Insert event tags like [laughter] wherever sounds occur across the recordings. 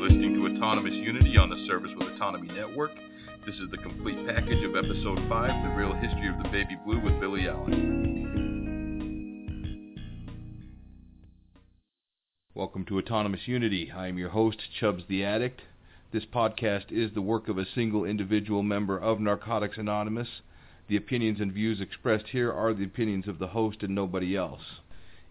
You're listening to Autonomous Unity on the Service with Autonomy Network. This is the complete package of Episode 5 The Real History of the Baby Blue with Billy Allen. Welcome to Autonomous Unity. I am your host, Chubbs the Addict. This podcast is the work of a single individual member of Narcotics Anonymous. The opinions and views expressed here are the opinions of the host and nobody else.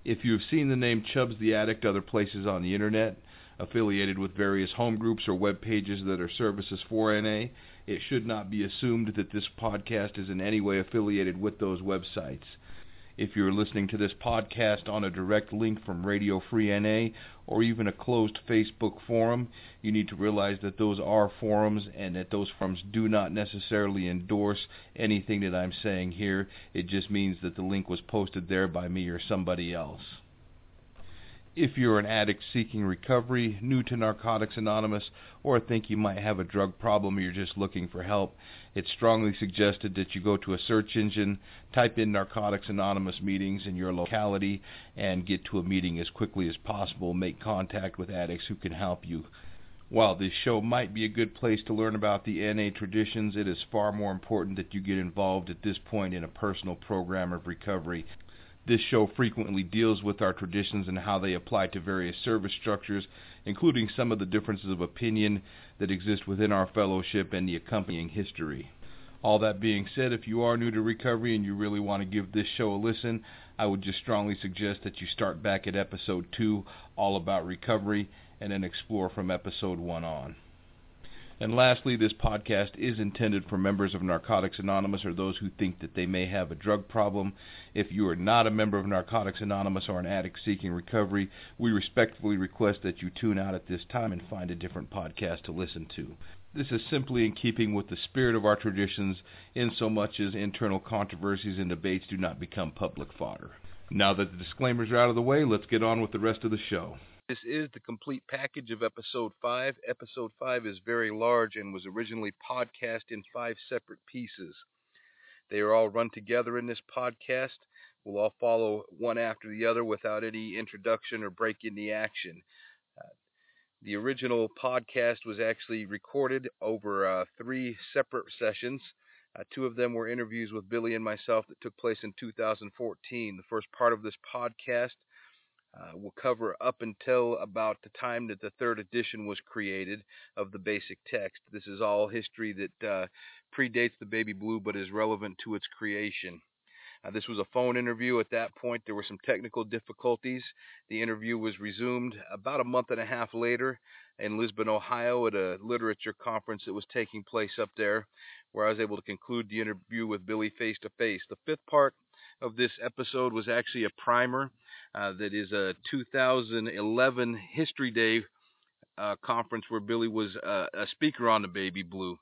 If you have seen the name Chubbs the Addict other places on the internet, affiliated with various home groups or web pages that are services for NA, it should not be assumed that this podcast is in any way affiliated with those websites. If you're listening to this podcast on a direct link from Radio Free NA or even a closed Facebook forum, you need to realize that those are forums and that those forums do not necessarily endorse anything that I'm saying here. It just means that the link was posted there by me or somebody else. If you're an addict seeking recovery, new to Narcotics Anonymous, or think you might have a drug problem or you're just looking for help, it's strongly suggested that you go to a search engine, type in Narcotics Anonymous meetings in your locality, and get to a meeting as quickly as possible. Make contact with addicts who can help you. While this show might be a good place to learn about the NA traditions, it is far more important that you get involved at this point in a personal program of recovery. This show frequently deals with our traditions and how they apply to various service structures, including some of the differences of opinion that exist within our fellowship and the accompanying history. All that being said, if you are new to recovery and you really want to give this show a listen, I would just strongly suggest that you start back at episode 2, all about recovery, and then explore from episode 1 on. And lastly, this podcast is intended for members of Narcotics Anonymous or those who think that they may have a drug problem. If you are not a member of Narcotics Anonymous or an addict seeking recovery, we respectfully request that you tune out at this time and find a different podcast to listen to. This is simply in keeping with the spirit of our traditions, in so much as internal controversies and debates do not become public fodder. Now that the disclaimers are out of the way, let's get on with the rest of the show. This is the complete package of episode 5. Episode 5 is very large and was originally podcast in five separate pieces. They are all run together in this podcast. We'll all follow one after the other without any introduction or break in the action. Uh, the original podcast was actually recorded over uh, three separate sessions. Uh, two of them were interviews with Billy and myself that took place in 2014. The first part of this podcast uh, we'll cover up until about the time that the third edition was created of the basic text. This is all history that uh, predates the Baby Blue but is relevant to its creation. Uh, this was a phone interview. At that point, there were some technical difficulties. The interview was resumed about a month and a half later in Lisbon, Ohio, at a literature conference that was taking place up there, where I was able to conclude the interview with Billy face to face. The fifth part of this episode was actually a primer uh, that is a 2011 History Day uh, conference where Billy was uh, a speaker on the Baby Blue.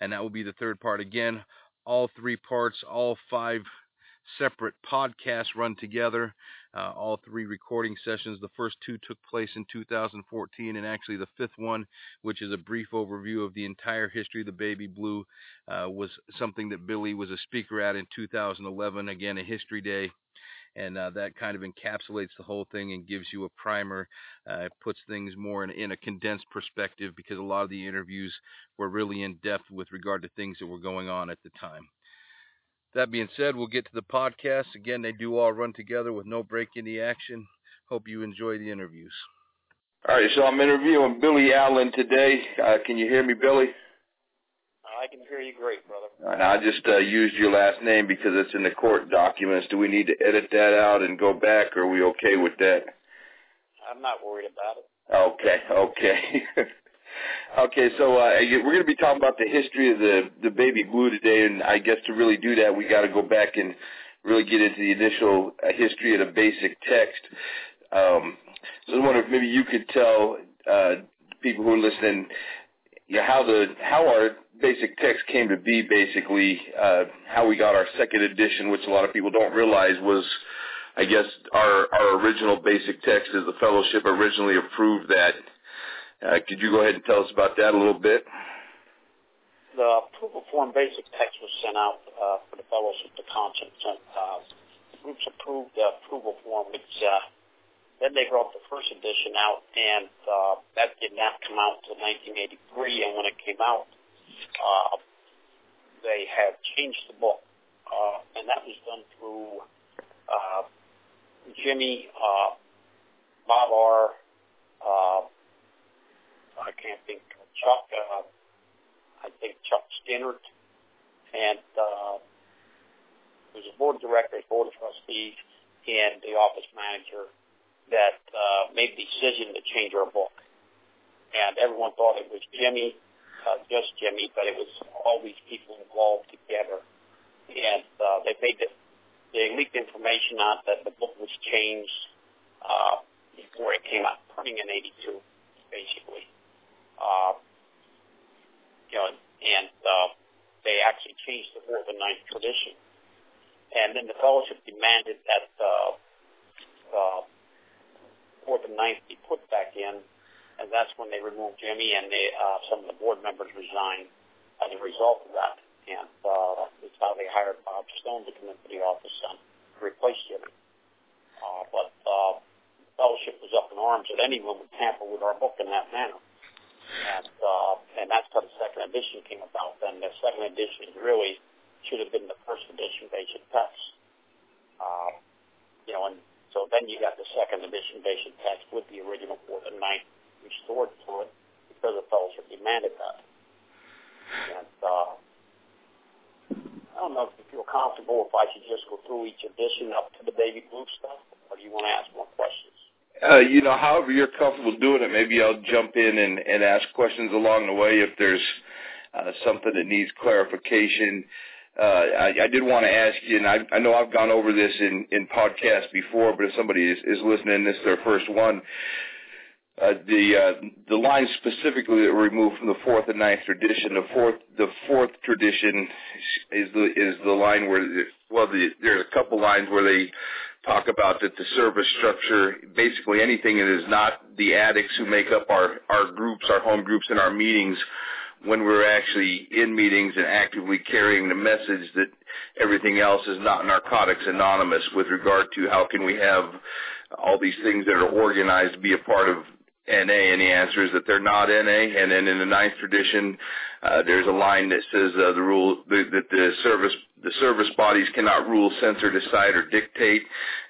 And that will be the third part. Again, all three parts, all five separate podcasts run together. Uh, all three recording sessions. The first two took place in 2014, and actually the fifth one, which is a brief overview of the entire history of the Baby Blue, uh, was something that Billy was a speaker at in 2011. Again, a history day and uh, that kind of encapsulates the whole thing and gives you a primer. Uh, it puts things more in, in, a condensed perspective because a lot of the interviews were really in depth with regard to things that were going on at the time. That being said, we'll get to the podcast. Again, they do all run together with no break in the action. Hope you enjoy the interviews. All right, so I'm interviewing Billy Allen today. Uh, can you hear me, Billy? I can hear you great, brother. I just uh, used your last name because it's in the court documents. Do we need to edit that out and go back, or are we okay with that? I'm not worried about it. Okay, okay. [laughs] okay, so uh, we're going to be talking about the history of the, the baby blue today, and I guess to really do that, we got to go back and really get into the initial uh, history of the basic text. Um, so I wonder if maybe you could tell uh, people who are listening you know, how the how our basic text came to be basically uh, how we got our second edition, which a lot of people don't realize was, I guess, our our original basic text is the fellowship originally approved that. Uh, could you go ahead and tell us about that a little bit? The approval form basic text was sent out uh, for the fellowship to conscience, and uh, groups approved the approval form, which uh, then they brought the first edition out, and uh, that did not come out until 1983. And when it came out, uh, they had changed the book, uh, and that was done through uh, Jimmy, uh, Bob R. Uh, I can't think. Chuck, uh, I think Chuck Skinner, and uh, was a board of directors, board of trustees, and the office manager that uh, made the decision to change our book. And everyone thought it was Jimmy, uh, just Jimmy, but it was all these people involved together. And uh, they made the, they leaked information out that the book was changed uh, before it came out, printing in '82, basically. Uh, you know, and uh, they actually changed the fourth and ninth tradition. And then the fellowship demanded that uh, uh, fourth and ninth be put back in, and that's when they removed Jimmy and they, uh, some of the board members resigned as a result of that. And uh, that's how they hired Bob Stone to come into the office and replace Jimmy. Uh, but uh, fellowship was up in arms that anyone would tamper with our book in that manner. And uh, and that's how the second edition came about. And the second edition really should have been the first edition basic text. Uh, you know, and so then you got the second edition basic text with the original fourth and ninth restored to it because the fellowship demanded that. And uh, I don't know if you feel comfortable if I should just go through each edition up to the baby blue stuff, or do you want to ask more questions? Uh, you know, however you're comfortable doing it, maybe I'll jump in and, and ask questions along the way if there's uh, something that needs clarification. Uh, I, I did want to ask you, and I, I know I've gone over this in, in podcasts before, but if somebody is, is listening, this is their first one. Uh, the uh, the lines specifically that were removed from the fourth and ninth tradition. The fourth the fourth tradition is the is the line where well the, there's a couple lines where they talk about that the service structure basically anything that is not the addicts who make up our our groups our home groups and our meetings when we're actually in meetings and actively carrying the message that everything else is not narcotics anonymous with regard to how can we have all these things that are organized be a part of NA, and the answer is that they're not NA. And then in the ninth tradition, uh, there's a line that says uh, the rule the, that the service the service bodies cannot rule, censor, decide, or dictate.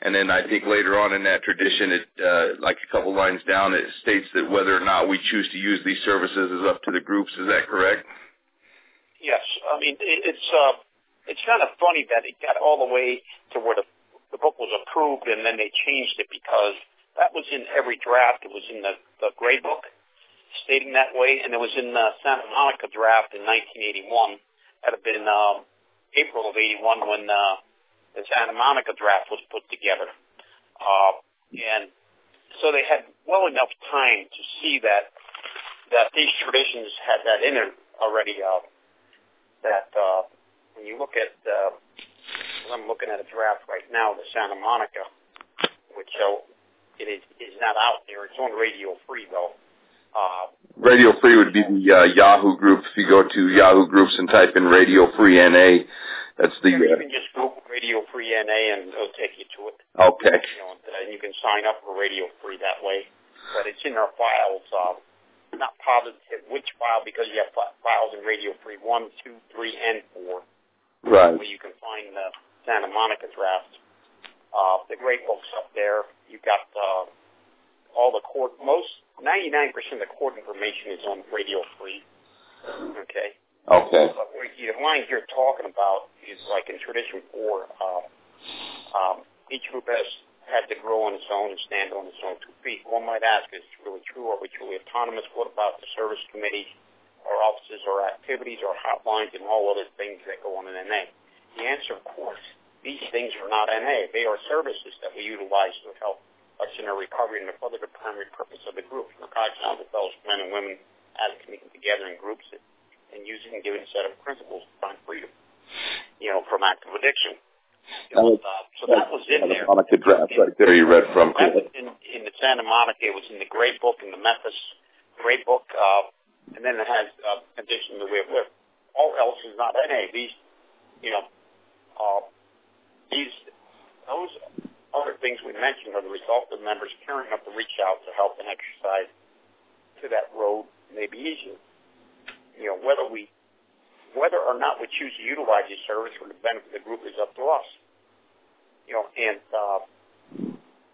And then I think later on in that tradition, it uh, like a couple lines down, it states that whether or not we choose to use these services is up to the groups. Is that correct? Yes, I mean it's uh, it's kind of funny that it got all the way to where the the book was approved, and then they changed it because that was in every draft. It was in the, the Gray Book stating that way, and it was in the Santa Monica draft in 1981. That had been um, April of 81 when uh, the Santa Monica draft was put together. Uh, and so they had well enough time to see that that these traditions had that in it already. Uh, that uh, when you look at, uh, I'm looking at a draft right now, the Santa Monica, which uh, it is is not out there. It's on Radio Free though. Uh, Radio Free would be the uh, Yahoo group. If you go to Yahoo Groups and type in Radio Free NA, that's the. You can just Google Radio Free NA and it'll take you to it. Okay. You know, and you can sign up for Radio Free that way. But it's in our files. Uh, not positive which file because you have files in Radio Free one, two, three, and four. Right. Where you can find the Santa Monica draft. Uh, the gray books up there. You've got uh, all the court. Most 99% of the court information is on Radio Free. Okay. Okay. But the lines you're talking about is like in tradition four. Uh, um, each group has had to grow on its own and stand on its own two feet. One might ask, is it really true? Are we truly autonomous? What about the service committee, our offices, our activities, our hotlines, and all other things that go on in NA? The answer, of course, these things are not NA. They are services that we utilize to help us in our recovery and the further the primary purpose of the group. Narcotics Anonymous men and women, addicts meeting together in groups and using a given set of principles to find freedom, you know, from active addiction. Know, uh, so that was in there. Monica draft right there you read from. That was in, in the Santa Monica. It was in the Gray Book, in the Memphis Gray Book, uh, and then it has uh, addition to the way of live. All else is not NA. These, you know, uh, those other things we mentioned are the result of members caring enough to reach out to help and exercise to that road may be easier. You know, whether we, whether or not we choose to utilize this service for the benefit of the group is up to us. You know, and uh,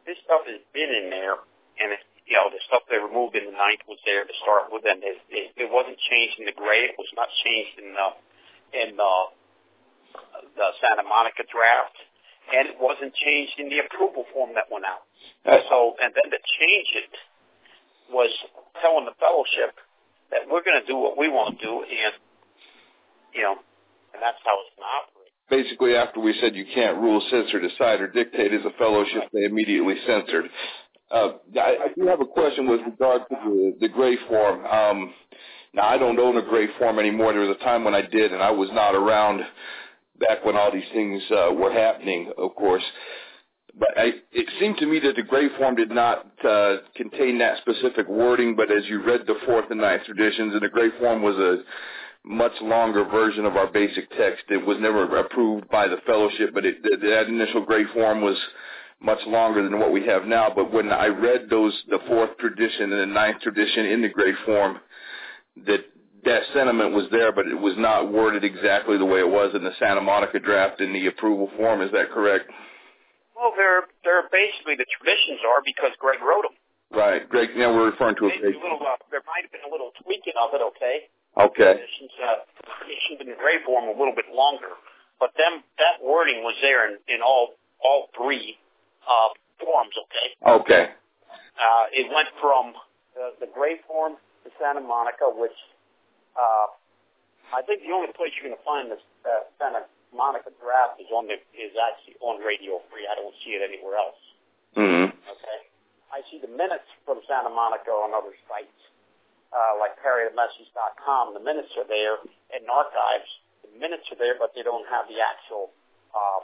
this stuff has been in there, and it, you know, the stuff they removed in the ninth was there to start with, and it, it, it wasn't changed in the gray. It was not changed in the in the, the Santa Monica draft, and it wasn't changed in the approval form that went out. So, and then to change it was telling the fellowship that we're going to do what we want to do, and you know, and that's how it's going to operate. Basically, after we said you can't rule, censor, decide, or dictate as a fellowship, right. they immediately censored. Uh, I, I do have a question with regard to the, the gray form. Um, now, I don't own a gray form anymore. There was a time when I did, and I was not around back when all these things uh, were happening, of course. But I, it seemed to me that the gray form did not uh, contain that specific wording. But as you read the fourth and ninth traditions, and the gray form was a much longer version of our basic text. It was never approved by the fellowship, but it, that initial gray form was much longer than what we have now. But when I read those, the fourth tradition and the ninth tradition in the gray form, that that sentiment was there, but it was not worded exactly the way it was in the Santa Monica draft in the approval form. Is that correct? Well, they're they're basically the traditions are because Greg wrote them. Right, Greg. Now we're referring to a. a little, uh, there might have been a little tweaking of it. Okay. Okay. Traditions, uh, traditions in gray form a little bit longer, but them that wording was there in, in all all three uh, forms. Okay. Okay. Uh, it went from uh, the gray form to Santa Monica, which uh, I think the only place you're going to find this uh, Santa Monica draft is on the is actually on Radio Free. I don't see it anywhere else. Mm-hmm. Okay. I see the minutes from Santa Monica on other sites, uh, like CarryTheMessage.com. The minutes are there in archives. The minutes are there, but they don't have the actual uh,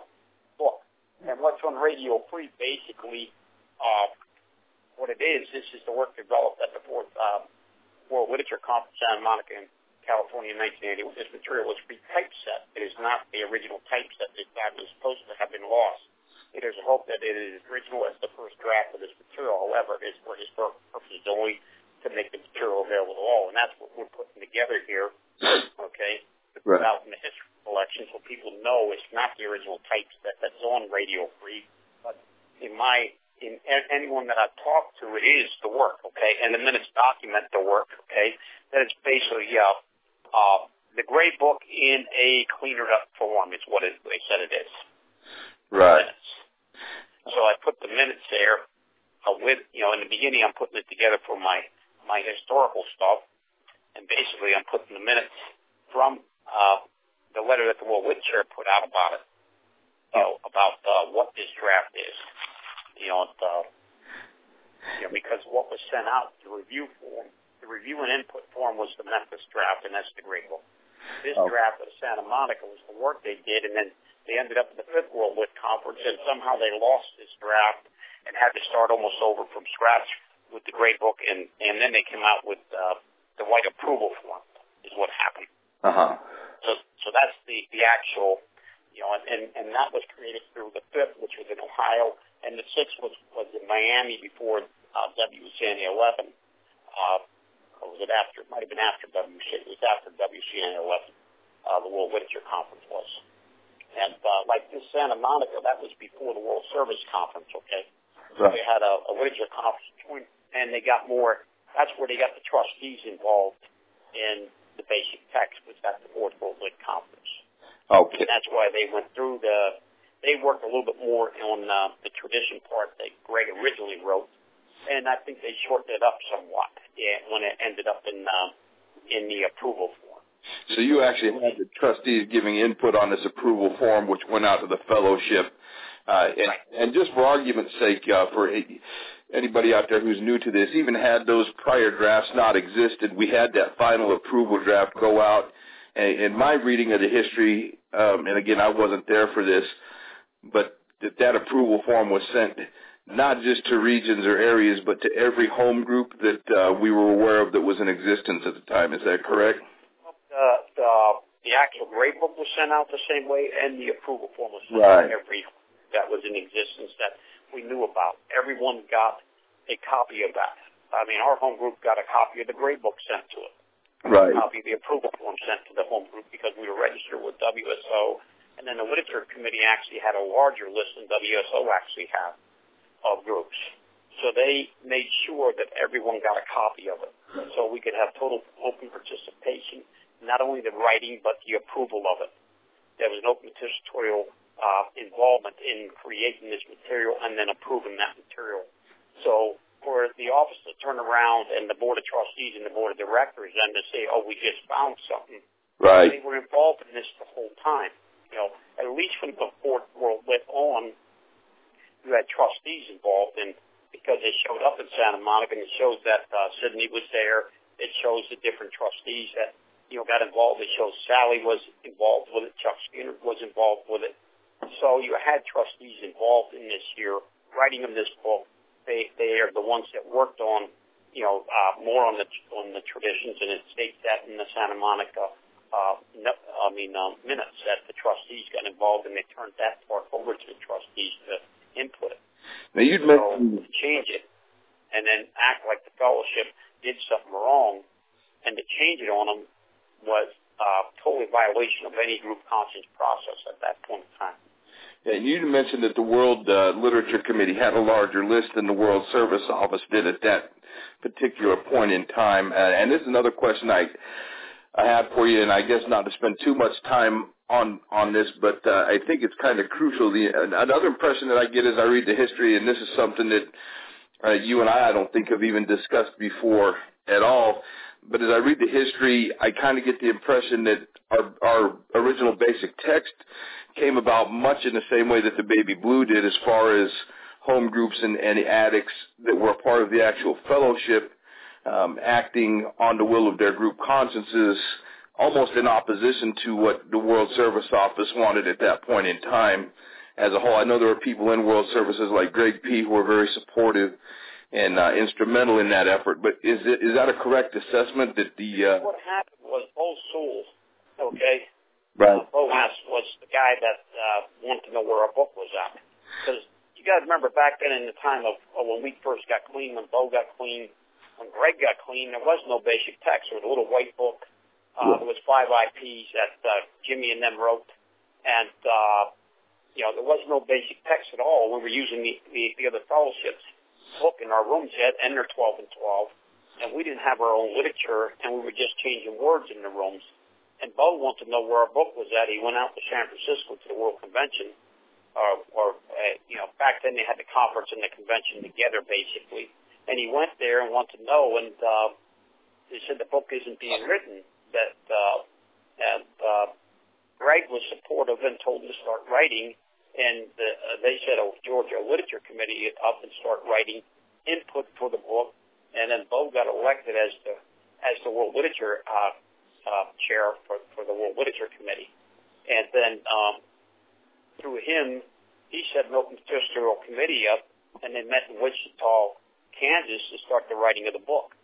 book. And what's on Radio Free, basically, uh, what it is, this is the work developed at the fourth uh, World Literature Conference Santa Monica in California in 1980. This material was retypeset. It is not the original typeset that was supposed to have been lost. It is a hope that it is original as the first draft of this material. However, it is for historical purposes only to make the material available to all, and that's what we're putting together here. Okay, to put right. out in the history collection so people know it's not the original typeset that's on Radio Free, but in my in anyone that I've talked to, it is the work, okay? And the minutes document the work, okay? That it's basically, yeah, uh, the gray book in a cleaner up form is what it, they said it is. Right. So I put the minutes there uh, with, you know, in the beginning I'm putting it together for my, my historical stuff. And basically I'm putting the minutes from, uh, the letter that the World Lit Chair put out about it. You know, about, uh, what this draft is. You know, uh, you know, because what was sent out, the review form, the review and input form was the Memphis draft, and that's the Gray Book. This oh. draft of Santa Monica was the work they did, and then they ended up at the Fifth World Lit Conference, and somehow they lost this draft and had to start almost over from scratch with the Gray Book, and and then they came out with uh, the White Approval Form, is what happened. Uh huh. So so that's the the actual, you know, and and, and that was created through the fifth, which was in Ohio, and the sixth was was in Miami before uh, WCNA 11. Uh, or was it after? It might have been after WC. It was after WCNA 11. Uh, the World Literature Conference was. And uh, like this Santa Monica, that was before the World Service Conference. Okay, right. they had a, a literature conference, and they got more. That's where they got the trustees involved in the basic text, which that's the Fourth World Lit Conference. Okay. And that's why they went through the. They worked a little bit more on uh, the tradition part that Greg originally wrote, and I think they shortened it up somewhat yeah, when it ended up in uh, in the approval form. So you actually had the trustees giving input on this approval form, which went out to the fellowship. Uh, and, right. and just for argument's sake, uh, for anybody out there who's new to this, even had those prior drafts not existed, we had that final approval draft go out. And in my reading of the history, um, and again, I wasn't there for this, but that that approval form was sent not just to regions or areas, but to every home group that uh, we were aware of that was in existence at the time. Is that correct? The, the, the actual gray book was sent out the same way, and the approval form was sent right. out every that was in existence. That we knew about. Everyone got a copy of that. I mean, our home group got a copy of the gray book sent to it. Right. A copy of the approval form sent to the home group because we were registered with WSO. And then the literature committee actually had a larger list than WSO actually had of groups. So they made sure that everyone got a copy of it. So we could have total open participation, not only the writing, but the approval of it. There was an open participatory uh, involvement in creating this material and then approving that material. So for the office to turn around and the board of trustees and the board of directors and to say, oh, we just found something. Right. They were involved in this the whole time. You know, at least when the fourth world went on, you had trustees involved in because they showed up in Santa Monica and it shows that uh, Sydney was there. It shows the different trustees that, you know, got involved. It shows Sally was involved with it. Chuck Skinner was involved with it. So you had trustees involved in this year writing of this book. They, they are the ones that worked on, you know, uh, more on the, on the traditions and it states that in the Santa Monica uh, no, I mean, um, minutes that the trustees got involved and they turned that part over to the trustees to input. Now you'd So mentioned change it and then act like the fellowship did something wrong and to change it on them was uh, totally violation of any group conscience process at that point in time. and you mentioned that the World uh, Literature Committee had a larger list than the World Service Office did at that particular point in time. Uh, and this is another question I I have for you, and I guess not to spend too much time on on this, but uh, I think it's kind of crucial. The another impression that I get as I read the history, and this is something that uh, you and I I don't think have even discussed before at all. But as I read the history, I kind of get the impression that our, our original basic text came about much in the same way that the Baby Blue did, as far as home groups and, and addicts that were a part of the actual fellowship um, acting on the will of their group consciences, almost in opposition to what the World Service Office wanted at that point in time as a whole. I know there were people in World Services like Greg P. who were very supportive and uh, instrumental in that effort. But is it, is that a correct assessment that the uh, What happened was Bo Sewell, okay, right? uh, Bo was the guy that uh, wanted to know where our book was at. Because you got to remember back then in the time of, of when we first got clean, when Bo got clean, when Greg got clean, there was no basic text. There was a little white book. Uh, Yeah. There was five IPs that uh, Jimmy and them wrote, and uh, you know there was no basic text at all. We were using the the, the other fellowships book in our rooms yet, and they're 12 and 12, and we didn't have our own literature, and we were just changing words in the rooms. And Bo wanted to know where our book was at. He went out to San Francisco to the World Convention, or, or uh, you know, back then they had the conference and the convention together, basically. And he went there and wanted to know, and uh, they said the book isn't being written. That uh, and uh, Greg was supportive and told him to start writing. And the, uh, they said, "Oh, Georgia Literature Committee up and start writing input for the book." And then Bo got elected as the as the World Literature uh, uh, chair for for the World Literature Committee. And then um, through him, he set open pastoral committee up, and they met in Wichita, Kansas, to start the writing of the book.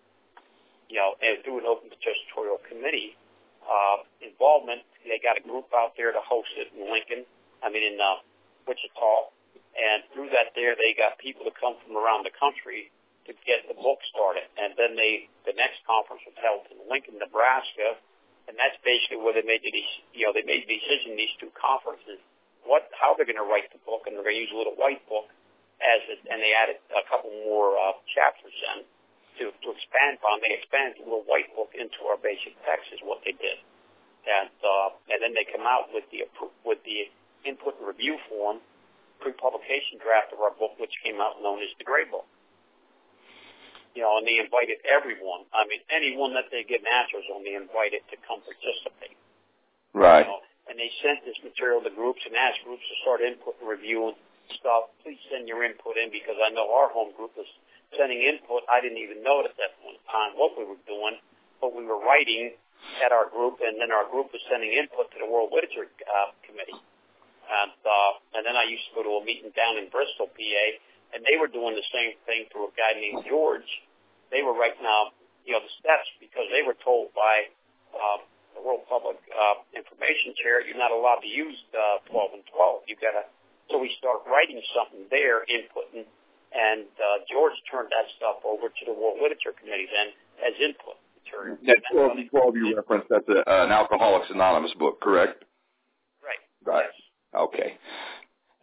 You know, through an open pastoral committee uh, involvement, they got a group out there to host it in Lincoln. I mean, in uh, Wichita, and through that there, they got people to come from around the country to get the book started. And then they, the next conference was held in Lincoln, Nebraska, and that's basically where they made the, you know, they made the decision these two conferences what how they're going to write the book, and they're going to use a little white book as it, and they added a couple more uh, chapters in to to expand upon. They expanded the little white book into our basic text is what they did, and uh, and then they come out with the with the input and review form pre-publication draft of our book, which came out known as the Gray Book. You know, and they invited everyone. I mean, anyone that they get answers on, they invited to come participate. Right. You know, and they sent this material to groups and asked groups to start input and reviewing stuff. Please send your input in because I know our home group was sending input. I didn't even know at that point in time what we were doing, but we were writing at our group, and then our group was sending input to the World Literature uh, Committee. And uh, and then I used to go to a meeting down in Bristol, PA, and they were doing the same thing through a guy named George. They were writing out, you know, the steps because they were told by uh, the World Public uh, Information Chair, you're not allowed to use uh, 12 and 12. You've got to So we started writing something there, inputting, and uh, George turned that stuff over to the World Literature Committee then as input. That 12, 12 you referenced, that's a, uh, an Alcoholics Anonymous book, correct? Right. Right. Yes. Okay.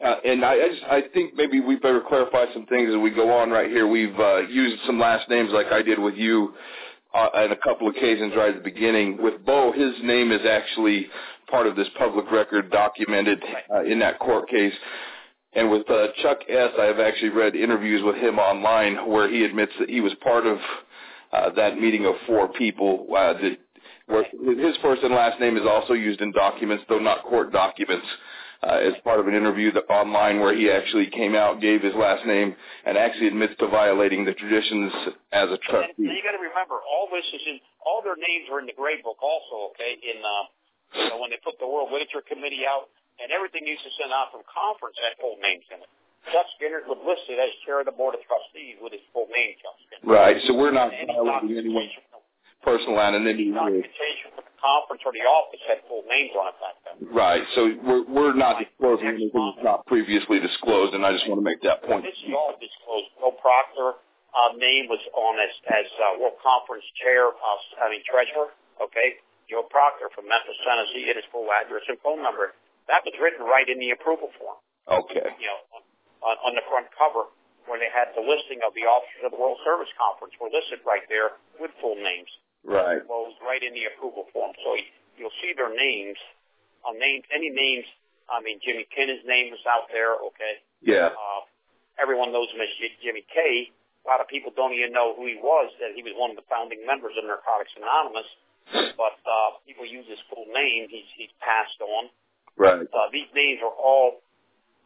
Uh, and I, I, just, I think maybe we better clarify some things as we go on right here. We've uh, used some last names like I did with you uh, on a couple occasions right at the beginning. With Bo, his name is actually part of this public record documented uh, in that court case. And with uh, Chuck S., I have actually read interviews with him online where he admits that he was part of uh, that meeting of four people. Uh, that where his first and last name is also used in documents, though not court documents. Uh, as part of an interview that, online where he actually came out, gave his last name, and actually admits to violating the traditions as a trustee. And you got to remember, all this is in all their names are in the gray book, also. Okay, in uh, you know, when they put the World Literature Committee out, and everything used to send out from conference had full names in it. Chuck Skinner was listed as chair of the board of trustees with his full name, Chuck Skinner. Right. So we're not Any violating anyone's personal anonymity. the documentation from the conference or the office had full names on it back then. Right. So we're we're not disclosing anything that's not previously disclosed, and I just want to make that point. This is all disclosed. Bill Proctor uh, name was on as as uh, World Conference Chair, uh, I mean Treasurer. Okay, Joe Proctor from Memphis, Tennessee. It is full address and phone number. That was written right in the approval form. Okay. You know, on, on, the front cover where they had the listing of the officers of the World Service Conference were listed right there with full names. Right. Well, it was right in the approval form. So you'll see their names. Uh, names, any names. I mean, Jimmy Kinn's name is out there. Okay. Yeah. Uh, everyone knows him as J- Jimmy K. A lot of people don't even know who he was. That he was one of the founding members of Narcotics Anonymous. [sighs] But uh, people use his full name. He's he's passed on. Right. Uh, these names are all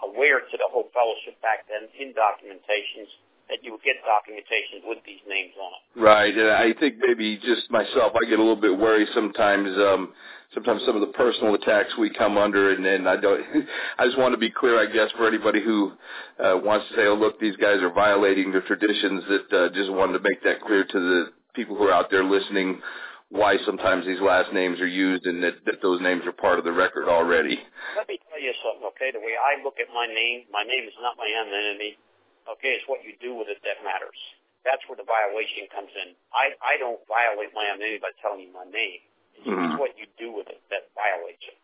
aware to the whole fellowship back then in documentations that you would get documentations with these names on it. Right. And I think maybe just myself, I get a little bit worried sometimes. Um, sometimes some of the personal attacks we come under, and then I don't. [laughs] I just want to be clear, I guess, for anybody who uh, wants to say, "Oh, look, these guys are violating their traditions." That uh, just wanted to make that clear to the people who are out there listening. Why sometimes these last names are used, and that, that those names are part of the record already. Let me tell you something, okay? The way I look at my name, my name is not my enemy. Okay, it's what you do with it that matters. That's where the violation comes in. I I don't violate my enemy by telling you my name. It's, Mhm. it's what you do with it that violates it.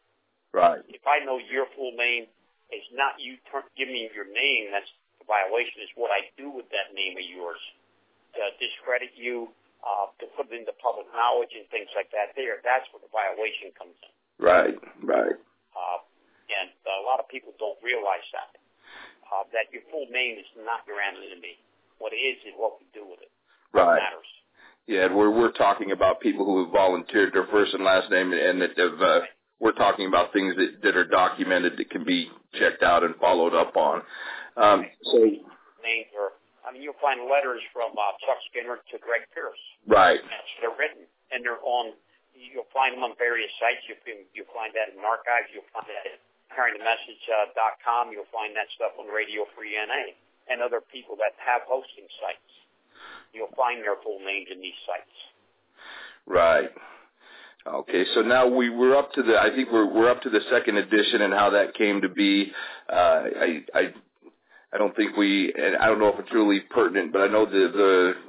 Right. If I know your full name, it's not you turn, give me your name. That's the violation. Is what I do with that name of yours to discredit you, uh, to put it into public knowledge and things like that. There, that's where the violation comes in. Right. Right. Uh, and a lot of people don't realize that. Uh, that your full name is not your enemy. What it is is what we do with it. Right. matters. Yeah, and we're we're talking about people who have volunteered their first and last name, and that have. Uh, we're talking about things that that are documented that can be checked out and followed up on. Um, so Names are, I mean, you'll find letters from uh, Chuck Skinner to Greg Pierce. right. That's they're written, and they're on. You'll find them on various sites. You can you'll find that in archives. You'll find that at carryingthemessage.com. You'll find that stuff on Radio Free NA and other people that have hosting sites. You'll find their full names in these sites. Right. Okay, so now we we're up to the I think we're we're up to the second edition and how that came to be. Uh, I I I don't think we and I don't know if it's really pertinent, but I know the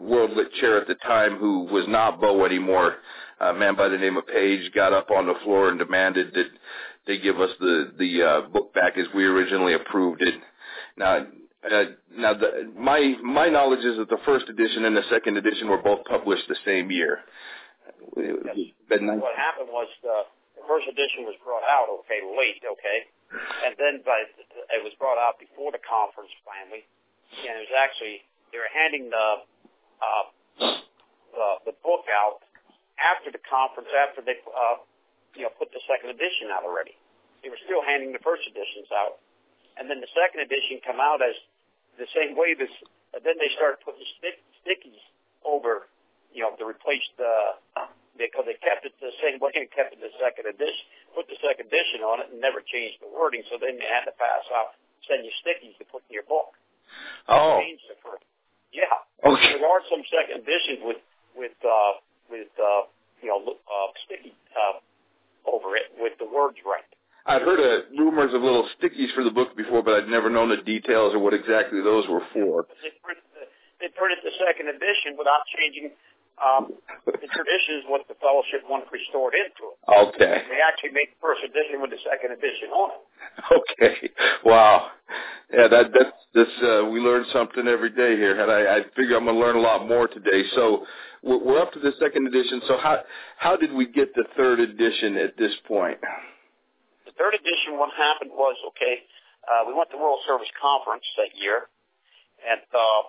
the World Lit chair at the time who was not Bo anymore, a man by the name of Page, got up on the floor and demanded that they give us the the uh, book back as we originally approved it. Now. Uh, now, the, my my knowledge is that the first edition and the second edition were both published the same year. Yes. What happened was the, the first edition was brought out okay late, okay, and then by it was brought out before the conference finally, and it was actually they were handing the uh, the, the book out after the conference after they uh, you know put the second edition out already. They were still handing the first editions out, and then the second edition come out as the same way. This then they started putting stick, stickies over you know, to replace the because they kept it the same way and kept it the second edition, put the second edition on it and never changed the wording. So then they had to pass out send you stickies to put in your book. Oh, Changed it for yeah. okay. There are some second editions with with uh, with uh, you know uh, sticky uh, over it with the words right. I'd heard of rumors of little stickies for the book before, but I'd never known the details or what exactly those were for. They printed the, they printed the second edition without changing um, the is what the fellowship wanted restored into it. Okay. They actually made the first edition with the second edition on it. Okay. Wow. Yeah, that that's this. Uh, we learn something every day here, and I, I figure I'm going to learn a lot more today. So we're, we're up to the second edition. So how how did we get the third edition at this point? The third edition, what happened was okay. Uh, we went to World Service Conference that year, and uh,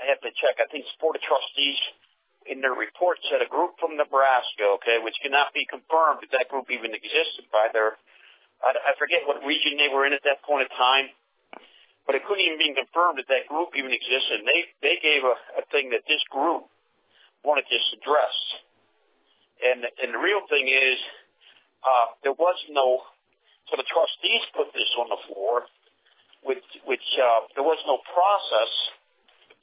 I have to check. I think the Board of Trustees in their report said a group from Nebraska, okay, which cannot be confirmed if that group even existed by their, I, I forget what region they were in at that point in time, but it couldn't even be confirmed that that group even existed. They, they gave a, a thing that this group wanted this addressed. And, and the real thing is, uh, there was no, so the trustees put this on the floor, which, which, uh, there was no process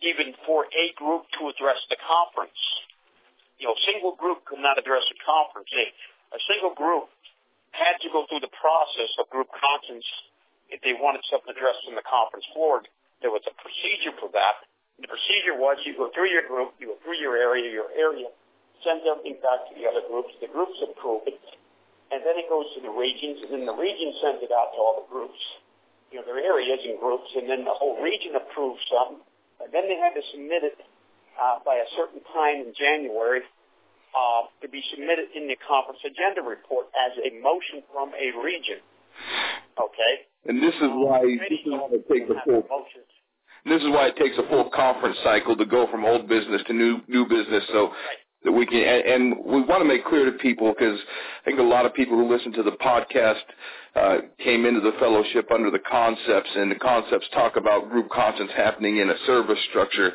even for a group to address the conference. You know, a single group could not address a conference. A, single group had to go through the process of group conscience if they wanted something addressed in the conference floor. There was a procedure for that. The procedure was you go through your group, you go through your area, your area sends everything back to the other groups. The groups approve it, and then it goes to the regions, and then the region sends it out to all the groups, you know, their areas and groups, and then the whole region approves something, and then they had to submit it uh, by a certain time in January uh, to be submitted in the conference agenda report as a motion from a region. Okay. And this is why this is why it takes a full. This is why it takes a full conference cycle to go from old business to new new business. So Right. that we can, and, and we want to make clear to people because I think a lot of people who listen to the podcast uh, came into the fellowship under the concepts, and the concepts talk about group conscience happening in a service structure.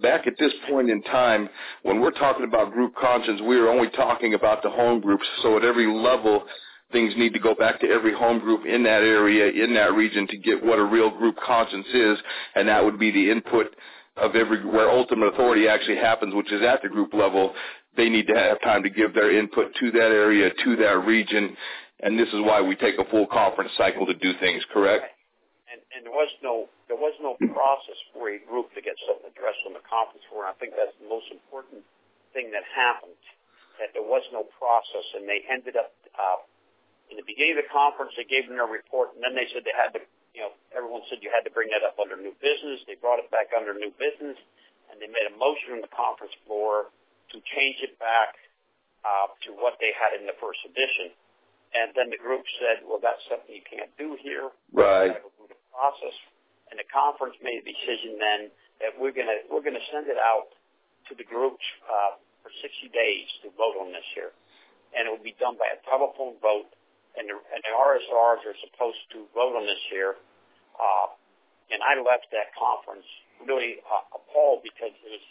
Back at this point in time, when we're talking about group conscience, we are only talking about the home groups. So at every level, things need to go back to every home group in that area, in that region, to get what a real group conscience is, and that would be the input of every where ultimate authority actually happens, which is at the group level. They need to have time to give their input to that area, to that region, and this is why we take a full conference cycle to do things. Correct? and, and there was no there was no process for a group to get something addressed on the conference floor. I think that's the most important thing that happened. That there was no process, and they ended up uh, in the beginning of the conference. They gave them their report, and then they said they had to. You know, everyone said you had to bring that up under new business. They brought it back under new business, and they made a motion on the conference floor to change it back uh, to what they had in the first edition. And then the group said, well, that's something you can't do here Right. gotta go through the process. And the conference made a decision then that we're gonna we're gonna send it out to the groups uh, for 60 days to vote on this here, and it will be done by a telephone vote. And the, and the RSRs are supposed to vote on this here. Uh, and I left that conference really uh, appalled because it was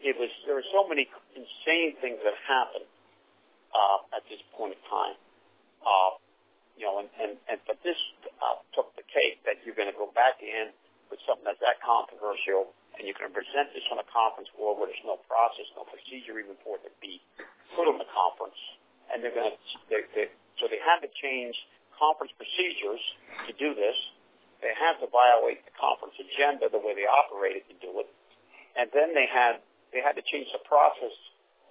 it was there were so many insane things that happened uh, at this point in time. Uh, you know, and, and, and but this uh, took the cake that you're going to go back in with something that's that controversial, and you're going to present this on a conference floor where there's no process, no procedure even for it to be put on the conference, and they're going to they, they, so they had to change conference procedures to do this. They had to violate the conference agenda the way they operated to do it, and then they had they had to change the process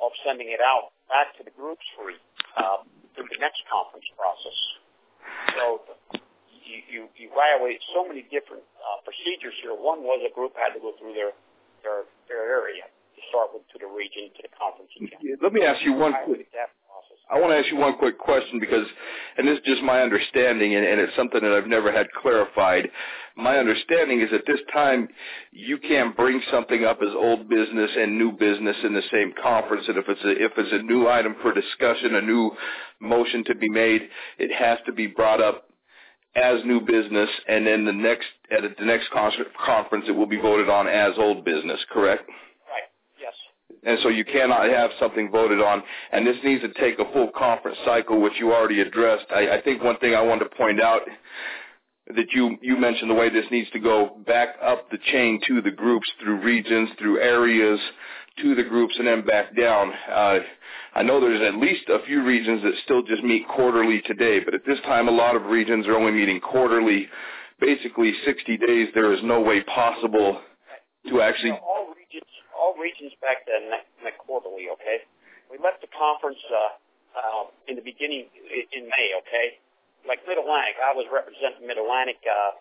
of sending it out back to the groups for uh, through the next conference process. So you, you, you violate so many different uh, procedures here. One was a group had to go through their their, their area to start with to the region to the conference again. Let me ask you one quick. That. I want to ask you one quick question because, and this is just my understanding, and, and it's something that I've never had clarified. My understanding is at this time you can't bring something up as old business and new business in the same conference, and if it's a, if it's a new item for discussion, a new motion to be made, it has to be brought up as new business, and then the next at the next con- conference it will be voted on as old business. Correct? And so you cannot have something voted on, and this needs to take a full conference cycle, which you already addressed. I, I think one thing I wanted to point out, that you you mentioned the way this needs to go back up the chain to the groups through regions, through areas, to the groups, and then back down. Uh, I know there's at least a few regions that still just meet quarterly today, but at this time, a lot of regions are only meeting quarterly. Basically, 60 days. There is no way possible to actually. All regions, back then met quarterly. Okay, we left the conference uh, uh, in the beginning in May. Okay, like Mid Atlantic, I was representing Mid Atlantic. Uh,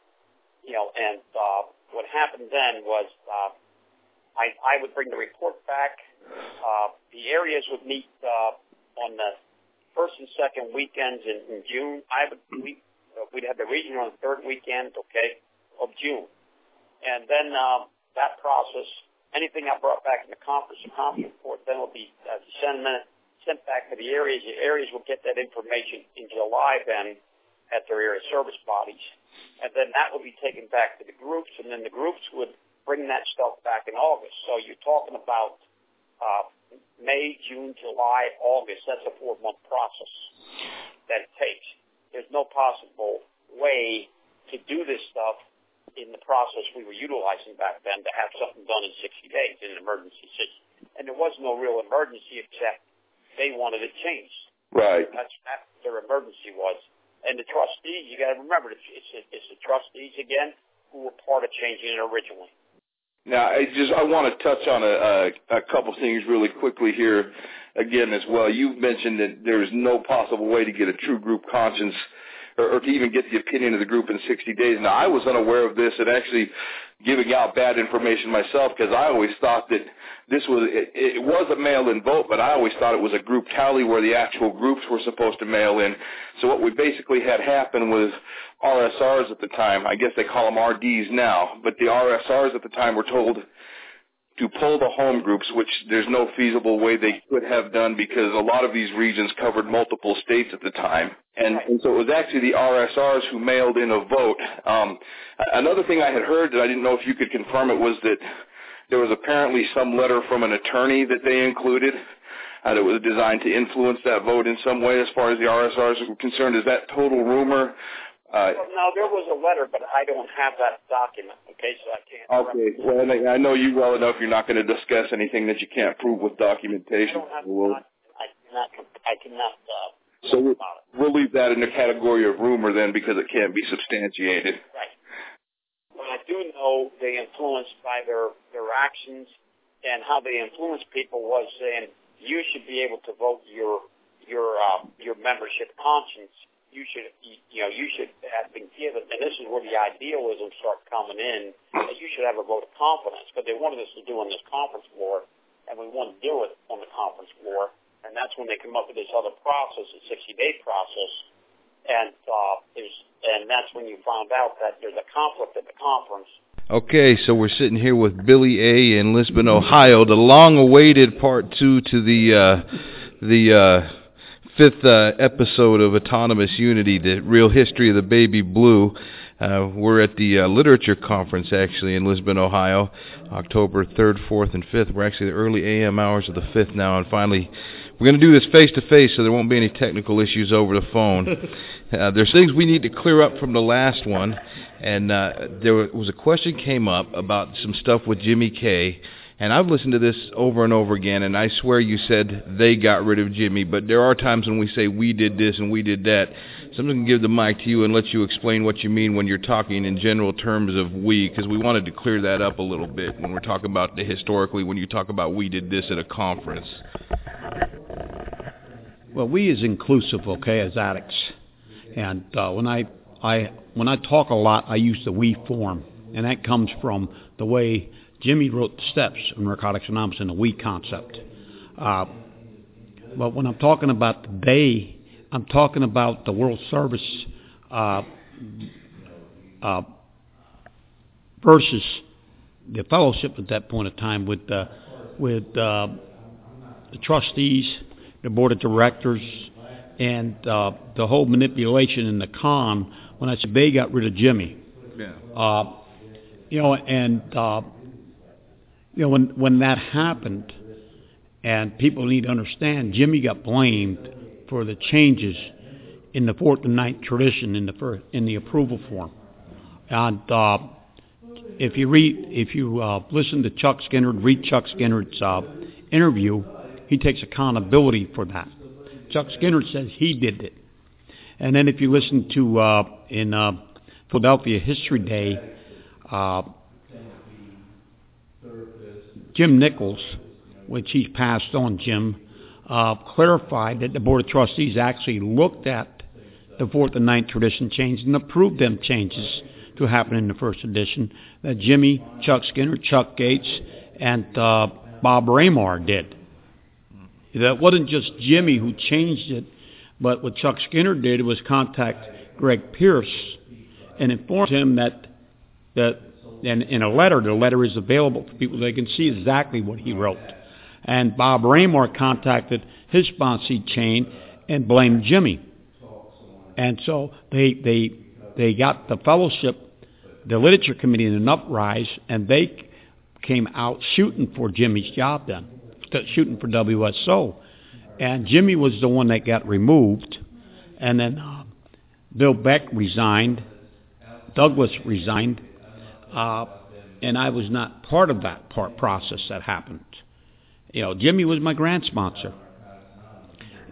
you know, and uh, what happened then was uh, I I would bring the report back uh, the areas would meet uh, on the first and second weekends in, in June. I would we uh, we'd have the region on the third weekend, okay, of June, and then uh, that process. Anything I brought back in the conference, the conference report, then will be uh, sent sent back to the areas. The areas will get that information in July then at their area service bodies, and then that will be taken back to the groups, and then the groups would bring that stuff back in August. So you're talking about uh, May, June, July, August. That's a four-month process that it takes. There's no possible way to do this stuff in the process we were utilizing back then to have something done in 60 days in an emergency situation. And there was no real emergency except they wanted it changed. Right. That's that their emergency was. And the trustees, you got to remember, it's, it's, it's the trustees again who were part of changing it originally. Now, I just I want to touch on a, a, a couple things really quickly here again as well. You've mentioned that there is no possible way to get a true group conscience or, or to even get the opinion of the group in 60 days. Now, I was unaware of this and actually giving out bad information myself because I always thought that this was it, it was a mail-in vote, but I always thought it was a group tally where the actual groups were supposed to mail in. So what we basically had happen was RSRs at the time. I guess they call them RDs now, but the RSRs at the time were told to pull the home groups, which there's no feasible way they could have done because a lot of these regions covered multiple states at the time. And, and so it was actually the RSRs who mailed in a vote. Um, another thing I had heard that I didn't know if you could confirm it was that there was apparently some letter from an attorney that they included uh, that was designed to influence that vote in some way as far as the RSRs are concerned. Is that total rumor? Uh, well, no, there was a letter, but I don't have that document. Okay, so I can't. Okay, well, I know you well enough. You're not going to discuss anything that you can't prove with documentation. I don't have we'll, I cannot. I cannot. Uh, so we'll, we'll leave that in the category of rumor then, because it can't be substantiated. Right. But I do know they influenced by their their actions and how they influenced people was saying you should be able to vote your your uh, your membership conscience you should, you know, you should have been given, and this is where the idealism starts coming in, that you should have a vote of confidence, because they wanted us to do on this conference floor, and we want to do it on the conference floor, and that's when they come up with this other process, a 60-day process, and uh, there's, and that's when you found out that there's a conflict at the conference. Okay, so we're sitting here with Billy A. in Lisbon, Ohio, the long-awaited part two to the uh, the uh, fifth uh, episode of Autonomous Unity, the real history of the baby blue. Uh, we're at the uh, literature conference actually in Lisbon, Ohio, October 3rd, 4th, and 5th. We're actually the early AM hours of the 5th now, and finally we're going to do this face to face so there won't be any technical issues over the phone. [laughs] uh, there's things we need to clear up from the last one, and uh, there was a question came up about some stuff with Jimmy K and I've listened to this over and over again, and I swear you said they got rid of Jimmy, but there are times when we say we did this and we did that. Someone can give the mic to you and let you explain what you mean when you're talking in general terms of we, because we wanted to clear that up a little bit when we're talking about the historically when you talk about we did this at a conference. Well, we is inclusive, okay, as addicts, and uh, when I I when I talk a lot, I use the we form, and that comes from the way Jimmy wrote the steps in Narcotics Anonymous in the we concept. Uh, but when I'm talking about the they, I'm talking about the World Service uh, uh, versus the fellowship at that point in time with uh, with uh, the trustees, the board of directors, and uh, the whole manipulation in the con. When I said they got rid of Jimmy, yeah. uh, you know, and uh, you know, when when that happened, and people need to understand, Jimmy got blamed for the changes in the fourth and ninth tradition in the first, in the approval form. And uh, if you read, if you uh, listen to Chuck Skinner, read Chuck Skinner's uh, interview, he takes accountability for that. Chuck Skinner says he did it. And then if you listen to uh, in uh, Philadelphia History Day, uh, Jim Nichols, which he's passed on, Jim, uh, clarified that the Board of Trustees actually looked at the fourth and ninth tradition changes and approved them changes to happen in the first edition that Jimmy, Chuck Skinner, Chuck Gates, and uh, Bob Raymar did. That wasn't just Jimmy who changed it, but what Chuck Skinner did was contact Greg Pierce and informed him that that and in a letter, the letter is available for people; they can see exactly what he wrote. And Bob Raymore contacted his sponsee chain and blamed Jimmy. And so they they they got the fellowship, the literature committee in an uprise, and they came out shooting for Jimmy's job then, shooting for WSO. And Jimmy was the one that got removed, and then uh, Bill Beck resigned, Douglas resigned, uh, and I was not part of that part process that happened. You know, Jimmy was my grant sponsor.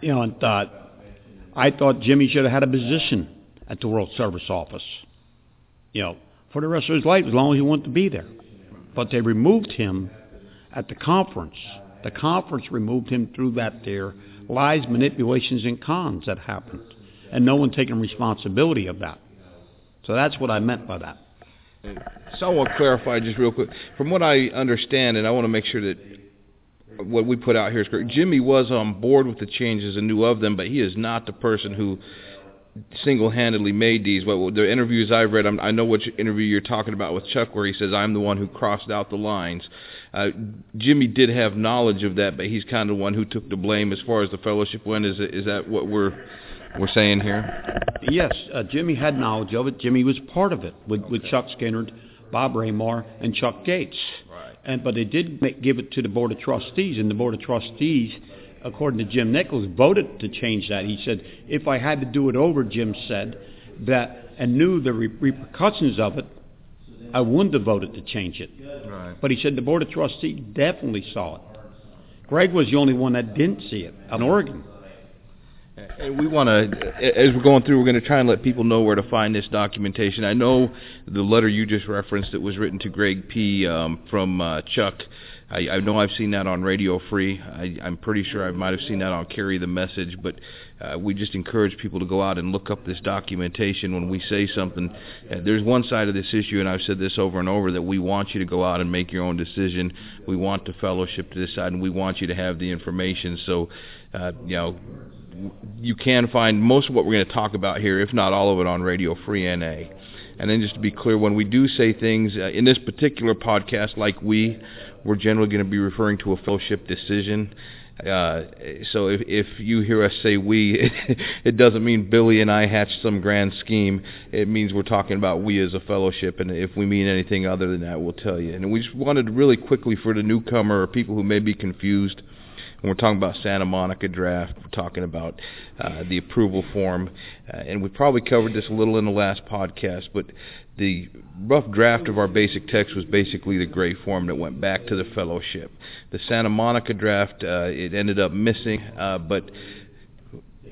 You know, and thought I thought Jimmy should have had a position at the World Service Office. You know, for the rest of his life, as long as he wanted to be there. But they removed him at the conference. The conference removed him through that there lies, manipulations, and cons that happened, and no one taking responsibility of that. So that's what I meant by that. So I want to clarify just real quick. From what I understand, and I want to make sure that what we put out here is correct. Jimmy was on board with the changes and knew of them, but he is not the person who single-handedly made these. The interviews I've read, i know which interview you're talking about with Chuck, where he says I'm the one who crossed out the lines. Uh, Jimmy did have knowledge of that, but he's kind of the one who took the blame as far as the fellowship went. Is is that what we're we're saying here? Yes, uh, Jimmy had knowledge of it. Jimmy was part of it with, with Chuck Skinner, Bob Ramar, and Chuck Gates. Right. And but they did make, give it to the board of trustees, and the board of trustees, according to Jim Nichols, voted to change that. He said, if I had to do it over, Jim said that, and knew the re- repercussions of it, I wouldn't have voted to change it. Right. But he said the board of trustees definitely saw it. Greg was the only one that didn't see it in Oregon. And we want to, as we're going through, we're going to try and let people know where to find this documentation. I know the letter you just referenced that was written to Greg P. Um, from uh, Chuck. I, I know I've seen that on Radio Free. I, I'm pretty sure I might have seen that on Carry the Message. But uh, we just encourage people to go out and look up this documentation when we say something. Uh, there's one side of this issue, and I've said this over and over, that we want you to go out and make your own decision. We want the fellowship to decide, and we want you to have the information. So, uh, you know you can find most of what we're going to talk about here, if not all of it, on Radio Free NA. And then just to be clear, when we do say things uh, in this particular podcast, like we, we're generally going to be referring to a fellowship decision. Uh, so if, if you hear us say we, [laughs] it, doesn't mean Billy and I hatched some grand scheme. It means we're talking about we as a fellowship, and if we mean anything other than that, we'll tell you. And we just wanted really quickly for the newcomer or people who may be confused – we're talking about Santa Monica draft, we're talking about uh, the approval form, uh, and we probably covered this a little in the last podcast, but the rough draft of our basic text was basically the gray form that went back to the fellowship. The Santa Monica draft, uh, it ended up missing, uh, but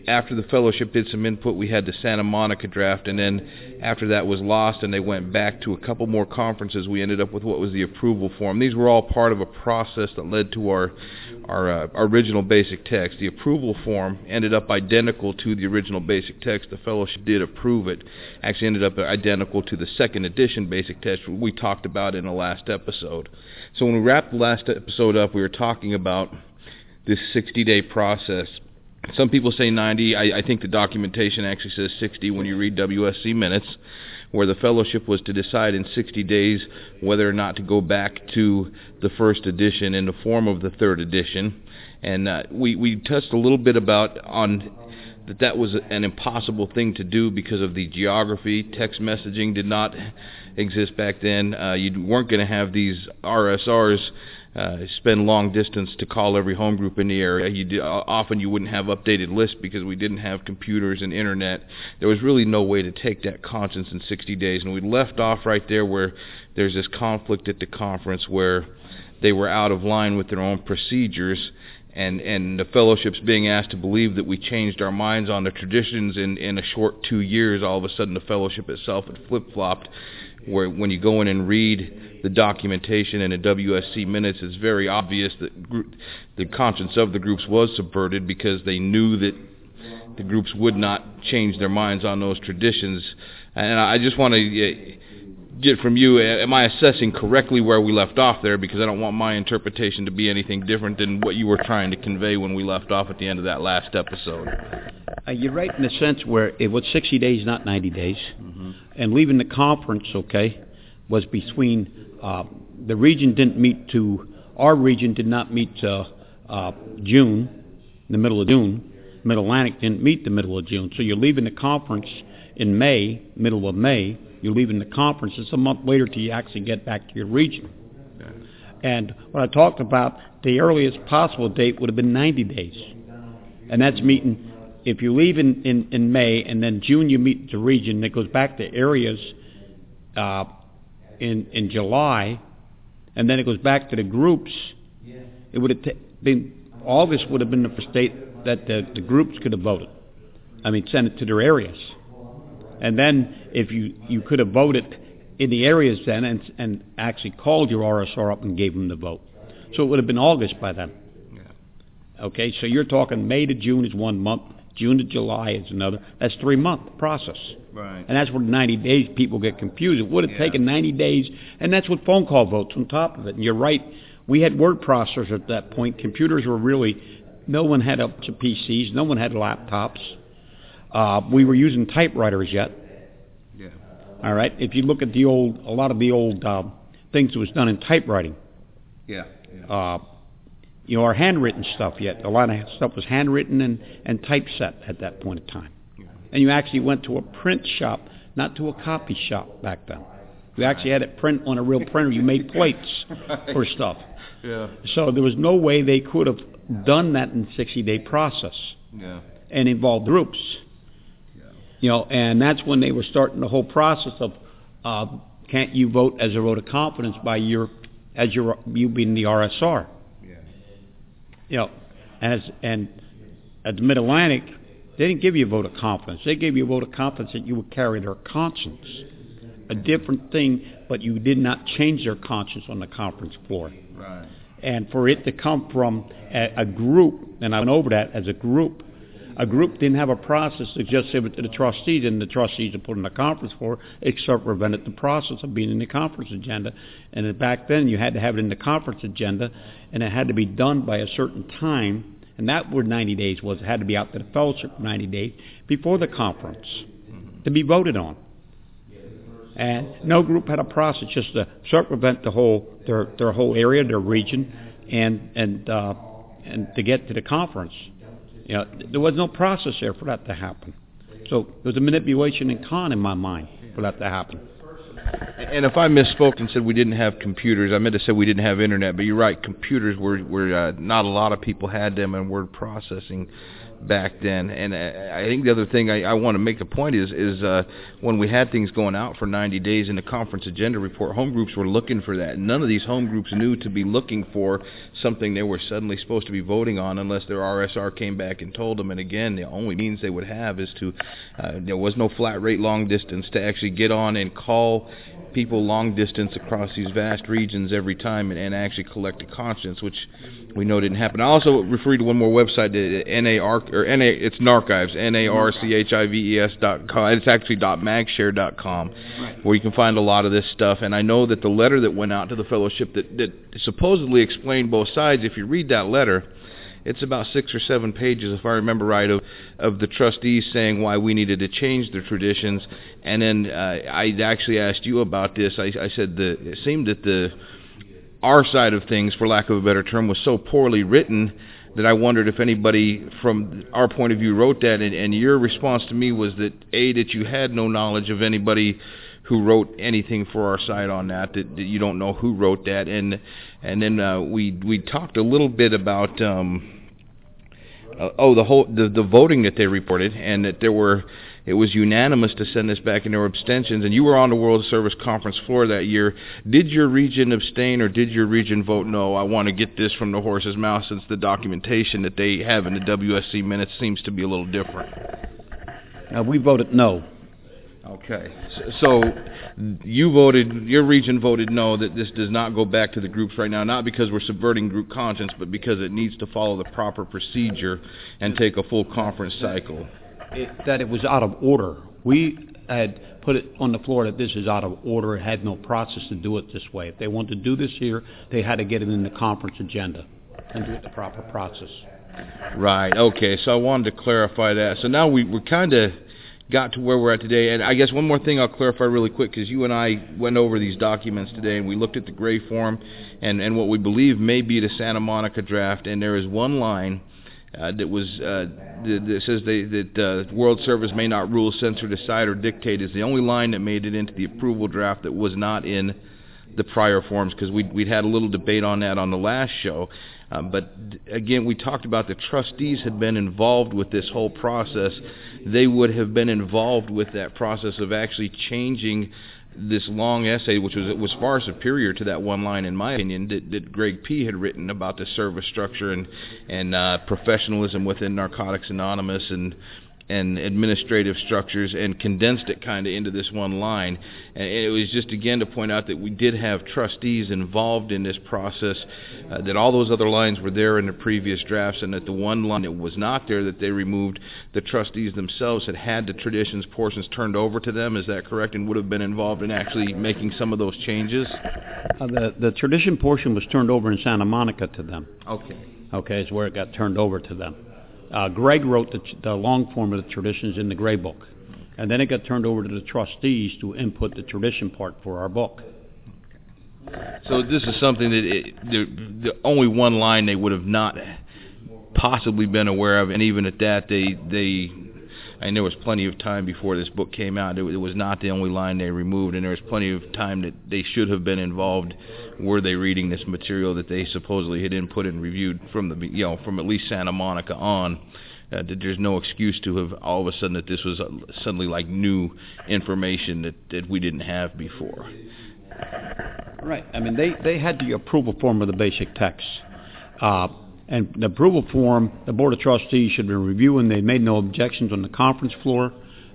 after the fellowship did some input, we had the Santa Monica draft, and then after that was lost, and they went back to a couple more conferences. We ended up with what was the approval form. These were all part of a process that led to our our, uh, original basic text. The approval form ended up identical to the original basic text. The fellowship did approve it. Actually, ended up identical to the second edition basic text we talked about in the last episode. So when we wrapped the last episode up, we were talking about this 60-day process some people say 90. I, I think the documentation actually says 60 when you read WSC minutes, where the fellowship was to decide in 60 days whether or not to go back to the first edition in the form of the third edition. And uh, we, we touched a little bit about on that that was an impossible thing to do because of the geography. Text messaging did not exist back then. Uh, you weren't going to have these RSRs uh, spend long distance to call every home group in the area. You did, uh, often you wouldn't have updated lists because we didn't have computers and internet. There was really no way to take that conscience in 60 days, and we left off right there where there's this conflict at the conference where they were out of line with their own procedures and and the fellowships being asked to believe that we changed our minds on the traditions in in a short two years all of a sudden the fellowship itself had flip flopped where when you go in and read the documentation in the WSC minutes it's very obvious that group, the conscience of the groups was subverted because they knew that the groups would not change their minds on those traditions and I just want to get from you, am I assessing correctly where we left off there? Because I don't want my interpretation to be anything different than what you were trying to convey when we left off at the end of that last episode. Uh, you're right in the sense where it was 60 days, not 90 days. Mm-hmm. And leaving the conference, okay, was between uh, the region didn't meet to, our region did not meet to uh, June, the middle of June. Mid Atlantic didn't meet the middle of June. So you're leaving the conference in May, middle of May you're leaving the conference. It's a month later till you actually get back to your region. And when I talked about the earliest possible date would have been 90 days. And that's meeting, if you leave in, in, in May and then June you meet the region, it goes back to areas uh, in, in July, and then it goes back to the groups, it would have t- been, August would have been the first date that the, the groups could have voted. I mean, sent it to their areas. And then if you, you could have voted in the areas then and, and actually called your RSR up and gave them the vote. So it would have been August by then. Okay, so you're talking May to June is one month, June to July is another. That's three month process. Right. And that's where 90 days people get confused. It would have yeah. taken 90 days, and that's with phone call votes on top of it. And you're right. We had word processors at that point. Computers were really, no one had up to PCs. No one had laptops. Uh, we were using typewriters yet. Yeah. All right. If you look at the old, a lot of the old uh, things that was done in typewriting. Yeah. yeah. Uh, you know, our handwritten stuff yet. A lot of stuff was handwritten and, and typeset at that point in time. And you actually went to a print shop, not to a copy shop back then. You actually had it print on a real printer. You made plates [laughs] for stuff. Yeah. So there was no way they could have done that in 60-day process. Yeah. And involved groups. Yeah. You know, and that's when they were starting the whole process of uh, can't you vote as a vote of confidence by your as your you being the RSR. Yeah. You know, as and at the Mid Atlantic, they didn't give you a vote of confidence. They gave you a vote of confidence that you would carry their conscience. A different thing, but you did not change their conscience on the conference floor. Right. And for it to come from a, a group, and I went over that as a group a group didn't have a process to just give it to the trustees, and the trustees to put in the conference floor, except prevented the process of being in the conference agenda. And back then, you had to have it in the conference agenda, and it had to be done by a certain time, and that were 90 days was it had to be out to the fellowship for 90 days before the conference to be voted on. And no group had a process just to circumvent the whole their their whole area, their region, and and uh, and to get to the conference. You know, there was no process there for that to happen. So there was a manipulation and con in my mind for that to happen. And if I misspoke and said we didn't have computers, I meant to say we didn't have internet. But you're right, computers were were uh, not a lot of people had them, and word processing back then. And I think the other thing I, I want to make the point is is uh, when we had things going out for 90 days in the conference agenda report, home groups were looking for that. None of these home groups knew to be looking for something they were suddenly supposed to be voting on unless their RSR came back and told them. And again, the only means they would have is to uh, there was no flat rate long distance to actually get on and call people long distance across these vast regions every time and, and actually collect a conscience, which we know didn't happen. I also refer you to one more website, the NAR or NA. It's Narchives, N-A-R-C-H-I-V-E-S dot com. It's actually dot magshare dot com, right. where you can find a lot of this stuff. And I know that the letter that went out to the fellowship that, that supposedly explained both sides. If you read that letter it's about six or seven pages, if I remember right, of of the trustees saying why we needed to change the traditions. And then uh, I actually asked you about this. I, I said that it seemed that the our side of things, for lack of a better term, was so poorly written that I wondered if anybody from our point of view wrote that, and, and your response to me was that a that you had no knowledge of anybody who wrote anything for our site on that, that, that you don't know who wrote that, and and then uh, we we talked a little bit about. Um, uh, oh, the whole the, the voting that they reported, and that there were it was unanimous to send this back, and there were abstentions. And you were on the World Service Conference floor that year. Did your region abstain, or did your region vote no? I want to get this from the horse's mouth, since the documentation that they have in the WSC minutes seems to be a little different. Uh, we voted no. Okay, so, you voted, your region voted no that this does not go back to the groups right now, not because we're subverting group conscience, but because it needs to follow the proper procedure and take a full conference cycle that it was out of order. We had put it on the floor that this is out of order. It had no process to do it this way. If they wanted to do this here, they had to get it in the conference agenda and do it the proper process. Right. Okay. So I wanted to clarify that. So now we we kind of got to where we're at today. And I guess one more thing I'll clarify really quick because you and I went over these documents today and we looked at the gray form and and what we believe may be the Santa Monica draft. And there is one line uh, that was uh, that says they, that uh, World Service may not rule, censor, decide, or dictate is the only line that made it into the approval draft that was not in the prior forms because we'd, we'd had a little debate on that on the last show. Um, but again, we talked about the trustees had been involved with this whole process. They would have been involved with that process of actually changing this long essay, which was was far superior to that one line, in my opinion, that, that Greg P. had written about the service structure and and uh, professionalism within Narcotics Anonymous and and administrative structures and condensed it kind of into this one line. And it was just again to point out that we did have trustees involved in this process, uh, that all those other lines were there in the previous drafts, and that the one line that was not there that they removed, the trustees themselves had had the traditions portions turned over to them. Is that correct? And would have been involved in actually making some of those changes. Uh, the the tradition portion was turned over in Santa Monica to them. Okay. Okay, is where it got turned over to them. Uh, Greg wrote the, the long form of the traditions in the Gray Book, and then it got turned over to the trustees to input the tradition part for our book. So this is something that it, the, the only one line they would have not possibly been aware of, and even at that, they they and there was plenty of time before this book came out. It, was not the only line they removed, and there was plenty of time that they should have been involved. Were they reading this material that they supposedly had input and reviewed from the you know from at least Santa Monica on? Uh, that there's no excuse to have all of a sudden that this was suddenly like new information that that we didn't have before. Right. I mean, they they had the approval form of the basic text. Uh, and the approval form, the Board of Trustees should be reviewing. They made no objections on the conference floor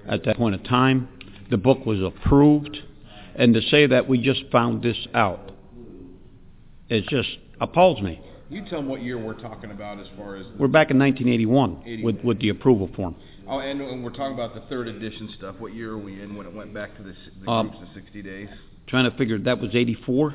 at that point of time. The book was approved. And to say that we just found this out, it just appalls me. You tell them what year we're talking about as far as... We're back in 1981 with, with the approval form. Oh, and, and, we're talking about the third edition stuff. What year are we in when it went back to the, the um, groups in 60 days? Trying to figure, that was 84?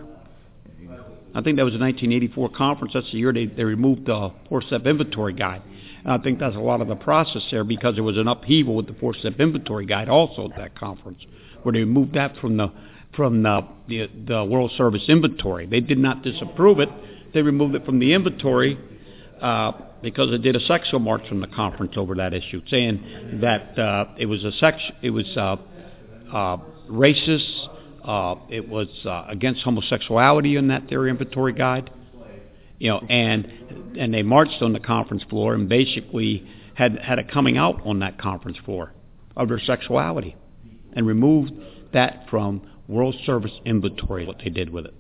I think that was the 1984 conference. That's the year they, they removed the four-step inventory guide. And I think that's a lot of the process there because there was an upheaval with the four-step inventory guide also at that conference, where they removed that from the from the, the, the World Service inventory. They did not disapprove it. They removed it from the inventory uh, because it did a sexual march from the conference over that issue, saying that uh, it was a sex, it was uh, uh, racist it was uh, against homosexuality in that their inventory guide. You know, and and they marched on the conference floor and basically had had a coming out on that conference floor of their sexuality, and removed that from World Service inventory. What they did with it.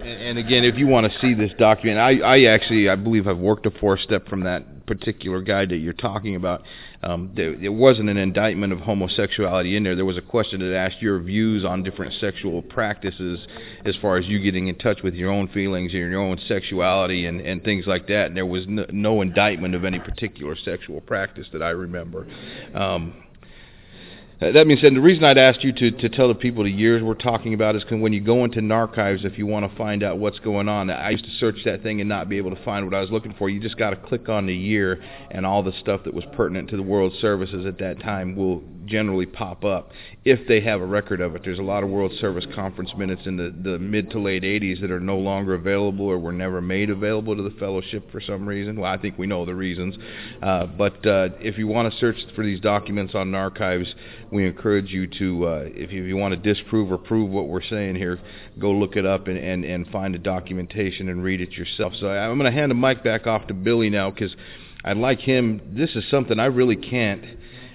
And, again, if you want to see this document, I, I actually I believe I've worked a four step from that particular guide that you're talking about. Um, there, there wasn't an indictment of homosexuality in there. There was a question that asked your views on different sexual practices, as far as you getting in touch with your own feelings and your own sexuality and, and things like that. And there was no, no indictment of any particular sexual practice that I remember. Um, Uh, that being said, the reason I'd asked you to, to tell the people the years we're talking about is because when you go into Narchives, if you want to find out what's going on, I used to search that thing and not be able to find what I was looking for. You just got to click on the year, and all the stuff that was pertinent to the World Services at that time will generally pop up if they have a record of it. There's a lot of World Service Conference minutes in the, the mid to late 80s that are no longer available or were never made available to the fellowship for some reason. Well, I think we know the reasons. Uh, but uh, if you want to search for these documents on archives, we encourage you to, uh, if, you, if you want to disprove or prove what we're saying here, go look it up and, and, and find the documentation and read it yourself. So I'm going to hand the mic back off to Billy now because I'd like him. This is something I really can't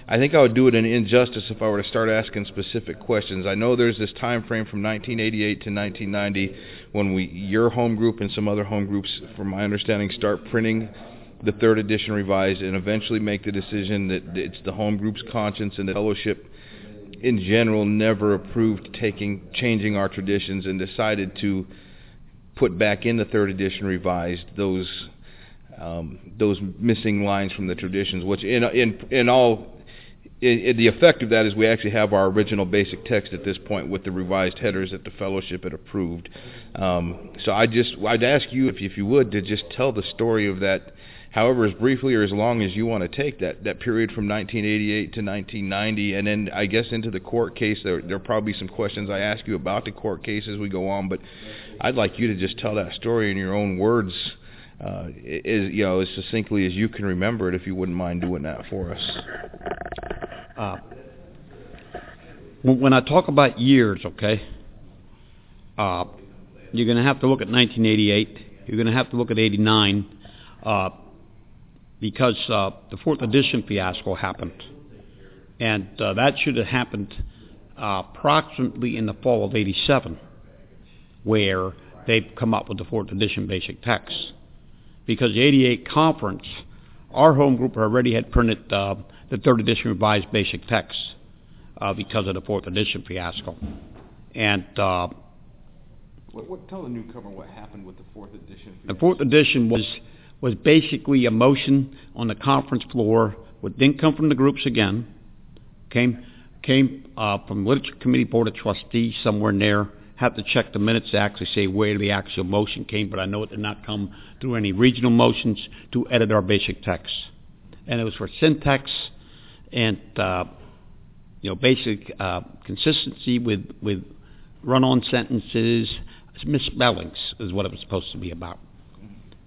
I think I would do it an injustice if I were to start asking specific questions. I know there's this time frame from 1988 to 1990 when we, your home group and some other home groups, from my understanding, start printing the third edition revised and eventually make the decision that it's the home group's conscience and the fellowship in general never approved taking changing our traditions and decided to put back in the third edition revised those um, those missing lines from the traditions, which in in in all it, it, the effect of that is we actually have our original basic text at this point with the revised headers that the fellowship had approved. Um, so I just I'd ask you if if you would to just tell the story of that, however as briefly or as long as you want to take that that period from 1988 to 1990, and then I guess into the court case. There there are probably some questions I ask you about the court case as we go on, but I'd like you to just tell that story in your own words. Uh, is you know as succinctly as you can remember it, if you wouldn't mind doing that for us. Uh, when I talk about years, okay, uh, you're going to have to look at 1988. You're going to have to look at 89 uh, because uh, the fourth edition fiasco happened, and uh, that should have happened uh, approximately in the fall of 87, where they've come up with the fourth edition basic text. Because the 88 conference, our home group already had printed uh, the third edition revised basic text uh, because of the fourth edition fiasco. And uh, what, what, tell the newcomer what happened with the fourth edition. Fiasco. The fourth edition was was basically a motion on the conference floor, what didn't come from the groups again, came came uh, from literature committee board of trustees somewhere in there. Have to check the minutes to actually say where the actual motion came, but I know it did not come through any regional motions to edit our basic text. And it was for syntax and uh, you know basic uh, consistency with with run-on sentences, misspellings is what it was supposed to be about.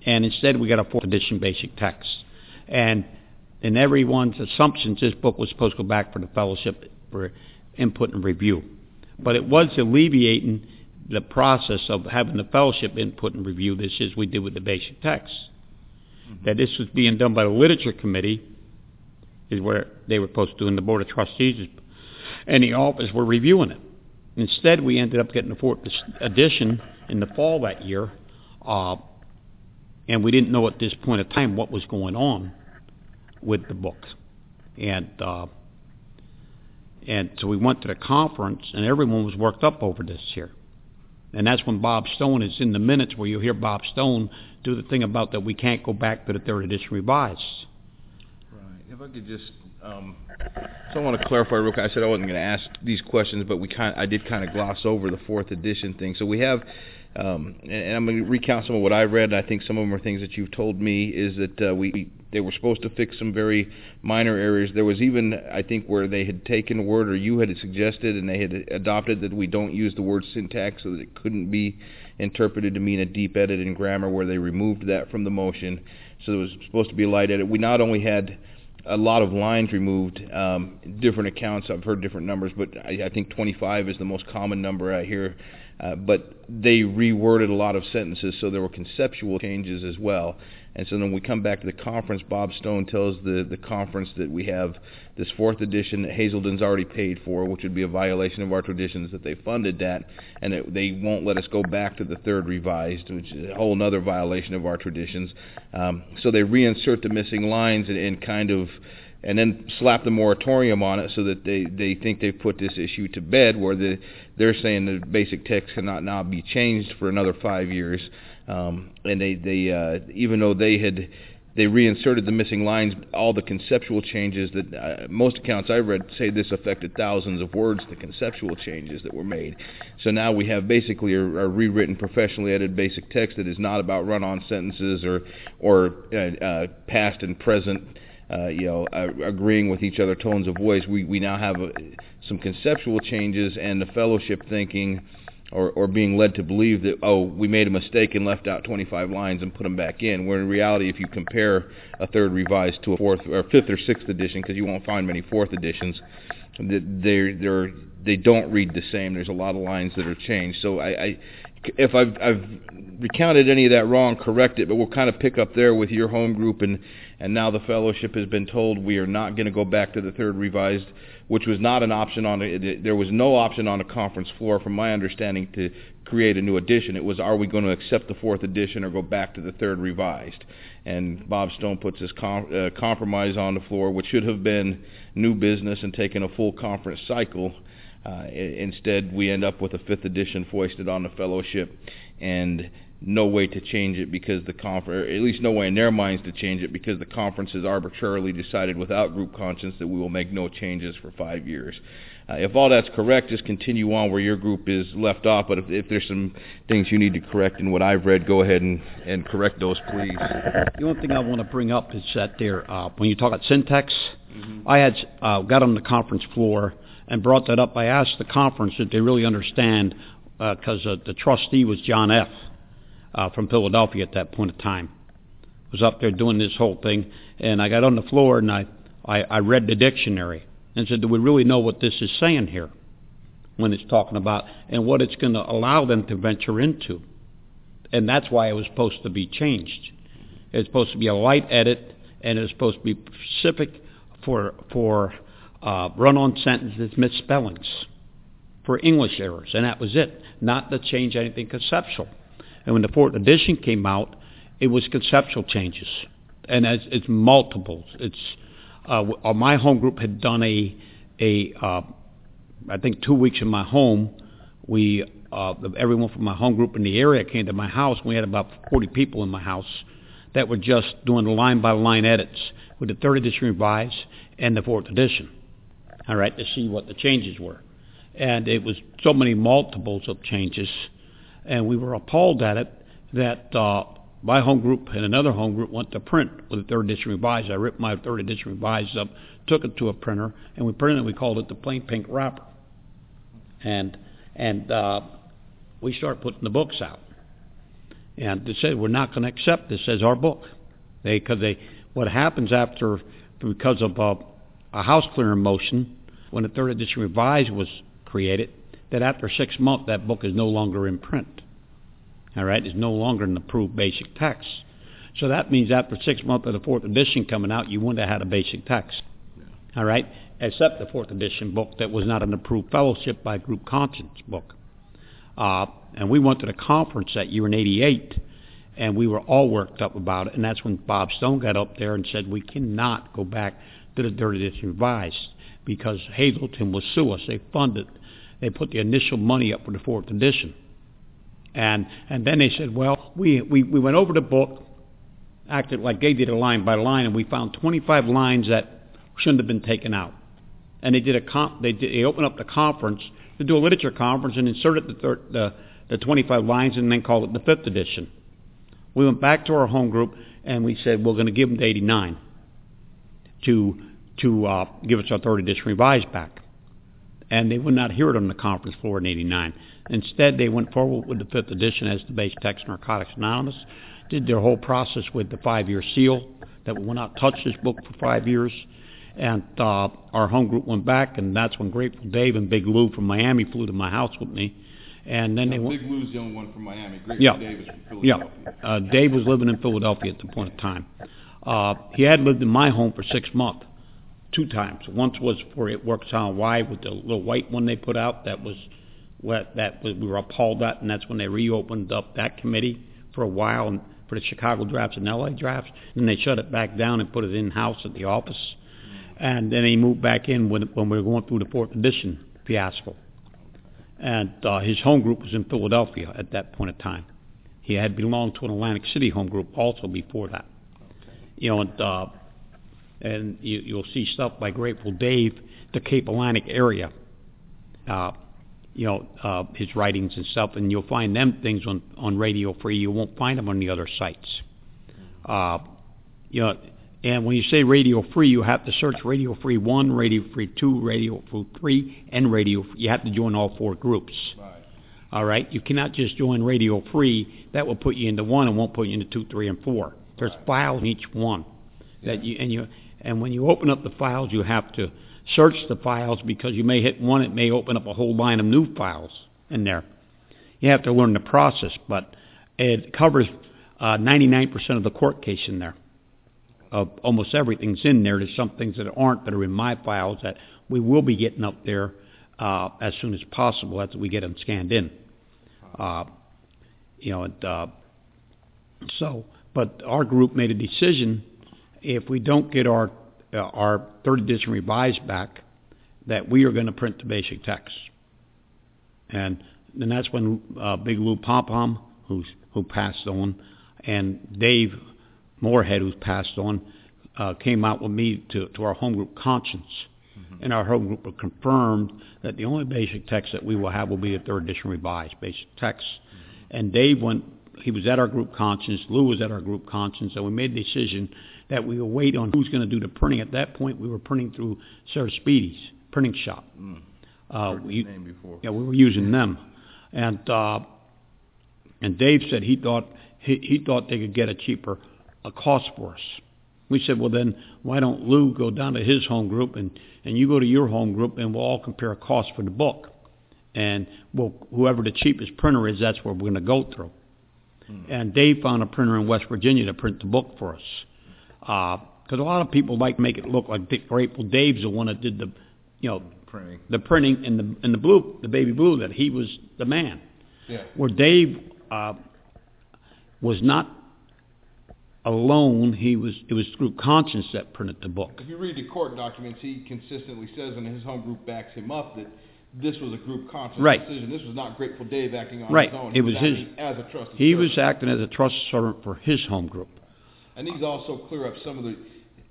And instead, we got a fourth edition basic text. And in everyone's assumptions, this book was supposed to go back for the fellowship for input and review. But it was alleviating the process of having the fellowship input and review this as we did with the basic text. Mm-hmm. That this was being done by the literature committee is where they were supposed to and the board of trustees and the office were reviewing it. Instead, we ended up getting the fourth edition in the fall that year, uh, and we didn't know at this point of time what was going on with the book, and uh, and so we went to the conference, and everyone was worked up over this here. And that's when Bob Stone is in the minutes where you hear Bob Stone do the thing about that we can't go back to the third edition revised if I could just, um, so I want to clarify real quick. I said I wasn't going to ask these questions, but we kind, I did kind of gloss over the fourth edition thing. So we have, um, and, I'm going to recount some of what I read. I think some of them are things that you've told me. Is that uh, we they were supposed to fix some very minor areas. There was even, I think, where they had taken a word, or you had suggested, and they had adopted that we don't use the word syntax, so that it couldn't be interpreted to mean a deep edit in grammar, where they removed that from the motion. So it was supposed to be a light edit. We not only had a lot of lines removed. Um, different accounts, I've heard different numbers, but I, I think 25 is the most common number I hear. Uh, but they reworded a lot of sentences, so there were conceptual changes as well. And so then we come back to the conference. Bob Stone tells the, the conference that we have this fourth edition that Hazelden's already paid for, which would be a violation of our traditions that they funded that, and that they won't let us go back to the third revised, which is a whole other violation of our traditions. Um, so they reinsert the missing lines and, and kind of and then slap the moratorium on it so that they, they think they've put this issue to bed where the, they're saying the basic text cannot now be changed for another five years. Um, and they, they uh, even though they had they reinserted the missing lines, all the conceptual changes that uh, most accounts I read say this affected thousands of words, the conceptual changes that were made. So now we have basically a, a rewritten, professionally edited basic text that is not about run-on sentences or or uh, uh, past and present uh, you know, uh, agreeing with each other, tones of voice. We we now have uh, some conceptual changes and the fellowship thinking or, or being led to believe that oh we made a mistake and left out 25 lines and put them back in. Where in reality, if you compare a third revised to a fourth or fifth or sixth edition, because you won't find many fourth editions, they're, they're they don't read the same. There's a lot of lines that are changed. So I, I if I've, I've recounted any of that wrong, correct it. But we'll kind of pick up there with your home group, and and now the fellowship has been told we are not going to go back to the third revised which was not an option on it. There was no option on the conference floor, from my understanding, to create a new edition. It was, are we going to accept the fourth edition or go back to the third revised? And Bob Stone puts his com- uh, compromise on the floor, which should have been new business and taken a full conference cycle. Uh, instead, we end up with a fifth edition foisted on the fellowship, and no way to change it because the conference, at least no way in their minds to change it because the conference has arbitrarily decided without group conscience that we will make no changes for five years. Uh, if all that's correct, just continue on where your group is left off. But if, if there's some things you need to correct in what I've read, go ahead and, and correct those, please. The only thing I want to bring up is that there, uh, when you talk about syntax, mm-hmm. I had uh, got on the conference floor and brought that up. I asked the conference if they really understand because uh, uh, the trustee was John F uh, from Philadelphia at that point in time. Was up there doing this whole thing, and I got on the floor and I, I, I read the dictionary and said, "Do we really know what this is saying here?" When it's talking about and what it's going to allow them to venture into, and that's why it was supposed to be changed. It's supposed to be a light edit, and it's supposed to be specific for for uh, run-on sentences, misspellings, for English errors, and that was it. Not to change anything conceptual. And when the fourth edition came out, it was conceptual changes, and it's, it's multiples. It's uh, my home group had done a a uh, I think two weeks in my home. We uh, everyone from my home group in the area came to my house. We had about 40 people in my house that were just doing line by line edits with the third edition revised and the fourth edition. All right, to see what the changes were, and it was so many multiples of changes and we were appalled at it that uh, my home group and another home group went to print with a third edition revised. I ripped my third edition revised up, took it to a printer, and we printed it. We called it the plain pink wrapper, and and uh, we started putting the books out. And they said we're not going to accept this as our book. They because they what happens after because of uh, a house clearing motion when the third edition revised was created that after six months that book is no longer in print. All right, it's no longer an approved basic text. So that means after six months of the fourth edition coming out, you wouldn't have had a basic text. All right, except the fourth edition book that was not an approved fellowship by group conscience book. Uh, and we went to the conference that year in '88, and we were all worked up about it. And that's when Bob Stone got up there and said we cannot go back to the third edition revised because Hazelden will sue us. They funded they put the initial money up for the fourth edition. And and then they said, well, we, we, we went over the book, acted like they did a line by line, and we found 25 lines that shouldn't have been taken out. And they did a comp, they did, they opened up the conference to do a literature conference and inserted the, third, the the 25 lines and then called it the fifth edition. We went back to our home group and we said we're going to give them the 89 to to uh, give us our third edition revised back and they would not hear it on the conference floor in 89. Instead, they went forward with the fifth edition as the base text Narcotics Anonymous, did their whole process with the five-year seal that we will not touch this book for five years. And uh, our home group went back, and that's when Grateful Dave and Big Lou from Miami flew to my house with me. And then now, they went. Big Lou's the only one from Miami. Grateful yeah, Dave is from Philadelphia. Yeah, uh, Dave was living in Philadelphia at the point of time. Uh, he had lived in my home for six months two times. Once was for It Works on Why with the little white one they put out. That was what that was, we were appalled at, and that's when they reopened up that committee for a while and for the Chicago drafts and LA drafts. And they shut it back down and put it in house at the office. And then he moved back in when when we were going through the fourth edition fiasco. And uh, his home group was in Philadelphia at that point in time. He had belonged to an Atlantic City home group also before that. You know, and uh, and you, you'll see stuff by Grateful Dave, the Cape Atlantic area. Uh, you know uh, his writings and stuff, and you'll find them things on on Radio Free. You won't find them on the other sites. Uh, you know, And when you say radio free, you have to search radio free one, radio free two, radio free three, and radio. Free. You have to join all four groups. Right. All right. You cannot just join radio free. That will put you into one and won't put you into two, three, and four. There's Right. files in each one that Yeah. you and you and when you open up the files, you have to search the files because you may hit one, it may open up a whole line of new files in there. You have to learn the process, but it covers uh, 99% of the court case in there. Of almost everything's in there. There's some things that aren't that are in my files that we will be getting up there uh, as soon as possible after we get them scanned in. Uh, you know, and, uh, so, but our group made a decision if we don't get our uh, our third edition revised back, that we are going to print the basic text. And and that's when uh, Big Lou Pompom, who's who passed on, and Dave Moorhead, who's passed on, uh, came out with me to, to our home group Conscience. And our home group confirmed that the only basic text that we will have will be a third edition revised basic text. And Dave went, he was at our group Conscience, Lou was at our group Conscience, and we made the decision that we will wait on who's going to do the printing. At that point, we were printing through Sarah Speedy's printing shop. Mm. Uh, we, his name before. yeah, we were using them, and uh, and Dave said he thought he, he thought they could get a cheaper a cost for us. We said, well then, why don't Lou go down to his home group and and you go to your home group and we'll all compare a cost for the book, and we'll whoever the cheapest printer is, that's where we're going to go through. And Dave found a printer in West Virginia to print the book for us, because a lot of people like make it look like Dick Grateful Dave's the one that did the, you know, Printing. the printing in the in the blue, the baby blue, that he was the man. Yeah. Where Dave uh, was not alone, he was it was through Conscience that printed the book. If you read the court documents, he consistently says, and his home group backs him up, that this was a group conscious Right. decision. This was not Grateful Dave acting on Right. his own. It He was his- as a trusted He servant. was acting as a trust servant for his home group. And these also clear up some of the.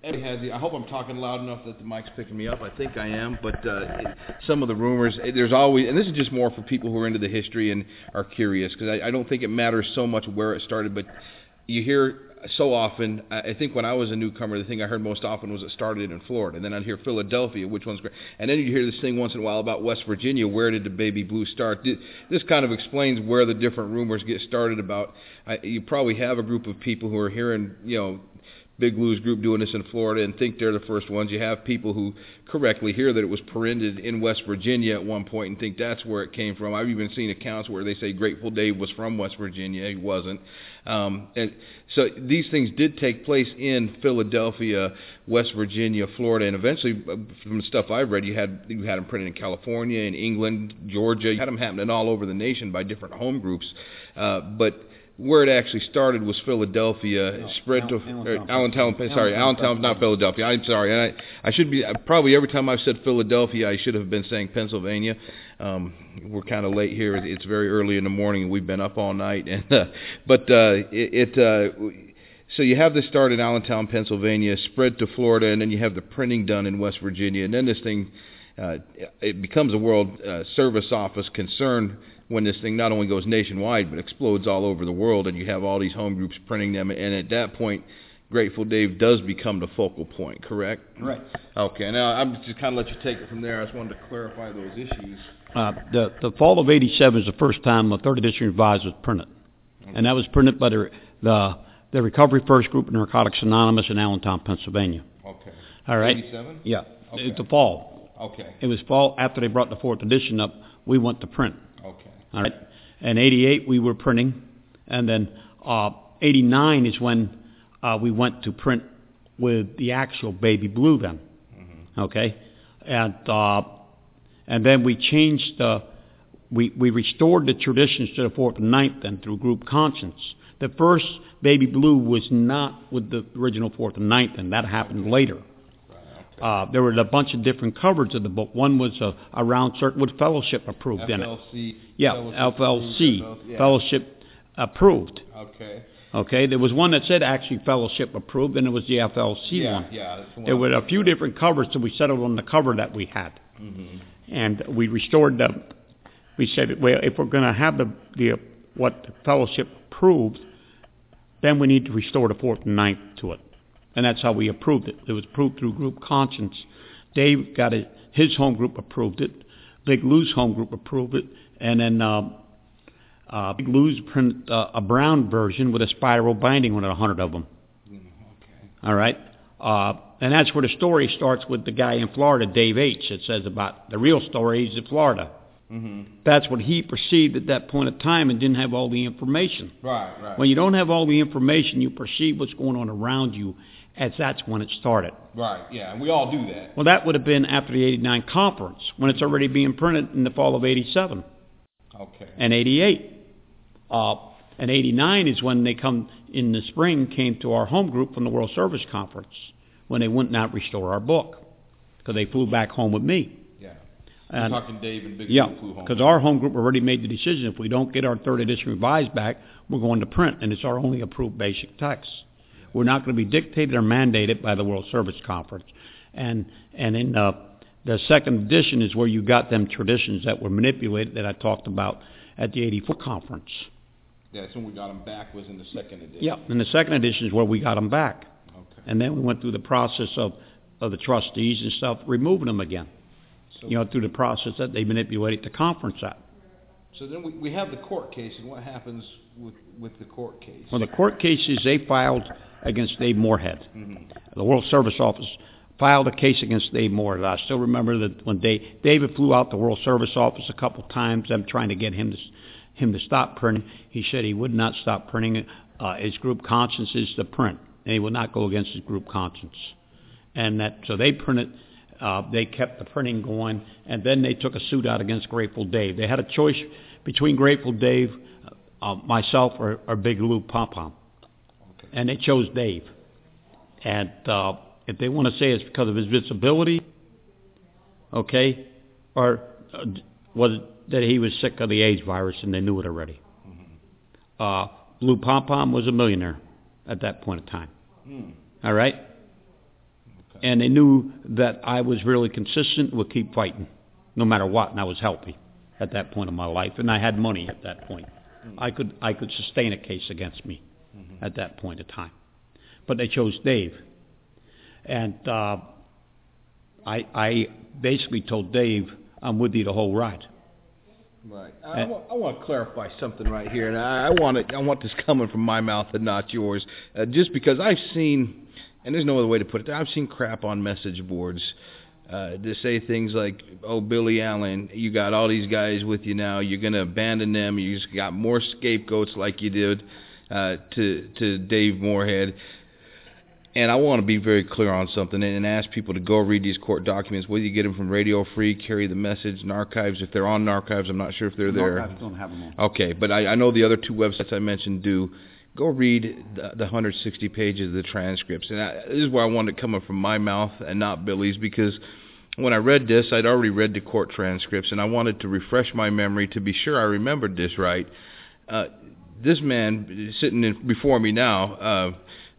Has. I hope I'm talking loud enough that the mic's picking me up. I think I am, but uh, some of the rumors. eh, There's always, and this is just more for people who are into the history and are curious, because I, I don't think it matters so much where it started, but you hear so often. I think when I was a newcomer, the thing I heard most often was it started in Florida, and then I'd hear Philadelphia, which one's great, and then you'd hear this thing once in a while about West Virginia. Where did the baby blue start? This kind of explains where the different rumors get started about. I, you probably have a group of people who are hearing, you know. Big Lou's group doing this in Florida and think they're the first ones. You have people who correctly hear that it was printed in West Virginia at one point and think that's where it came from. I've even seen accounts where they say Grateful Dave was from West Virginia. He wasn't. Um, and so these things did take place in Philadelphia, West Virginia, Florida, and eventually, uh, from the stuff I've read, you had you had them printed in California, in England, Georgia. You had them happening all over the nation by different home groups. Uh, but where it actually started was Philadelphia, No, spread to Al- or Allentown, Allentown, sorry, Allentown, Allentown, not Philadelphia. I'm sorry, and I, I should be probably every time I've said Philadelphia, I should have been saying Pennsylvania. Um, we're kind of late here; it's very early in the morning, and we've been up all night. [laughs] And uh, but uh, it, it uh, so you have this start in Allentown, Pennsylvania, spread to Florida, and then you have the printing done in West Virginia, and then this thing uh, it becomes a World uh, Service Office concern when this thing not only goes nationwide but explodes all over the world, and you have all these home groups printing them, and at that point, Grateful Dave does become the focal point. Correct? Right. Okay. Now I'm just kind of let you take it from there. I just wanted to clarify those issues. Uh, the the fall of '87 is the first time the third edition revised was printed, and that was printed by the the, the Recovery First Group of Narcotics Anonymous in Allentown, Pennsylvania. Okay. All right. 87? Yeah. Okay. It's the fall. Okay. It was fall after they brought the fourth edition up. We went to print. Okay. All right. And '88 we were printing, and then uh, '89 is when uh, we went to print with the actual baby blue. Then, okay, and uh, and then we changed the we we restored the traditions to the fourth and ninth then through group conscience. The first baby blue was not with the original fourth and ninth, and that happened later. Uh, there were a bunch of different covers of the book. One was a, a round circle with fellowship approved in it. FLC. Yeah, fellowship FLC, approved, yeah. fellowship approved. Okay. Okay, there was one that said actually fellowship approved, and it was the FLC yeah, one. Yeah. the There one. were a few different covers, so we settled on the cover that we had, Mhm. and we restored the. We said, well, if we're going to have the the what the fellowship approved, then we need to restore the fourth and ninth to it. And that's how we approved it. It was approved through group conscience. Dave got it. His home group approved it. Big Lou's home group approved it, and then uh, uh, Big Lou's printed uh, a brown version with a spiral binding with a hundred of them. Mm, okay. All right. Uh, and that's where the story starts with the guy in Florida, Dave H. It says about the real story is in Florida. Mm-hmm. That's what he perceived at that point of time and didn't have all the information. Right, right. When you don't have all the information, you perceive what's going on around you as that's when it started. right, yeah, and we all do that. Well, that would have been after the 89 conference, when it's already being printed in the fall of 87 Okay. and 88. Uh, and 89 is when they come in the spring came to our home group from the World Service Conference when they would not restore our book because they flew back home with me. yeah. And, talking Dave and Big yeah, flew home. because our home group already made the decision if we don't get our third edition revised back, we're going to print, and it's our only approved basic text. We're not going to be dictated or mandated by the World Service Conference. And and in uh, the second edition is where you got them traditions that were manipulated that I talked about at the 84 conference. yeah, that's when we got them back was in the second edition. Yeah, and the second edition is where we got them back. Okay. And then we went through the process of, of the trustees and stuff, removing them again. So, You know, through the process that they manipulated the conference at. So then we, we have the court case, and what happens with, with the court case? Well, the court cases they filed against Dave Moorhead. Mhm. The World Service Office filed a case against Dave Moorhead. I still remember that when Dave, David flew out the World Service Office a couple times, them trying to get him to him to stop printing. He said he would not stop printing. Uh, his group conscience is to print, and he would not go against his group conscience. And that so they printed. Uh, they kept the printing going, and then they took a suit out against Grateful Dave. They had a choice between Grateful Dave, uh, myself, or, or Big Lou Pom Pom Okay. and they chose Dave. And uh, if they want to say it's because of his visibility, okay, or uh, was it that he was sick of the AIDS virus and they knew it already? Uh, Lou Pom Pom was a millionaire at that point in time. Hmm. All right, Okay. and they knew that I was really consistent, would keep fighting, no matter what, and I was healthy at that point in my life, and I had money at that point. I could I could sustain a case against me Mhm. at that point in time. But they chose Dave. And uh, I, I basically told Dave, I'm with you the whole ride. Right. I, I, want, I want to clarify something right here, and I, I want it. I want this coming from my mouth and not yours, uh, just because I've seen, and there's no other way to put it. I've seen crap on message boards uh, to say things like, "Oh, Billy Allen, you got all these guys with you now. You're going to abandon them. You just got more scapegoats like you did uh, to to Dave Moorhead." And I want to be very clear on something and, ask people to go read these court documents, whether you get them from Radio Free, Carry the Message, and Archives. If they're on Archives, I'm not sure if they're there. Archives don't have them on. Okay, but I, I know the other two websites I mentioned do. Go read the, the 160 pages of the transcripts, and I, this is where I want it coming from my mouth and not Billy's, because when I read this, I'd already read the court transcripts, and I wanted to refresh my memory to be sure I remembered this right. Uh, this man sitting in, before me now, uh,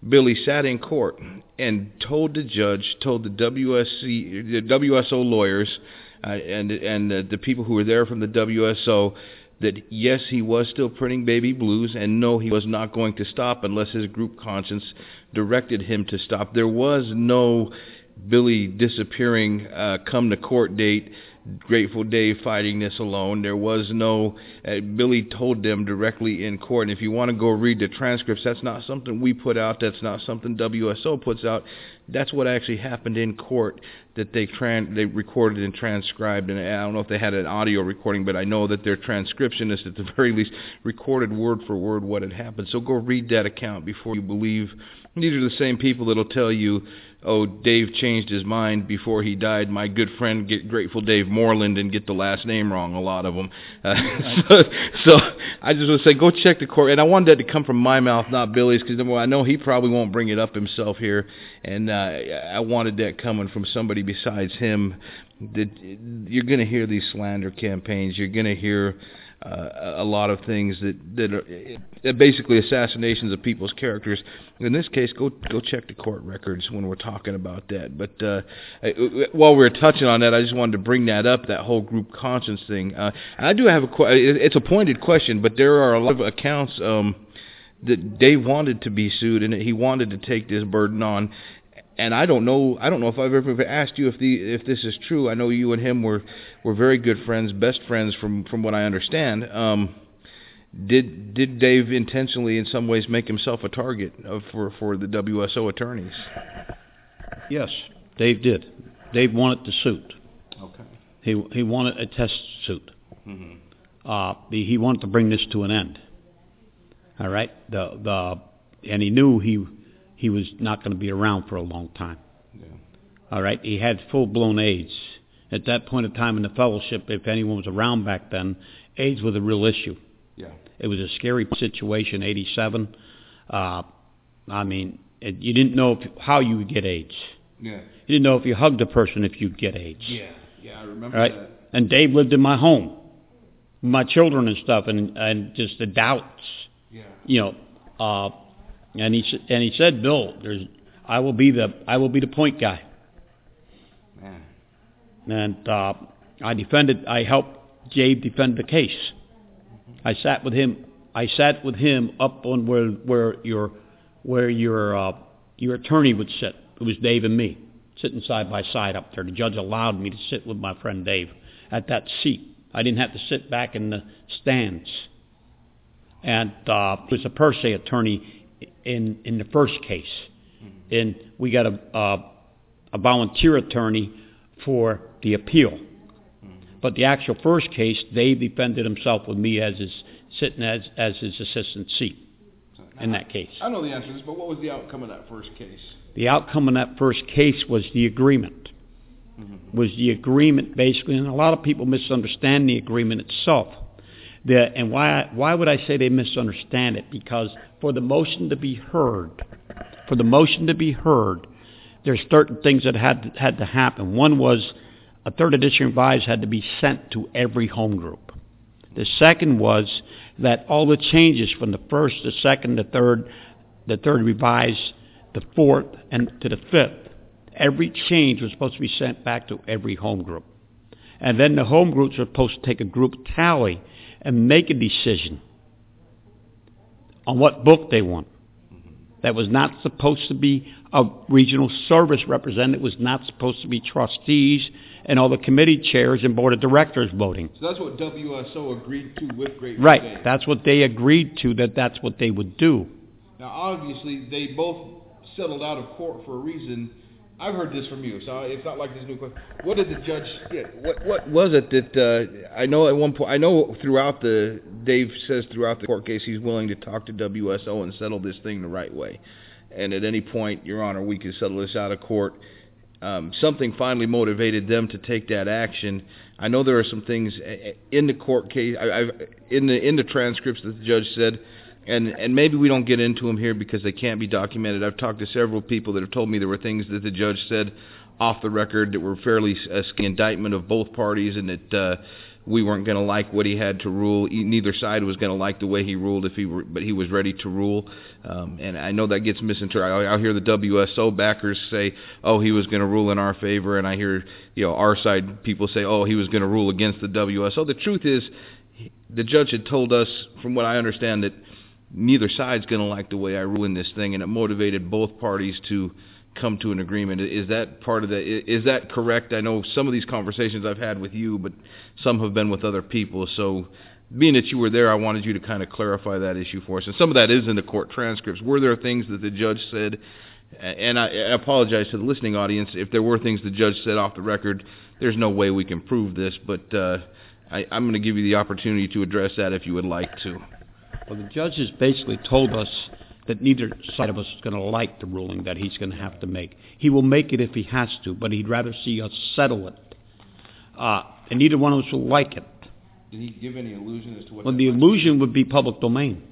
Billy sat in court and told the judge, told the WSC, the WSO lawyers, uh, and and the people who were there from the WSO that yes, he was still printing baby blues, and no, he was not going to stop unless his group conscience directed him to stop. There was no Billy disappearing uh, come to court date. Grateful Dave fighting this alone. There was no. Uh, Billy told them directly in court. And if you want to go read the transcripts, that's not something we put out. That's not something WSO puts out. That's what actually happened in court that they tran- they recorded and transcribed. And I don't know if they had an audio recording, but I know that their transcriptionist, at the [laughs] very least, recorded word for word what had happened. So go read that account before you believe. These are the same people that'll tell you oh, Dave changed his mind before he died. My good friend, get Grateful Dave Moreland, and get the last name wrong. A lot of them. Uh, [laughs] so, so I just want to say, go check the court. And I wanted that to come from my mouth, not Billy's, because I know he probably won't bring it up himself here. And uh, I wanted that coming from somebody besides him. That you're going to hear these slander campaigns. You're going to hear uh, a lot of things that that are basically assassinations of people's characters. In this case, go go check the court records when we're talking about that. But uh, while we are touching on that, I just wanted to bring that up, that whole group conscience thing. Uh, I do have a it's a pointed question, but there are a lot of accounts. Um, that Dave wanted to be sued and he wanted to take this burden on. And I don't know. I don't know if I've ever asked you if the if this is true. I know you and him were were very good friends, best friends from from what I understand. Um, did did Dave intentionally, in some ways, make himself a target of, for for the WSO attorneys? Yes, Dave did. Dave wanted the suit. Okay. He he wanted a test suit. Mm-hmm. Uh, he he wanted to bring this to an end. All right. The the and he knew he he was not going to be around for a long time. Yeah. All right. He had full blown AIDS. At that point in time in the fellowship, if anyone was around back then, AIDS was a real issue. Yeah. It was a scary situation. Eighty-seven. Uh, I mean, it, you didn't know if, how you would get AIDS. Yeah. You didn't know if you hugged a person if you'd get AIDS. Yeah. Yeah. I remember All right. that. And Dave lived in my home, my children and stuff, and and just the doubts, Yeah. you know. Uh, and he and he said, Bill, there's I will be the I will be the point guy. Man. And uh, I defended. I helped Dave defend the case. I sat with him. I sat with him up on where where your where your uh, your attorney would sit. It was Dave and me sitting side by side up there. The judge allowed me to sit with my friend Dave at that seat. I didn't have to sit back in the stands. And uh, it was a per se attorney in in the first case, and we got a uh, a volunteer attorney for the appeal. But the actual first case, they defended himself with me as his sitting as as his assistant seat in that case. I know the answer to this, but what was the outcome of that first case? The outcome in that first case was the agreement. Was the agreement basically, and a lot of people misunderstand the agreement itself. The, and why why would I say they misunderstand it? Because for the motion to be heard, for the motion to be heard, there's certain things that had had to happen. One was a third edition revised had to be sent to every home group. The second was that all the changes from the first, the second, the third, the third revised, the fourth, and to the fifth, every change was supposed to be sent back to every home group. And then the home groups were supposed to take a group tally and make a decision on what book they want. That was not supposed to be a regional service representative. It was not supposed to be trustees and all the committee chairs and board of directors voting. So that's what WSO agreed to with Great Right. Dave. That's what they agreed to, that that's what they would do. Now, obviously, they both settled out of court for a reason. I've heard this from you, so it's not like this new question. What did the judge? Yeah, what what was it that uh, I know at one point? I know throughout the Dave says throughout the court case he's willing to talk to WSO and settle this thing the right way. And at any point, Your Honor, we could settle this out of court. Um, something finally motivated them to take that action. I know there are some things uh, in the court case, I, I've, in the in the transcripts that the judge said and and maybe we don't get into them here because they can't be documented. I've talked to several people that have told me there were things that the judge said off the record that were fairly a indictment of both parties, and that uh, we weren't going to like what he had to rule. Neither side was going to like the way he ruled, if he were, but he was ready to rule. Um, and I know that gets misinterpreted. I, I hear the WSO backers say, "Oh, he was going to rule in our favor," and I hear you know our side people say, "Oh, he was going to rule against the WSO." The truth is, the judge had told us, from what I understand, that neither side's going to like the way I rule in this thing, and it motivated both parties to come to an agreement. Is that part of the? Is that correct? I know some of these conversations I've had with you, but some have been with other people. So, being that you were there, I wanted you to kind of clarify that issue for us. And some of that is in the court transcripts. Were there things that the judge said? And I, I apologize to the listening audience if there were things the judge said off the record. There's no way we can prove this, but uh, I, I'm going to give you the opportunity to address that if you would like to. Well, the judge has basically told us that neither side of us is going to like the ruling that he's going to have to make. He will make it if he has to, but he'd rather see us settle it. Uh, and neither one of us will like it. Did he give any illusion as to what? Well, the illusion would be public domain.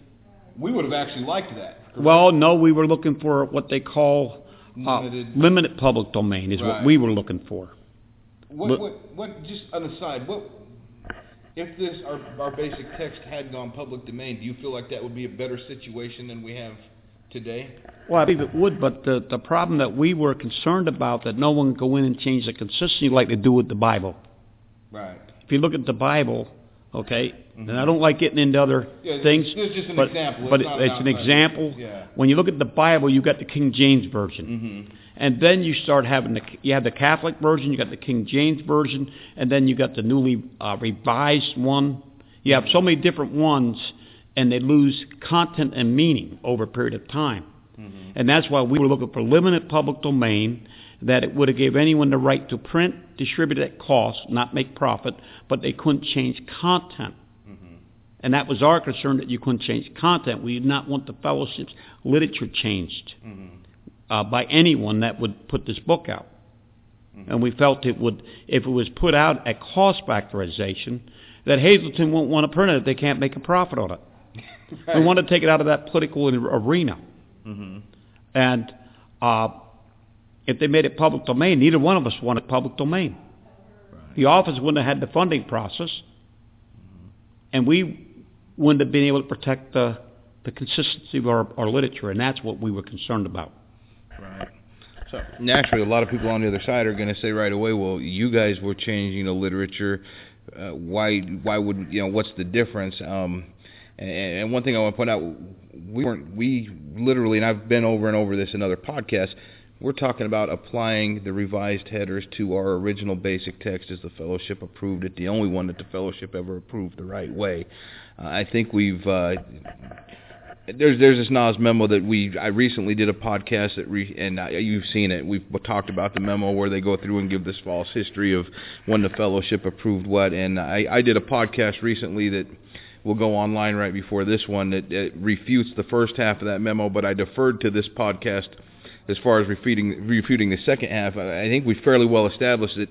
we would have actually liked that. correct? Well, no, we were looking for what they call uh, Limited- limited public domain is what we were looking for. What, what, what, just on the side, what, if this, our, our basic text had gone public domain, do you feel like that would be a better situation than we have today? Well, I believe it would, but the, the problem that we were concerned about that no one go in and change the consistency like they do with the Bible. Right. If you look at the Bible, Okay, and I don't like getting into other Mm-hmm. Yeah, things, this is just an but example. but It's it's an example. Yeah. When you look at the Bible, you got the King James version, Mm-hmm. And then you start having the you have the Catholic version, you got the King James version, and then you got the newly uh, revised one. You have so many different ones, and they lose content and meaning over a period of time. Mm-hmm. And that's why we were looking for limited public domain that it would have gave anyone the right to print, distribute at cost, not make profit, but they couldn't change content. And that was our concern that you couldn't change content. We did not want the fellowship's literature changed uh, by anyone that would put this book out. And we felt it would, if it was put out at cost factorization, that Hazelden won't want to print it if they can't make a profit on it. [laughs] We want to take it out of that political arena. Mm-hmm. And uh, if they made it public domain, neither one of us wanted public domain. The office wouldn't have had the funding process, and we wouldn't have been able to protect the, the consistency of our, our literature, and that's what we were concerned about. Right. So naturally, a lot of people on the other side are going to say right away, "Well, you guys were changing the literature. Uh, why? Why would you know? What's the difference?" Um, and, and one thing I want to point out, we weren't. We literally, and I've been over and over this in other podcasts. We're talking about applying the revised headers to our original basic text as the fellowship approved it, the only one that the fellowship ever approved the right way. Uh, I think we've uh, there's there's this NAWS memo that we I recently did a podcast that re, and you've seen it. We've talked about the memo where they go through and give this false history of when the fellowship approved what. And I, I did a podcast recently that will go online right before this one that, that refutes the first half of that memo, but I deferred to this podcast as far as refuting refuting the second half. I I think we fairly well established that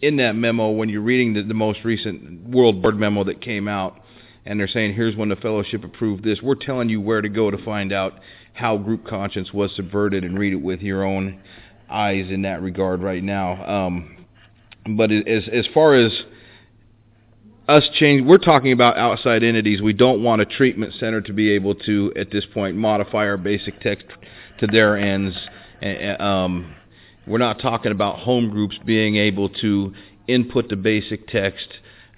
in that memo when you're reading the, the most recent World Board memo that came out and they're saying here's when the fellowship approved this. We're telling you where to go to find out how group conscience was subverted and read it with your own eyes in that regard right now. Um, but as as far as us change, we're talking about outside entities. We don't want a treatment center to be able to, at this point, modify our basic text to their ends. Um, we're not talking about home groups being able to input the basic text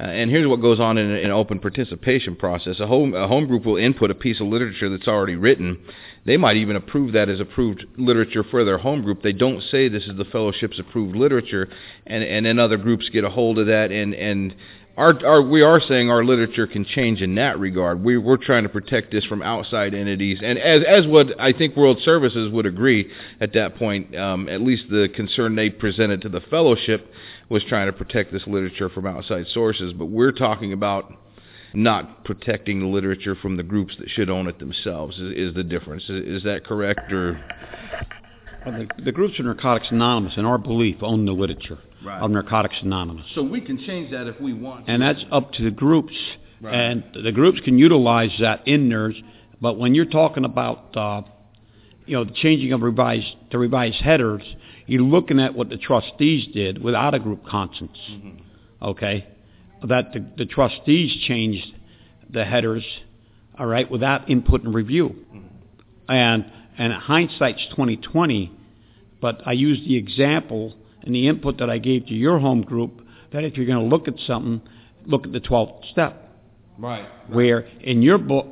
uh, and here's what goes on in an open participation process. A home, a home group will input a piece of literature that's already written. They might even approve that as approved literature for their home group. They don't say this is the fellowship's approved literature, and, and then other groups get a hold of that. And, and our, our, we are saying our literature can change in that regard. We, we're trying to protect this from outside entities, and as, as would I think World Services would agree at that point. Um, at least the concern they presented to the fellowship was trying to protect this literature from outside sources, but we're talking about not protecting the literature from the groups that should own it themselves. Is, is the difference? Is, is, that correct, or? Well, the, the groups of Narcotics Anonymous, in our belief, own the literature right. of Narcotics Anonymous. So we can change that if we want. And that's up to the groups, right. and the groups can utilize that in theirs. But when you're talking about, uh, you know, the changing of revised the revised headers, you're looking at what the trustees did without a group conscience. Mm-hmm. Okay, that the, the trustees changed the headers, all right, without input and review. Mm-hmm. And and hindsight's 2020, but I used the example and the input that I gave to your home group that if you're going to look at something, look at the 12th step. Right. right. Where in your book,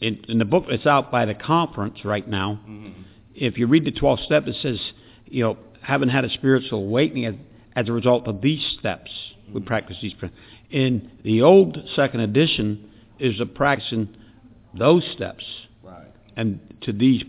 in, in the book that's out by the conference right now, mm-hmm. if you read the 12th step, it says, you know, haven't had a spiritual awakening as, as a result of these steps. Mm-hmm. We practice these. Principles. In the old second edition, is a practicing those steps right. and to these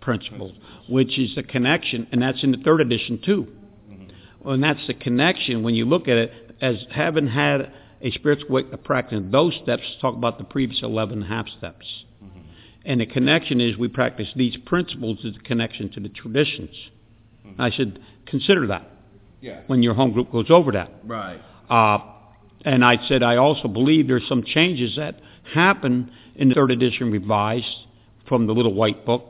principles, which is the connection, and that's in the third edition too. Mm-hmm. And that's the connection when you look at it as having had a spiritual awakening, practicing those steps. Talk about the previous eleven and a half steps. Mm-hmm. And the connection is we practice these principles is the connection to the traditions. Mm-hmm. I should consider that yeah. when your home group goes over that. Right. Uh, and I said I also believe there's some changes that happen in the third edition revised from the little white book.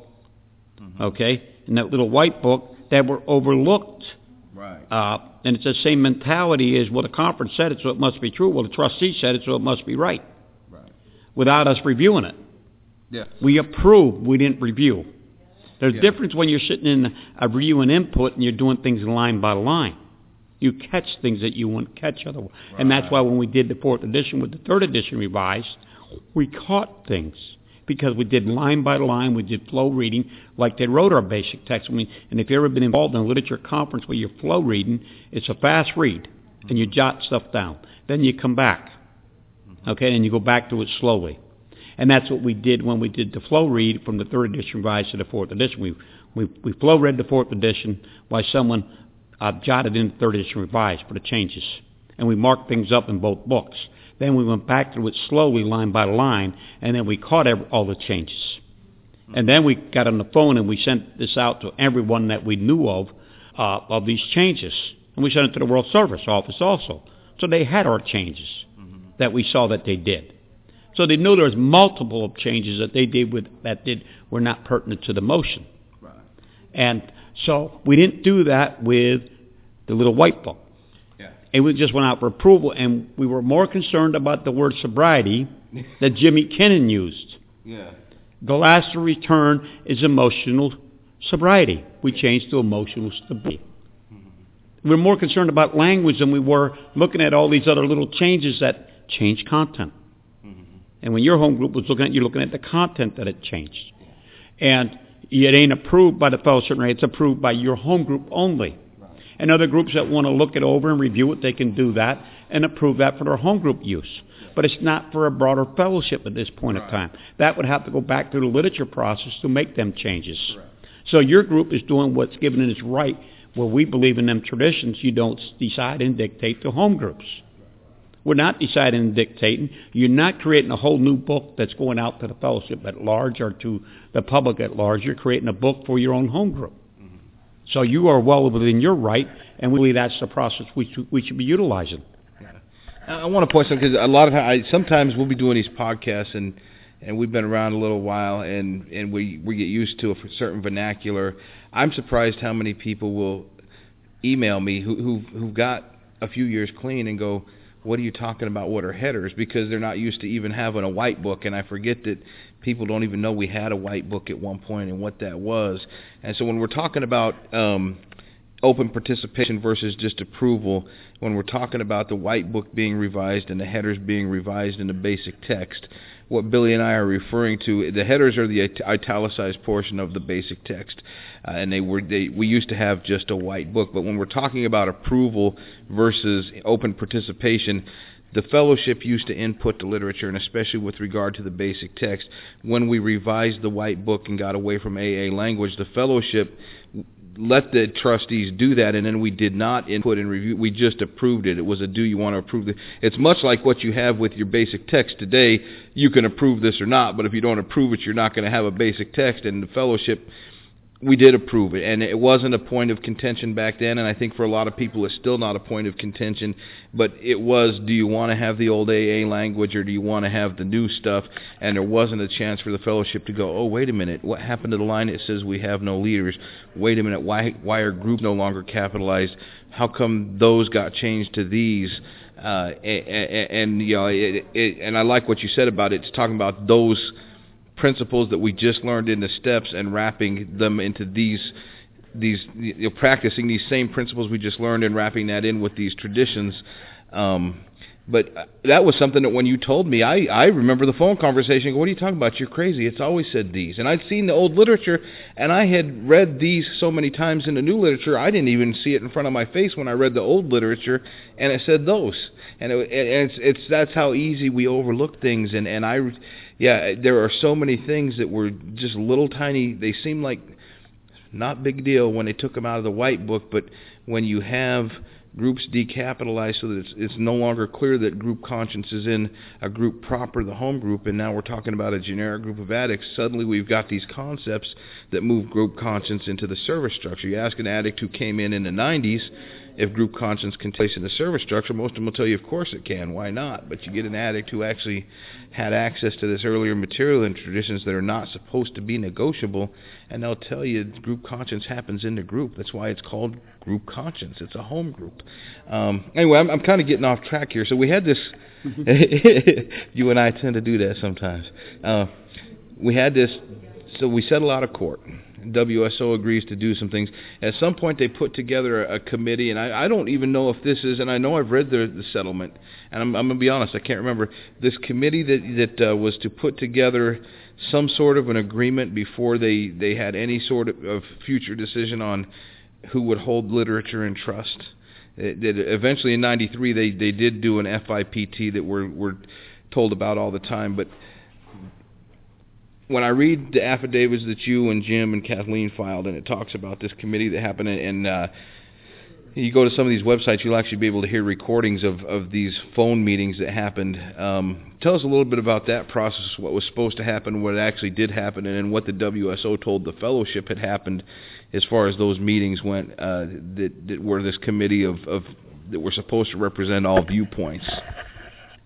Mm-hmm. Okay, in that little white book that were overlooked. Right. Uh, and it's the same mentality as well. The conference said it, so it must be true. Well, the trustee said it, so it must be right. Right. Without us reviewing it. Yeah. We approved. We didn't review. There's Yeah. a difference when you're sitting in a review and input and you're doing things line by line. You catch things that you wouldn't catch otherwise. Right. And that's why when we did the fourth edition with the third edition revised, we caught things because we did line by line, we did flow reading like they wrote our basic text. I mean, and if you've ever been involved in a literature conference where you're flow reading, it's a fast read and you jot stuff down. Then you come back, mm-hmm. okay, and you go back to it slowly. And that's what we did when we did the flow read from the third edition revised to the fourth edition. We we, we flow read the fourth edition while someone uh, jotted in the third edition revised for the changes. And we marked things up in both books. Then we went back through it slowly, line by line, and then we caught every, all the changes. And then we got on the phone and we sent this out to everyone that we knew of, uh, of these changes. And we sent it to the World Service Office also. So they had our changes mm-hmm. that we saw that they did. So they knew there was multiple changes that they did with, that did were not pertinent to the motion. Right. And so we didn't do that with the little white book. Yeah. It was just went out for approval, and we were more concerned about the word sobriety [laughs] that Jimmy Kinnon used. Yeah. The last return is emotional sobriety. We changed to emotional stability. Mm-hmm. We are more concerned about language than we were looking at all these other little changes that change content. And when your home group was looking at, you're looking at the content that it changed. And it ain't approved by the fellowship, it's approved by your home group only. And other groups that want to look it over and review it, they can do that and approve that for their home group use. But it's not for a broader fellowship at this point right. of time. That would have to go back through the literature process to make them changes. Right. So your group is doing what's given its right, where we believe in them traditions. You don't decide and dictate to home groups. We're not deciding and dictating. You're not creating a whole new book that's going out to the fellowship at large or to the public at large. You're creating a book for your own home group. Mm-hmm. So you are well within your right, and we believe that's the process we should, we should be utilizing. I want to point something because a lot of I, sometimes we'll be doing these podcasts and and we've been around a little while and and we we get used to a certain vernacular. I'm surprised how many people will email me who who who've got a few years clean and go, what are you talking about? What are headers? Because they're not used to even having a white book, and I forget that people don't even know we had a white book at one point and what that was. And so when we're talking about um, open participation versus just approval, when we're talking about the white book being revised and the headers being revised in the basic text, what Billy and I are referring to, the headers are the italicized portion of the basic text, uh, and they were they we used to have just a white book. But when we're talking about approval versus open participation, the fellowship used to input the literature, and especially with regard to the basic text. When we revised the white book and got away from AA language, the fellowship let the trustees do that, and then we did not input and review. We just approved it. It was a do you want to approve it? It's much like what you have with your basic text today. You can approve this or not, but if you don't approve it, you're not going to have a basic text. And the fellowship we did approve it, and it wasn't a point of contention back then, and I think for a lot of people it's still not a point of contention, but it was, do you want to have the old AA language or do you want to have the new stuff? And there wasn't a chance for the fellowship to go, oh, wait a minute, what happened to the line that says we have no leaders? Wait a minute, why, why are group no longer capitalized? How come those got changed to these? Uh, and, and, you know, it, it, and I like what you said about it. It's talking about those principles that we just learned in the steps and wrapping them into these these you know, practicing these same principles we just learned and wrapping that in with these traditions um, but uh, that was something that when you told me, I, I remember the phone conversation. What are you talking about? You're crazy. It's always said these. And I'd seen the old literature, and I had read these so many times in the new literature, I didn't even see it in front of my face when I read the old literature, and it said those. And, it, it's, it's that's how easy we overlook things. And, and I, yeah, there are so many things that were just little tiny. They seem like not big deal when they took them out of the white book, but when you have groups decapitalized so that it's, it's no longer clear that group conscience is in a group proper, the home group, and now we're talking about a generic group of addicts. Suddenly we've got these concepts that move group conscience into the service structure. You ask an addict who came in in the 90s if group conscience can take place in the service structure, most of them will tell you, of course it can. Why not? But you get an addict who actually had access to this earlier material and traditions that are not supposed to be negotiable, and they'll tell you group conscience happens in the group. That's why it's called group conscience. It's a home group. Um, anyway, I'm, I'm kind of getting off track here. So we had this. [laughs] you and I tend to do that sometimes. Uh, we had this. So we settled out of court WSO agrees to do some things. At some point, they put together a, a committee, and I, I don't even know if this is. And I know I've read the, the settlement, and I'm, I'm going to be honest, I can't remember this committee that that uh, was to put together some sort of an agreement before they they had any sort of, of future decision on who would hold literature in trust. It, it, eventually, in '93, they they did do an FIPT that we're we're told about all the time, but when I read the affidavits that you and Jim and Kathleen filed, and it talks about this committee that happened, and uh, you go to some of these websites, you'll actually be able to hear recordings of, of these phone meetings that happened. Um, tell us a little bit about that process, what was supposed to happen, what actually did happen, and then what the WSO told the fellowship had happened as far as those meetings went uh, that, that were this committee of, of that were supposed to represent all viewpoints.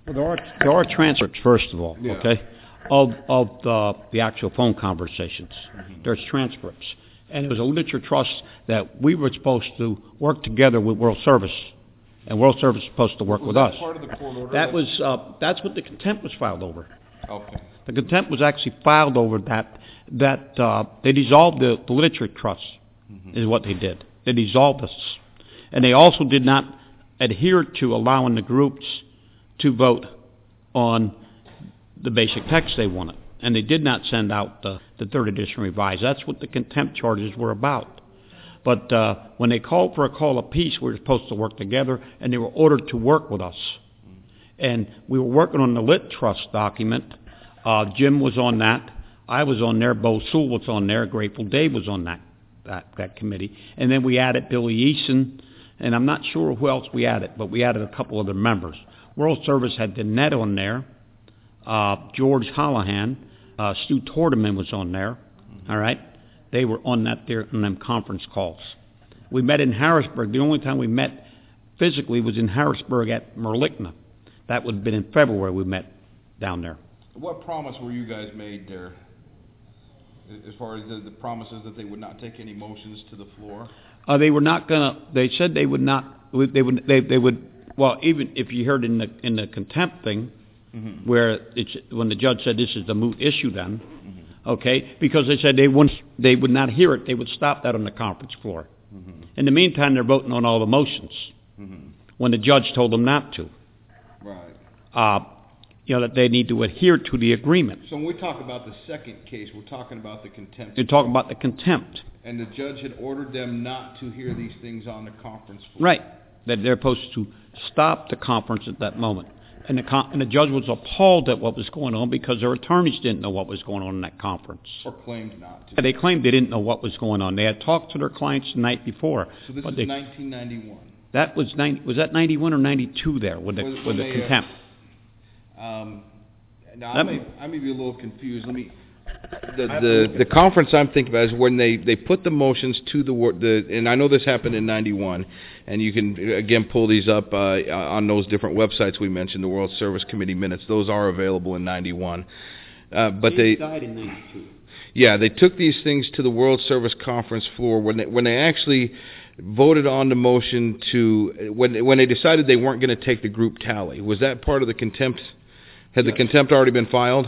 Well, there are there are transcripts first of all. Yeah. Okay, of of the the actual phone conversations. There's transcripts, and it was a literature trust that we were supposed to work together with World Service, and World Service was supposed to work with us. part of the court order? That was uh, that's what the contempt was filed over. okay. The contempt was actually filed over that that uh, they dissolved the, the literature trust is what they did. They dissolved us, and they also did not adhere to allowing the groups to vote on the basic text they wanted, and they did not send out the, the third edition revised. That's what the contempt charges were about. But uh, when they called for a call of peace, we were supposed to work together, and they were ordered to work with us. And we were working on the lit trust document. Uh, Jim was on that. I was on there. Bo Sewell was on there. Grateful Dave was on that, that that committee. And then we added Billy Eason, and I'm not sure who else we added, but we added a couple other members. World Service had Danette on there. Uh, George Holohan, uh, Stu Tordeman was on there. All right, they were on that there on them conference calls. We met in Harrisburg. The only time we met physically was in Harrisburg at Merlikna. That would have been in February. We met down there. What promise were you guys made there? As far as the, the promises that they would not take any motions to the floor? Uh, they were not gonna. They said they would not. They would. They, they would. Well, even if you heard in the in the contempt thing, Mm-hmm. where it's when the judge said this is the moot issue, then, okay, because they said they wouldn't. They would not hear it. They would stop that on the conference floor. In the meantime, they're voting on all the motions when the judge told them not to. Right. Uh, you know that they need to adhere to the agreement. So when we talk about the second case, we're talking about the contempt. You're talking about the contempt, And the judge had ordered them not to hear these things on the conference floor. right? That they're supposed to stop the conference at that moment. And the, con- and the judge was appalled at what was going on because their attorneys didn't know what was going on in that conference. Or claimed not to. And They claimed they didn't know what was going on. They had talked to their clients the night before. So this they, 1991. that was 90, was that 91 or 92 there with the, Was- with when the they, uh, contempt? Um, now I may, I may be a little confused. Let me. The, the the conference I'm thinking about is when they they put the motions to the the and I know this happened in '91, and you can again pull these up uh, on those different websites we mentioned, the World Service Committee minutes. Those are available in '91. Uh, but they died in 92. yeah, they took these things to the World Service Conference floor when they when they actually voted on the motion to when when they decided they weren't going to take the group tally. Was that part of the contempt? Had the contempt already been filed?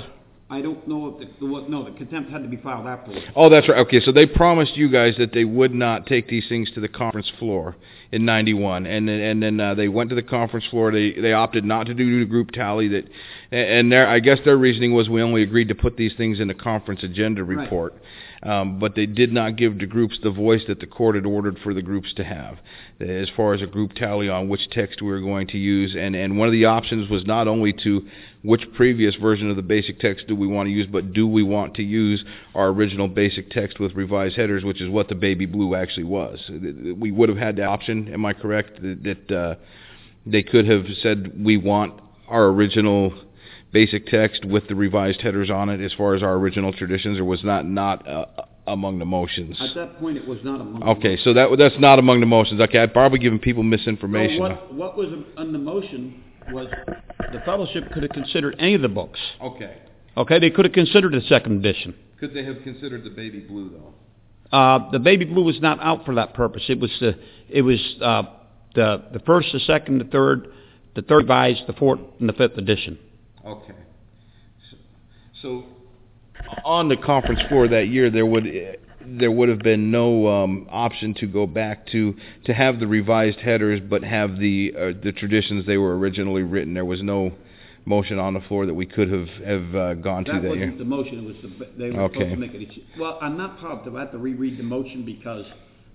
I don't know if the, the, no, the contempt had to be filed afterwards. Oh, that's right. Okay, so they promised you guys that they would not take these things to the conference floor in '91, and then and then uh, they went to the conference floor. They they opted not to do the group tally. That and their I guess their reasoning was we only agreed to put these things in the conference agenda Right. Um, but they did not give the groups the voice that the court had ordered for the groups to have, as far as a group tally on which text we were going to use. And and one of the options was not only to which previous version of the basic text do we want to use, but do we want to use our original basic text with revised headers, which is what the baby blue actually was. We would have had the option. Am I correct? That, that uh, they could have said we want our original basic text with the revised headers on it, as far as our original traditions, or was not not uh, among the motions. At that point, it was not among Okay, so that that's not among the motions. Okay, I've probably given people misinformation. what, what was on the motion was the fellowship could have considered any of the books. Okay, Okay, they could have considered the second edition. could they have considered the baby blue though? Uh, the baby blue was not out for that purpose. It was the it was uh, the the first, the second, the third, the third revised, the fourth, and the fifth edition. Okay. So, so on the conference floor that year, there would there would have been no um, option to go back to to have the revised headers, but have the uh, the traditions they were originally written. There was no motion on the floor that we could have have uh, gone to That year. that wasn't the motion, it was the, they were Okay. supposed to make it. Well, I'm not positive, I have to reread the motion because,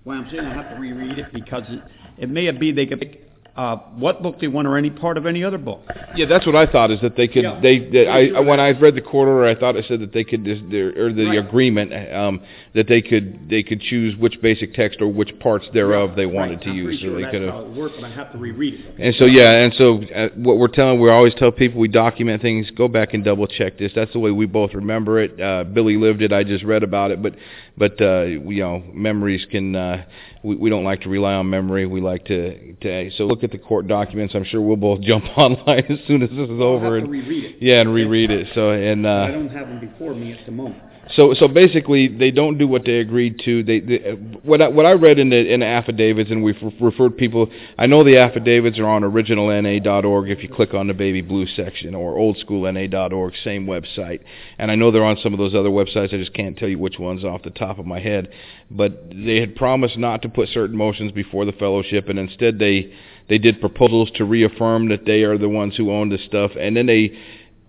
why I'm saying I have to reread it because it, it may have been they could pick, uh, what book they want or any part of any other book. Yeah, that's what I thought is that they could. Yeah. They, they I, when I read the court order, I thought it said that they could or the Right. agreement um, that they could they could choose which basic text or which parts thereof they wanted Right, to I'm use. pretty So they could have. worked, but I have to reread it. And so yeah, and so uh, what we're telling, we always tell people we document things. Go back and double check this. That's the way we both remember it. Uh, Billy lived it. I just read about it, but but uh, you know, memories can. Uh, we, we don't like to rely on memory. We like to to. So look at the court documents. I'm sure we'll both [laughs] jump online as soon as this is I'll over have and to reread it. yeah, and reread it. So and I uh, don't have them before me at the moment. So so basically, they don't do what they agreed to. They, they what I, what I read in the in the affidavits, and we've re- referred people. I know the affidavits are on originalna.org. If you click on the baby blue section, or oldschoolna.org, same website. And I know they're on some of those other websites. I just can't tell you which ones off the top of my head. But they had promised not to put certain motions before the fellowship, and instead they they did proposals to reaffirm that they are the ones who own this stuff, and then they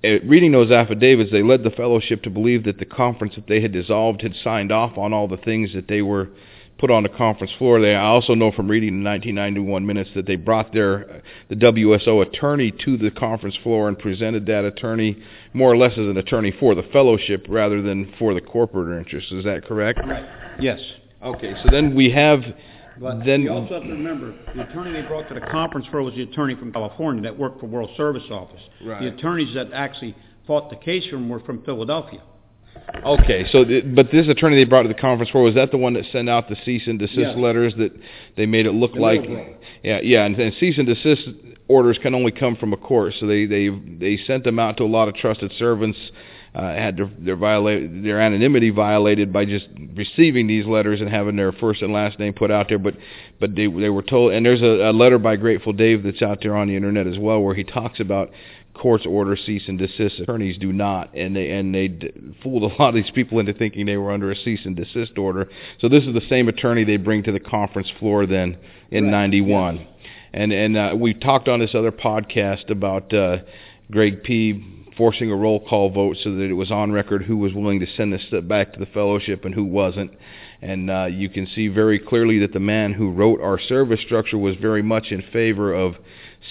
reading those affidavits, they led the fellowship to believe that the conference that they had dissolved had signed off on all the things that they were put on the conference floor. They, I also know from reading the 1991 minutes that they brought their the WSO attorney to the conference floor and presented that attorney more or less as an attorney for the fellowship rather than for the corporate interests. Is that correct? Right. Yes. Okay, so then we have But then you also have to remember, the attorney they brought to the conference for was the attorney from California that worked for World Service Office. Right. The attorneys that actually fought the case from were from Philadelphia. Okay, so th- but this attorney they brought to the conference for was that the one that sent out the cease and desist Yes. letters that they made it look The like yeah yeah and, and cease and desist orders can only come from a court so they they they sent them out to a lot of trusted servants uh, had their their their anonymity violated by just receiving these letters and having their first and last name put out there but but they they were told and there's a, a letter by Grateful Dave that's out there on the internet as well where he talks about courts order cease and desist. Attorneys do not, and they and they d- fooled a lot of these people into thinking they were under a cease and desist order. So this is the same attorney they bring to the conference floor then in Right, '91, and and uh, we talked on this other podcast about uh, Greg P. forcing a roll call vote so that it was on record who was willing to send this back to the fellowship and who wasn't. And uh, you can see very clearly that the man who wrote our service structure was very much in favor of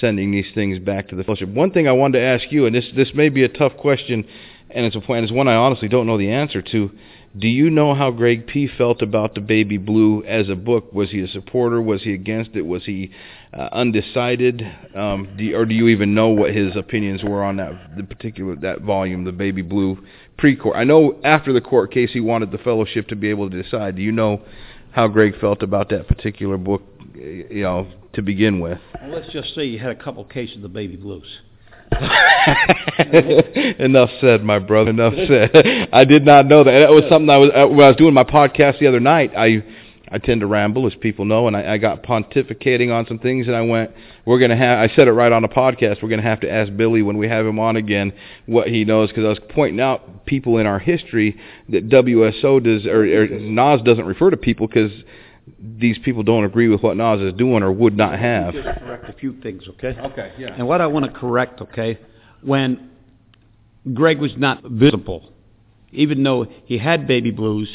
sending these things back to the fellowship. One thing I wanted to ask you, and this this may be a tough question, and it's a plan, is one I honestly don't know the answer to. Do you know how Greg P felt about the Baby Blue as a book? Was he a supporter? Was he against it? Was he uh, undecided? Um, do or do you even know what his opinions were on that the particular that volume, the Baby Blue pre-court? I know after the court case, he wanted the fellowship to be able to decide. Do you know how Greg felt about that particular book? You know, to begin with. Well, let's just say you had a couple cases of the baby blues. [laughs] Enough said, my brother. Enough said. I did not know that. That was something I was uh, when I was doing my podcast the other night. I I tend to ramble, as people know, and I, I got pontificating on some things, and I went, "We're gonna have." I said it right on the podcast. We're gonna have to ask Billy when we have him on again what he knows, because I was pointing out people in our history that WSO does or, or NAWS doesn't refer to people because these people don't agree with what NAWS is doing or would not have. Just correct a few things, okay? Okay. Yeah. And what I want to correct, okay, when Greg was not visible, even though he had baby blues,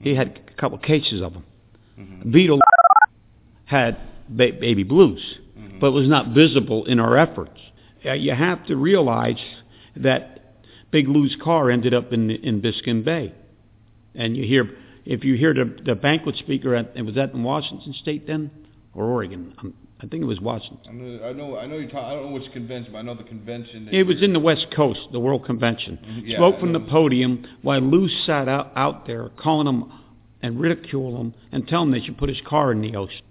he had a couple cases of them. Beetle had ba- baby blues, but was not visible in our efforts. Uh, you have to realize that Big Lou's car ended up in in Biscayne Bay, and you hear if you hear the the banquet speaker at and was that in Washington State then or Oregon? Um, I think it was Washington. I know, I know, I know you talk. I don't know which convention, but I know the convention. It was in the West Coast, the World Convention. Mhm, yeah, Spoke from the podium while Lou sat out, out there calling him and ridicule him and tell him they should put his car in the ocean.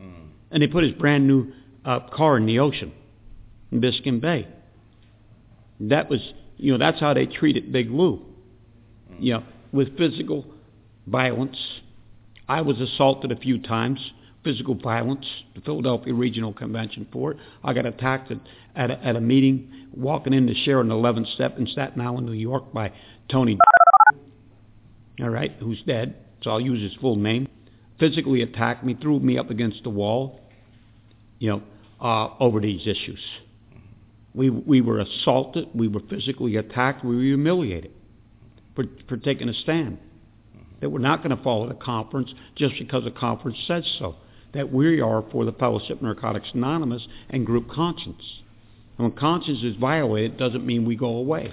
Mm. And they put his brand new uh, car in the ocean in Biscayne Bay. That was, you know, that's how they treated Big Lou. You know, with physical violence. I was assaulted a few times, physical violence, the Philadelphia Regional Convention for it. I got attacked at, at, a, at a meeting, walking in to share an 11th step in Staten Island, New York by Tony. all right, who's dead, so I'll use his full name, physically attacked me, threw me up against the wall, you know, uh, over these issues. We, we were assaulted, we were physically attacked, we were humiliated for, for taking a stand. That we're not going to follow the conference just because the conference says so. That we are for the Fellowship Narcotics Anonymous and group conscience. And when conscience is violated, it doesn't mean we go away.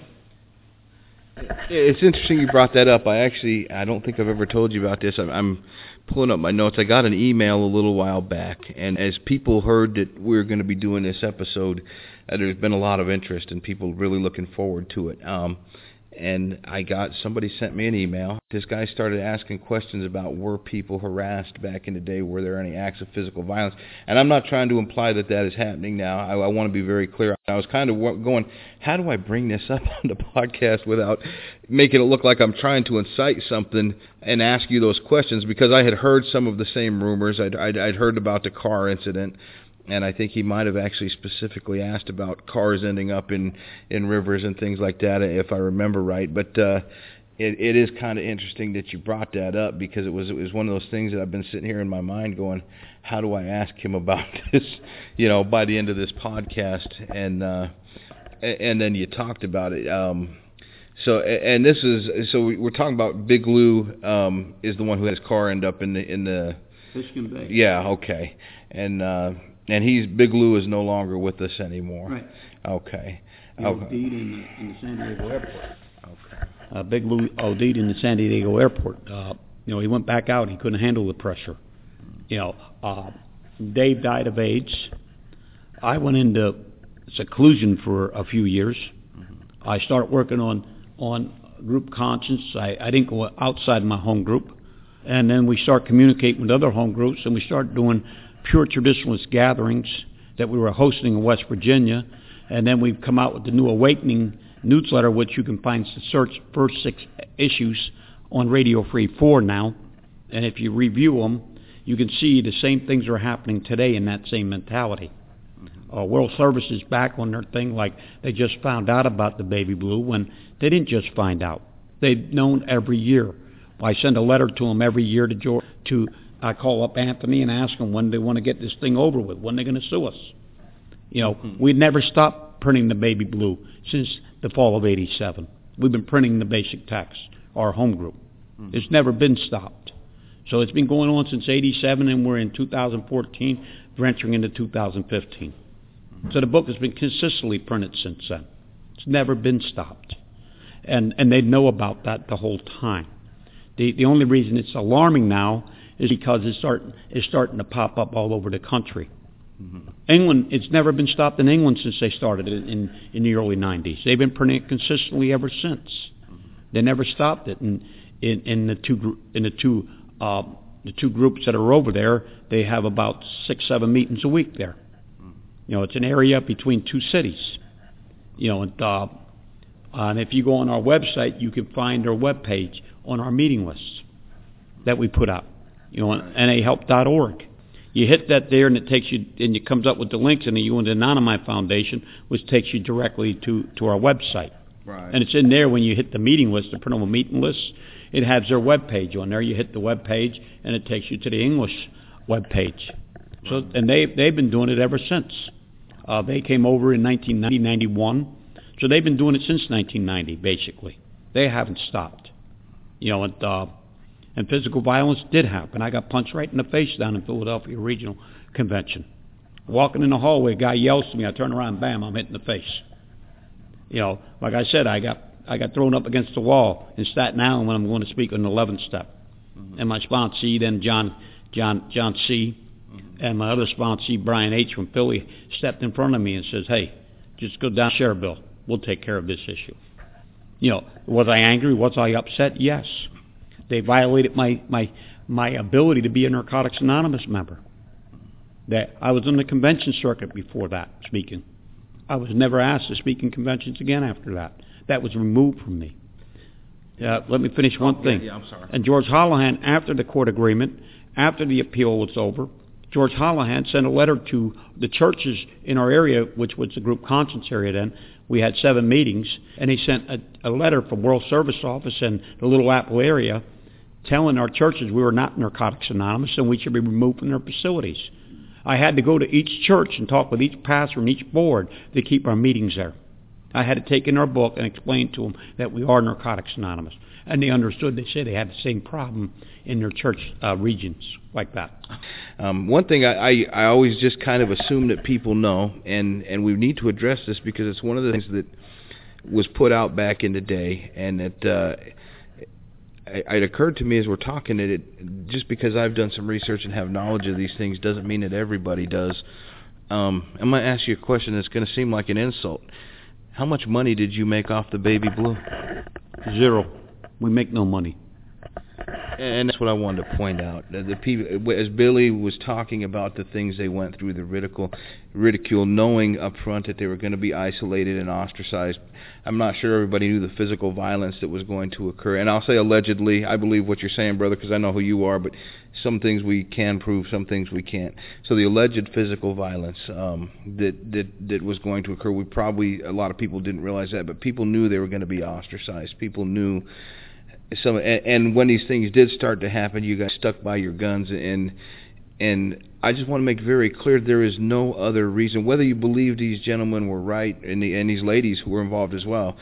It's interesting you brought that up. I actually, I don't think I've ever told you about this. I'm, I'm pulling up my notes. I got an email a little while back, and as people heard that we are going to be doing this episode, uh, there's been a lot of interest and people really looking forward to it. Um, and I got somebody sent me an email. This guy started asking questions about were people harassed back in the day? Were there any acts of physical violence? And I'm not trying to imply that that is happening now. I, I want to be very clear. I was kind of going, how do I bring this up [laughs] on the podcast without making it look like I'm trying to incite something and ask you those questions? Because I had heard some of the same rumors. I'd, I'd, I'd heard about the car incident and I think he might have actually specifically asked about cars ending up in in rivers and things like that, if I remember right. But uh, it it is kind of interesting that you brought that up because it was it was one of those things that I've been sitting here in my mind going, how do I ask him about [laughs] this? You know, by the end of this podcast, and uh, and then you talked about it. Um, so and this is so we're talking about Big Lou um, is the one who had his car end up in the in the Biscayne Bay. yeah okay and. uh and he's Big Lou is no longer with us anymore. Right. Okay. He okay. OD'd in the, in the San Diego airport. Okay. Uh, Big Lou OD'd in the San Diego airport. Uh, you know, he went back out. He couldn't handle the pressure. You know, uh, Dave died of AIDS. I went into seclusion for a few years. Mm-hmm. I started working on on group conscience. I, I didn't go outside my home group, and then we started communicating with other home groups, and we started doing pure traditionalist gatherings that we were hosting in West Virginia, and then we've come out with the New Awakening newsletter, which you can find search first six issues on Radio Free 4 now. And if you review them, you can see the same things are happening today in that same mentality. Uh, World Service is back on their thing like they just found out about the baby blue when they didn't just find out. They've known every year. I send a letter to them every year to George, to I call up Anthony and ask him when they want to get this thing over with, when they're going to sue us. You know, mm-hmm. we never stopped printing the baby blue since the fall of 87. We've been printing the basic text, our home group. Mm-hmm. It's never been stopped. So it's been going on since 87 and we're in 2014, venturing into 2015. Mm-hmm. So the book has been consistently printed since then. It's never been stopped. And, and they know about that the whole time. The, the only reason it's alarming now is because it's starting it's starting to pop up all over the country. Mm-hmm. England, it's never been stopped in England since they started it in in the early 90s. They've been printing it consistently ever since. Mm-hmm. They never stopped it. And in, in the two in the two uh, the two groups that are over there, they have about six seven meetings a week there. Mm-hmm. You know, it's an area between two cities. You know, and, uh, and if you go on our website, you can find our web page on our meeting lists that we put out you know, nahelp.org. You hit that there, and it takes you, and it comes up with the links, and then you go into the Anonymi Foundation, which takes you directly to to our website. Right. And it's in there when you hit the meeting list, the printable meeting list. It has their web page on there. You hit the web page, and it takes you to the English web page. So, and they they've been doing it ever since. Uh, they came over in 1990, 91. So they've been doing it since 1990, basically. They haven't stopped. You know, and uh, and physical violence did happen. I got punched right in the face down in Philadelphia Regional Convention. Walking in the hallway, a guy yells to me. I turn around, bam, I'm hit in the face. You know, like I said, I got I got thrown up against the wall in Staten Island when I'm going to speak on the 11th step. Mm-hmm. And my sponsee, then John John John C. Mm-hmm. and my other sponsee, Brian H. from Philly, stepped in front of me and says, "Hey, just go down, share bill. We'll take care of this issue." You know, was I angry? Was I upset? Yes. They violated my, my, my ability to be a Narcotics Anonymous member. That I was on the convention circuit before that speaking. I was never asked to speak in conventions again after that. That was removed from me. Uh, let me finish one thing. Yeah, I'm sorry. And George Holohan, after the court agreement, after the appeal was over, George Holohan sent a letter to the churches in our area, which was the group conscience area then, we had seven meetings, and he sent a, a letter from World Service Office in the Little Apple area telling our churches we were not Narcotics Anonymous and we should be removed from their facilities. I had to go to each church and talk with each pastor and each board to keep our meetings there. I had to take in our book and explain to them that we are Narcotics Anonymous. And they understood. They said they had the same problem in their church uh, regions like that. Um, one thing I, I, I always just kind of assume that people know, and, and we need to address this because it's one of the things that was put out back in the day, and that uh, it occurred to me as we're talking that it just because I've done some research and have knowledge of these things doesn't mean that everybody does. Um, I'm going to ask you a question that's going to seem like an insult. How much money did you make off the baby blue? Zero. We make no money and that's what I wanted to point out. The people, as Billy was talking about the things they went through, the ridicule, ridicule, knowing up front that they were going to be isolated and ostracized. I'm not sure everybody knew the physical violence that was going to occur. And I'll say allegedly. I believe what you're saying, brother, because I know who you are. But some things we can prove, some things we can't. So the alleged physical violence um, that that that was going to occur, we probably a lot of people didn't realize that, but people knew they were going to be ostracized. People knew some and, and when these things did start to happen, you got stuck by your guns and and I just want to make very clear there is no other reason whether you believe these gentlemen were right and the, and these ladies who were involved as well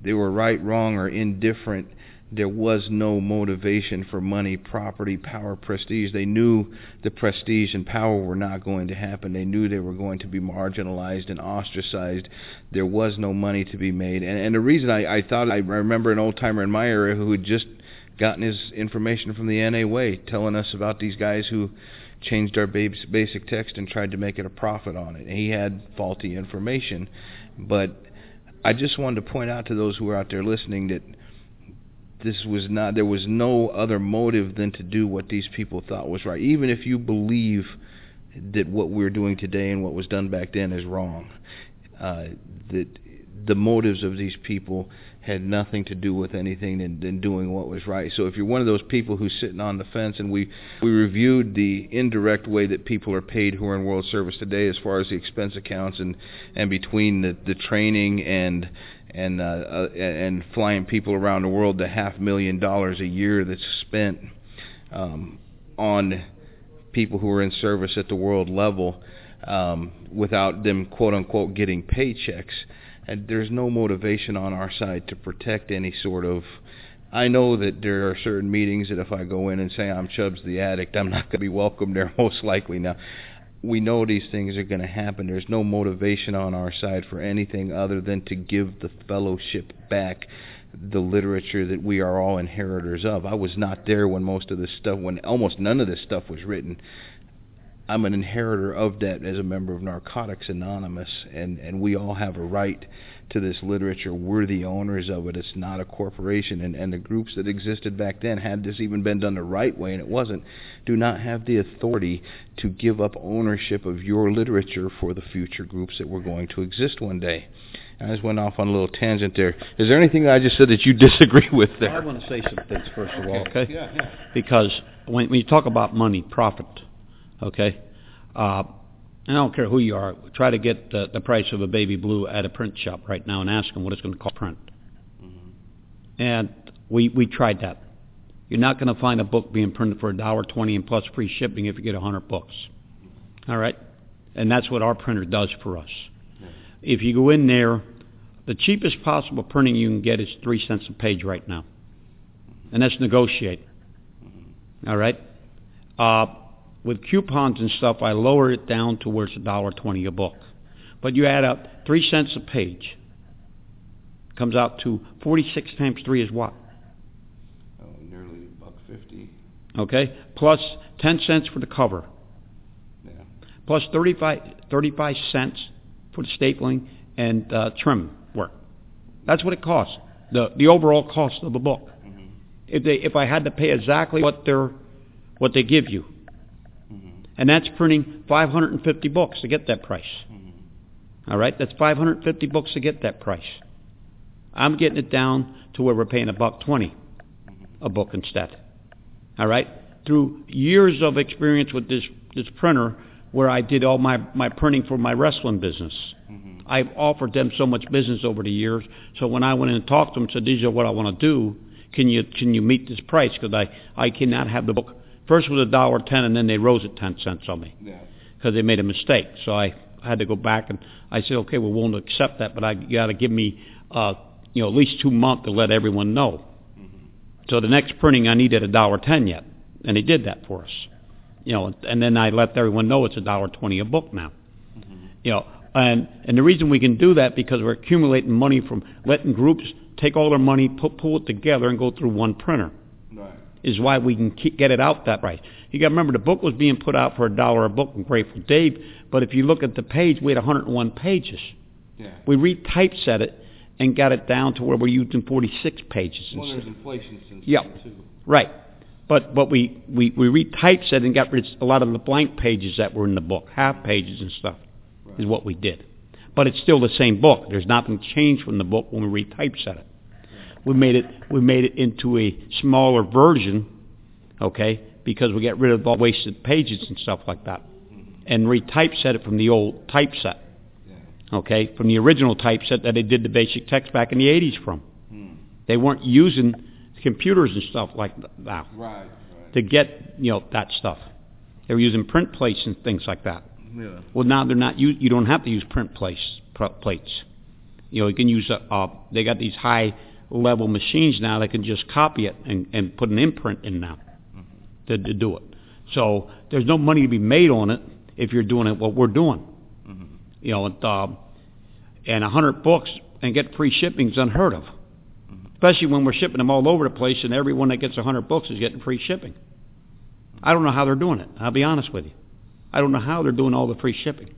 they were right wrong or indifferent there was no motivation for money, property, power, prestige. They knew the prestige and power were not going to happen. They knew they were going to be marginalized and ostracized. There was no money to be made. And, and the reason I, I thought I remember an old timer in my area who had just gotten his information from the NA Way, telling us about these guys who changed our basic text and tried to make it a profit on it. He had faulty information, but I just wanted to point out to those who are out there listening that this was not there was no other motive than to do what these people thought was right even if you believe that what we're doing today and what was done back then is wrong uh, that the motives of these people had nothing to do with anything than, than doing what was right. So if you're one of those people who's sitting on the fence, and we we reviewed the indirect way that people are paid who are in world service today, as far as the expense accounts and and between the the training and and uh, uh, and flying people around the world, the half million dollars a year that's spent um, on people who are in service at the world level um, without them quote unquote getting paychecks. And there's no motivation on our side to protect any sort of. I know that there are certain meetings that if I go in and say I'm Chubbs the addict, I'm not going to be welcome there [laughs] most likely. Now, we know these things are going to happen. There's no motivation on our side for anything other than to give the fellowship back the literature that we are all inheritors of. I was not there when most of this stuff, when almost none of this stuff was written. I'm an inheritor of debt as a member of Narcotics Anonymous, and, and we all have a right to this literature. We're the owners of it. It's not a corporation. And, and the groups that existed back then, had this even been done the right way, and it wasn't, do not have the authority to give up ownership of your literature for the future groups that were going to exist one day. I just went off on a little tangent there. Is there anything that I just said that you [laughs] disagree with there? I want to say some things first of all, okay? Yeah, yeah. Because when, when you talk about money, profit, okay, uh, and I don't care who you are, try to get the, the price of a baby blue at a print shop right now and ask them what it's going to cost print. Mm-hmm. And we we tried that. You're not going to find a book being printed for a dollar twenty and plus free shipping if you get a hundred books. All right, and that's what our printer does for us. If you go in there, the cheapest possible printing you can get is three cents a page right now, and that's negotiate. Mm-hmm. All right. Uh, with coupons and stuff, I lower it down towards a dollar twenty a book. But you add up three cents a page. Comes out to forty-six times three is what? Oh, nearly a buck fifty. Okay, plus ten cents for the cover. Yeah. Plus 35, 35 cents for the stapling and uh, trim work. That's what it costs. The the overall cost of the book. Mm-hmm. If they if I had to pay exactly what they're what they give you, and that's printing 550 books to get that price. All right, that's 550 books to get that price. I'm getting it down to where we're paying a buck 20 a book instead. All right, through years of experience with this this printer, where I did all my my printing for my wrestling business. I've offered them so much business over the years. So when I went in and talked to them, said these are what I want to do, can you can you meet this price? Because I I cannot have the book. First was a dollar ten, and then they rose it ten cents on me Yeah. because they made a mistake. So I had to go back and I said, okay, we're willing to accept that, but I you got to give me uh, you know at least two months to let everyone know. So the next printing, I needed a dollar ten yet, and they did that for us. You know, and then I let everyone know it's a dollar twenty a book now. You know, and and the reason we can do that because we're accumulating money from letting groups take all their money, put, pull it together, and go through one printer. Right. Is why we can keep, get it out that price. You got to remember the book was being put out for a dollar a book from Grateful Dave, but if you look at the page, we had 101 pages. Yeah. We retypeset it and got it down to where we're using 46 pages. Well, instead. there's inflation since Yeah. too. Right. But but we, we, we retypeset and got rid of a lot of the blank pages that were in the book, half pages and stuff, is what we did. But it's still the same book. There's nothing changed from the book when we retypeset it. We made it we made it into a smaller version, okay, because we got rid of all wasted pages and stuff like that, and retypeset it from the old typeset, okay, from the original typeset that they did the basic text back in the 80s from. They weren't using computers and stuff like that Right. Right. to get you know that stuff. They were using print plates and things like that. Yeah. Well, now they're not. You you don't have to use print plates. pr- Plates. You know, you can use. Uh, uh, they got these high level machines now that can just copy it and, and put an imprint in now to, to do it. So there's no money to be made on it if you're doing it what we're doing. Mhm. You know, and, uh, and a hundred books and get free shipping is unheard of. Especially when we're shipping them all over the place, and everyone that gets a hundred books is getting free shipping. I don't know how they're doing it. I'll be honest with you. I don't know how they're doing all the free shipping,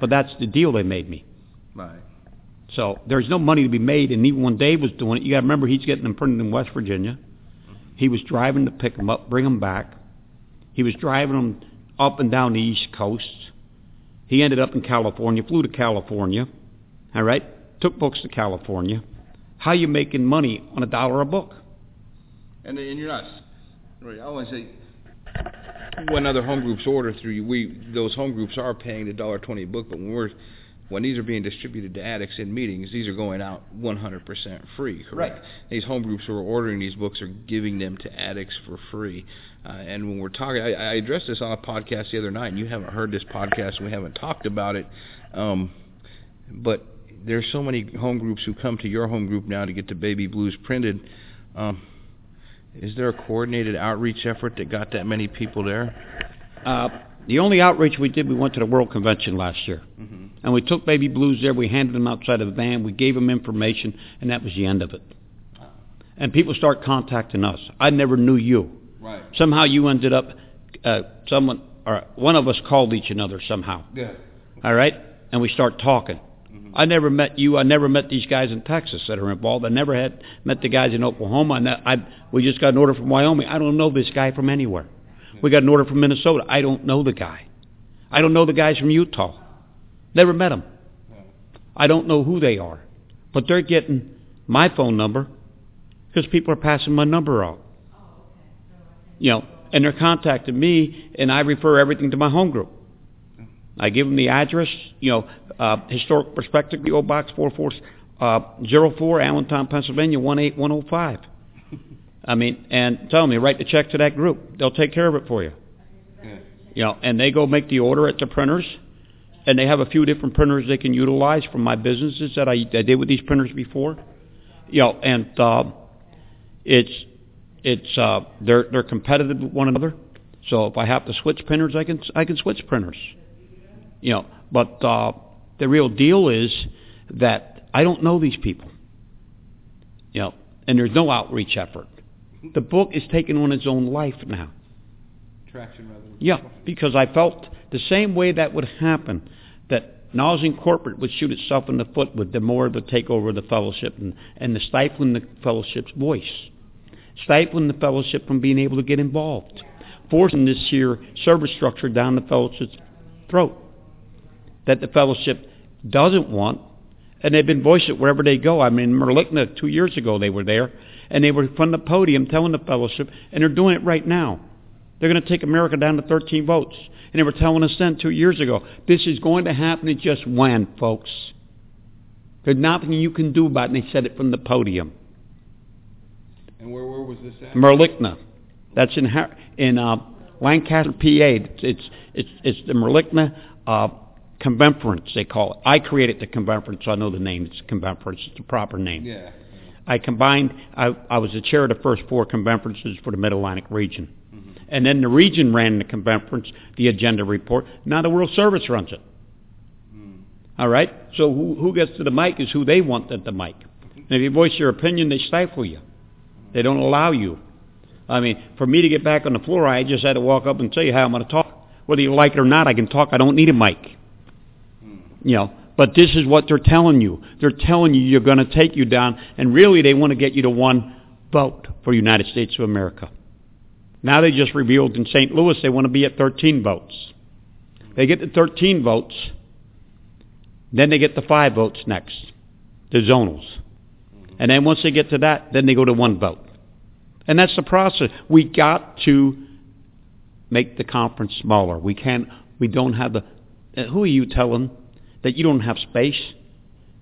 but that's the deal they made me. Right. So there's no money to be made, and even when Dave was doing it, you got to remember he's getting them printed in West Virginia. He was driving to pick them up, bring them back. He was driving them up and down the East Coast. He ended up in California, flew to California, all right, took books to California. How you making money on a dollar a book? And and you're not. I to say. When other home groups order through you, we those home groups are paying the dollar twenty a book, but when we're when these are being distributed to addicts in meetings, these are going out 100% free, correct? Right. These home groups who are ordering these books are giving them to addicts for free. Uh, and when we're talking, I, I addressed this on a podcast the other night, and you haven't heard this podcast, and we haven't talked about it. Um, but there's so many home groups who come to your home group now to get the baby blues printed. Um, is there a coordinated outreach effort that got that many people there? Uh, the only outreach we did, we went to the World Convention last year. Mm-hmm. And we took baby blues there, we handed them outside of the van, we gave them information, and that was the end of it. And people start contacting us. I never knew you. Right. Somehow you ended up, uh, someone, or one of us called each other somehow. Yeah. All right? And we start talking. I never met you. I never met these guys in Texas that are involved. I never had met the guys in Oklahoma. I, ne- I we just got an order from Wyoming. I don't know this guy from anywhere. We got an order from Minnesota. I don't know the guy. I don't know the guys from Utah. Never met them. I don't know who they are, but they're getting my phone number because people are passing my number out. You know, and they're contacting me, and I refer everything to my home group. I give them the address, you know, uh, Historic Perspective, PO Box 4404, Allentown, Pennsylvania, 18105. I mean, and tell them, you write the check to that group. They'll take care of it for you. Yeah. You know, and they go make the order at the printers, and they have a few different printers they can utilize from my businesses that I, I did with these printers before. You know, and uh, it's it's uh, they're they're competitive with one another. So if I have to switch printers, I can I can switch printers. You know, but uh, the real deal is that I don't know these people. You know, and there's no outreach effort. The book is taking on its own life now. Traction rather. Yeah, because I felt the same way that would happen, that Nosing Corporate would shoot itself in the foot with the more to takeover of the fellowship and, and the stifling the fellowship's voice, stifling the fellowship from being able to get involved, forcing this here service structure down the fellowship's throat that the fellowship doesn't want, and they've been voicing it wherever they go. I mean, MARLCNA, two years ago, they were there, and they were from the podium telling the fellowship, and they're doing it right now. They're going to take America down to 13 votes. And they were telling us then two years ago, this is going to happen. It just when, folks. There's nothing you can do about it. And they said it from the podium. And where where was this at? MARLCNA. That's in in uh, Lancaster, PA. It's it's it's, it's the MARLCNA uh, Conference they call it. I created the conference, so I know the name. It's conference. It's the proper name. Yeah. I combined. I, I was the chair of the first four conferences for the Mid Atlantic region, Mm-hmm. and then the region ran the conference, the agenda report. Now the World Service runs it. Mm. All right. So who who gets to the mic is who they want at the mic. And if you voice your opinion, they stifle you. They don't allow you. I mean, for me to get back on the floor, I just had to walk up and tell you how I'm going to talk. Whether you like it or not, I can talk. I don't need a mic. You know, but this is what they're telling you. They're telling you you're going to take you down, and really they want to get you to one vote for United States of America. Now they just revealed in St. Louis they want to be at 13 votes. They get the 13 votes, then they get the five votes next, the zonals. And then once they get to that, then they go to one vote. And that's the process. We got to make the conference smaller. We can't, we don't have the, uh, who are you telling that you don't have space?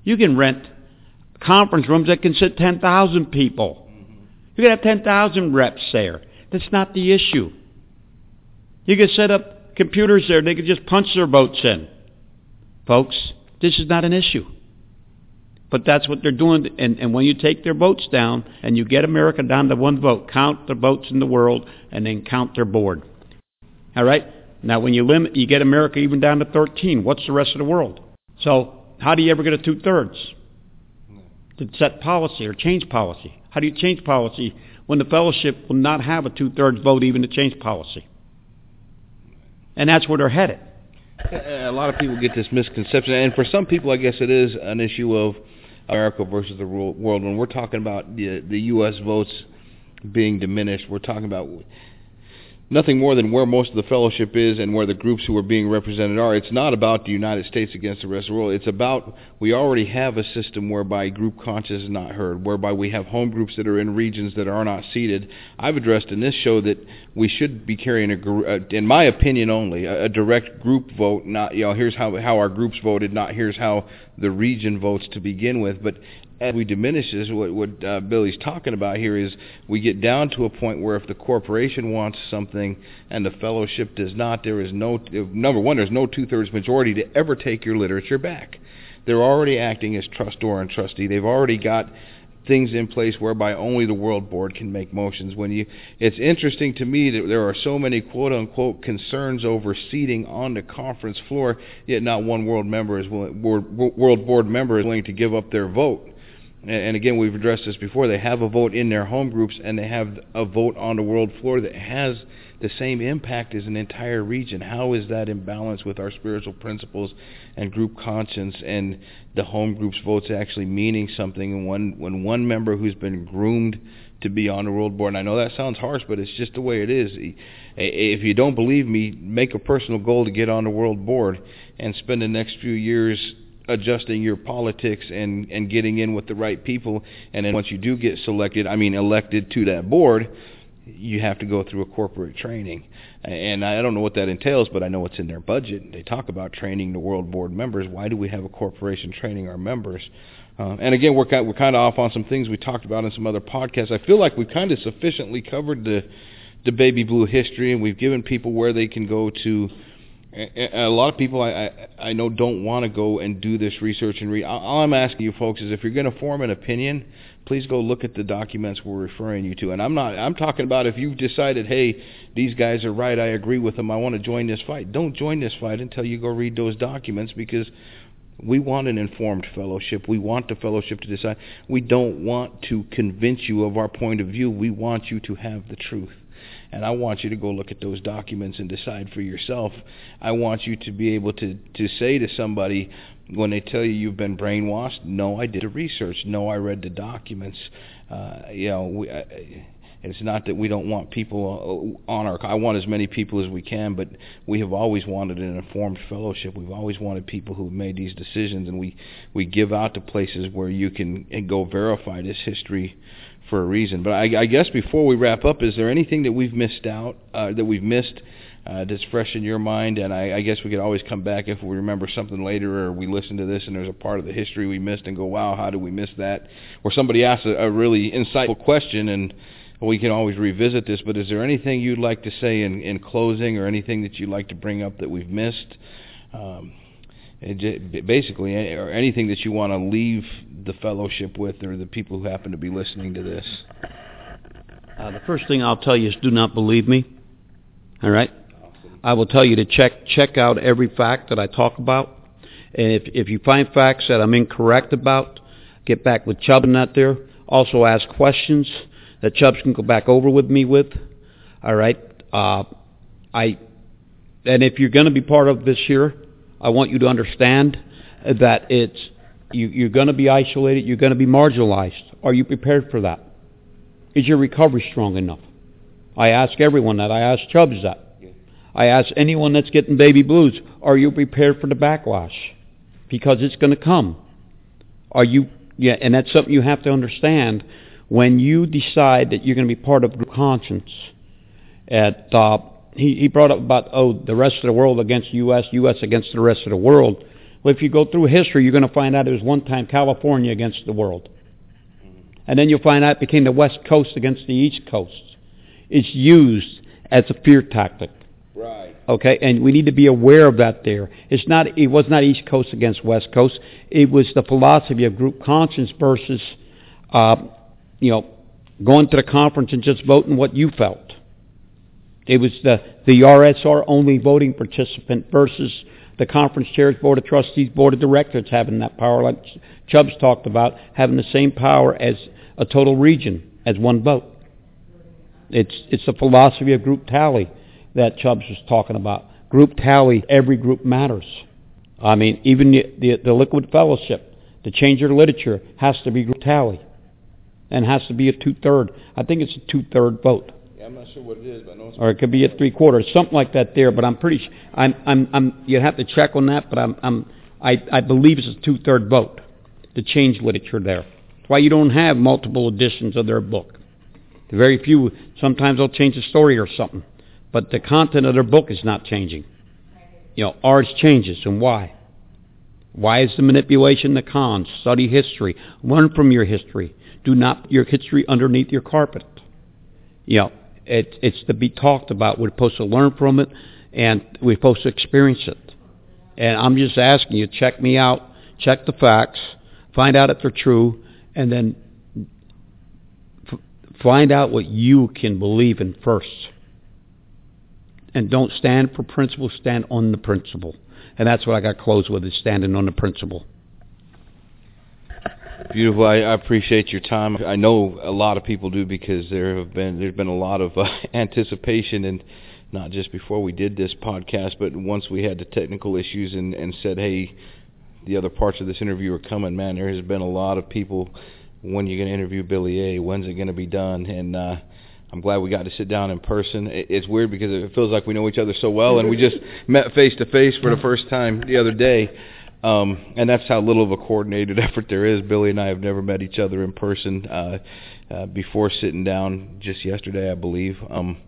You can rent conference rooms that can sit 10,000 people. You can have 10,000 reps there. That's not the issue. You can set up computers there. They can just punch their votes in. Folks, this is not an issue. But that's what they're doing. And, and when you take their votes down and you get America down to one vote, count the votes in the world and then count their board. All right? Now, when you limit, you get America even down to 13. What's the rest of the world? So, how do you ever get a two-thirds? To set policy or change policy. How do you change policy when the fellowship will not have a two-thirds vote even to change policy? And that's where they're headed. A lot of people get this misconception, and for some people, I guess it is an issue of America versus the world. When we're talking about the the U.S. votes being diminished, we're talking about nothing more than where most of the fellowship is and where the groups who are being represented are. It's not about the United States against the rest of the world. It's about we already have a system whereby group conscience is not heard, whereby we have home groups that are in regions that are not seated. I've addressed in this show that we should be carrying a, in my opinion only, a, direct group vote. Not you know here's how how our groups voted, not here's how the region votes to begin with, but as we diminish this, what, what uh, Billy's talking about here is we get down to a point where if the corporation wants something and the fellowship does not, there is no number one, there's no two-thirds majority to ever take your literature back. They're already acting as trustor and trustee. They've already got things in place whereby only the World Board can make motions. When you, it's interesting to me that there are so many quote unquote concerns over seating on the conference floor, yet not one World member is willing, World Board member is willing to give up their vote and again, we've addressed this before, they have a vote in their home groups and they have a vote on the world floor that has the same impact as an entire region. How is that in balance with our spiritual principles and group conscience and the home group's votes actually meaning something? And when, when one member who's been groomed to be on the world board, and I know that sounds harsh, but it's just the way it is. If you don't believe me, make a personal goal to get on the world board and spend the next few years adjusting your politics and and getting in with the right people. And then once you do get selected i mean elected to that board you have to go through a corporate training. And i don't know what that entails but i know it's in their budget. They talk about training the world board members. Why do we have a corporation training our members? Uh, and again we're kind, we're kind of off on some things we talked about in some other podcasts. I feel like we've kind of sufficiently covered the the baby blue history and we've given people where they can go to a lot of people I, I, I know don't want to go and do this research and read. All I'm asking you folks is if you're going to form an opinion, please go look at the documents we're referring you to. And I'm not I'm talking about if you've decided, hey, these guys are right, I agree with them, I want to join this fight. Don't join this fight until you go read those documents because we want an informed fellowship. We want the fellowship to decide. We don't want to convince you of our point of view. We want you to have the truth. And I want you to go look at those documents and decide for yourself. I want you to be able to, to say to somebody when they tell you you've been brainwashed, no, I did the research. No, I read the documents. Uh, you know, we, I, it's not that we don't want people on our. I want as many people as we can, but we have always wanted an informed fellowship. We've always wanted people who've made these decisions, and we we give out to places where you can go verify this history for a reason. But I, I guess before we wrap up, is there anything that we've missed out uh, that we've missed uh, that's fresh in your mind? And I, I guess we could always come back if we remember something later, or we listen to this and there's a part of the history we missed, and go, "Wow, how did we miss that?" Or somebody asks a, a really insightful question, and we can always revisit this. But is there anything you'd like to say in, in closing, or anything that you'd like to bring up that we've missed? Um, basically, or anything that you want to leave the fellowship with, or the people who happen to be listening to this. Uh, the first thing I'll tell you is do not believe me. All right. I will tell you to check check out every fact that I talk about, and if if you find facts that I'm incorrect about, get back with Chubb and that there. Also ask questions that Chubbs can go back over with me with. All right. Uh, I and if you're going to be part of this year, I want you to understand that it's you, you're going to be isolated. You're going to be marginalized. Are you prepared for that? Is your recovery strong enough? I ask everyone that. I ask Chubbs that. I ask anyone that's getting baby blues, are you prepared for the backlash? Because it's going to come. Are you, yeah, and that's something you have to understand when you decide that you're going to be part of group conscience. At, uh, he, he brought up about, oh, the rest of the world against U.S., U.S. against the rest of the world. Well, if you go through history, you're going to find out it was one time California against the world. And then you'll find out it became the West Coast against the East Coast. It's used as a fear tactic. Right. Okay, and we need to be aware of that there. It's not it was not East Coast against West Coast. It was the philosophy of group conscience versus uh, you know, going to the conference and just voting what you felt. It was the, the RSR only voting participant versus the conference chairs, board of trustees, board of directors having that power, like Chubbs talked about, having the same power as a total region, as one vote. It's, it's the philosophy of group tally that Chubbs was talking about. Group tally, every group matters. I mean, even the, the, the liquid fellowship, the change your literature has to be group tally and has to be a two-third. I think it's a two-third vote. Sure what it is, but I know it's or it could be a three-quarters, something like that there. But I'm pretty. Sh- I'm. I'm. I'm. You'd have to check on that, but I'm. I'm. I. I believe it's a two-third vote. The change literature there. That's why you don't have multiple editions of their book. Very few. Sometimes they'll change the story or something, but the content of their book is not changing. You know, ours changes, and why? Why is the manipulation the cons? Study history. Learn from your history do not your history underneath your carpet. You know, it, it's to be talked about. We're supposed to learn from it, and we're supposed to experience it. And I'm just asking you, check me out, check the facts, find out if they're true, and then f- find out what you can believe in first. And don't stand for principle, stand on the principle. And that's what I got closed with, is standing on the principle. Beautiful. I, I appreciate your time. I know a lot of people do because there have been there's been a lot of uh, [laughs] anticipation and not just before we did this podcast, but once we had the technical issues and and said, hey, the other parts of this interview are coming. Man, there has been a lot of people. When you're going to interview Billy A? When's it going to be done? And uh, I'm glad we got to sit down in person. It's weird because it feels like we know each other so well, and we just [laughs] met face to face for the first time the other day. Um, and that's how little of a coordinated [laughs] effort there is. Billy and I have never met each other in person uh, uh, before sitting down just yesterday, I believe. Um,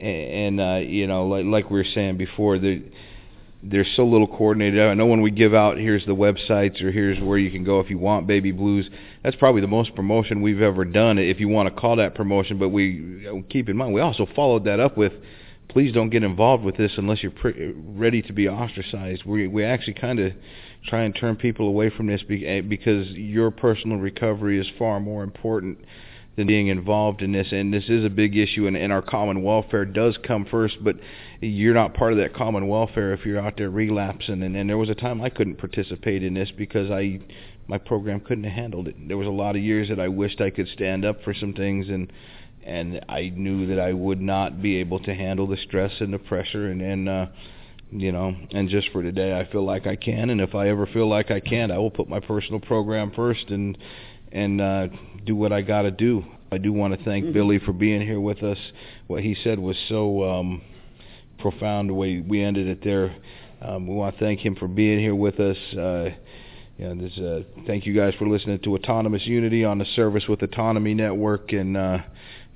and uh, you know, like, like we were saying before, there, there's so little coordinated. I know when we give out, here's the websites or here's where you can go if you want Baby Blues. That's probably the most promotion we've ever done, if you want to call that promotion. But we keep in mind, we also followed that up with please don't get involved with this unless you're pre- ready to be ostracized. We we actually kind of try and turn people away from this eh, because your personal recovery is far more important than being involved in this. And this is a big issue, and, and our common welfare does come first. But you're not part of that common welfare if you're out there relapsing. And, and there was a time I couldn't participate in this because I my program couldn't have handled it. There was a lot of years that I wished I could stand up for some things and and I knew that I would not be able to handle the stress and the pressure and and uh you know and just for today I feel like I can and if I ever feel like I can't I will put my personal program first and and uh do what I got to do. I do want to thank mm-hmm. Billy for being here with us. What he said was so um profound the way we ended it there. Um we want to thank him for being here with us. Uh yeah, this, uh, thank you guys for listening to Autonomous Unity on the Service with Autonomy Network. And uh,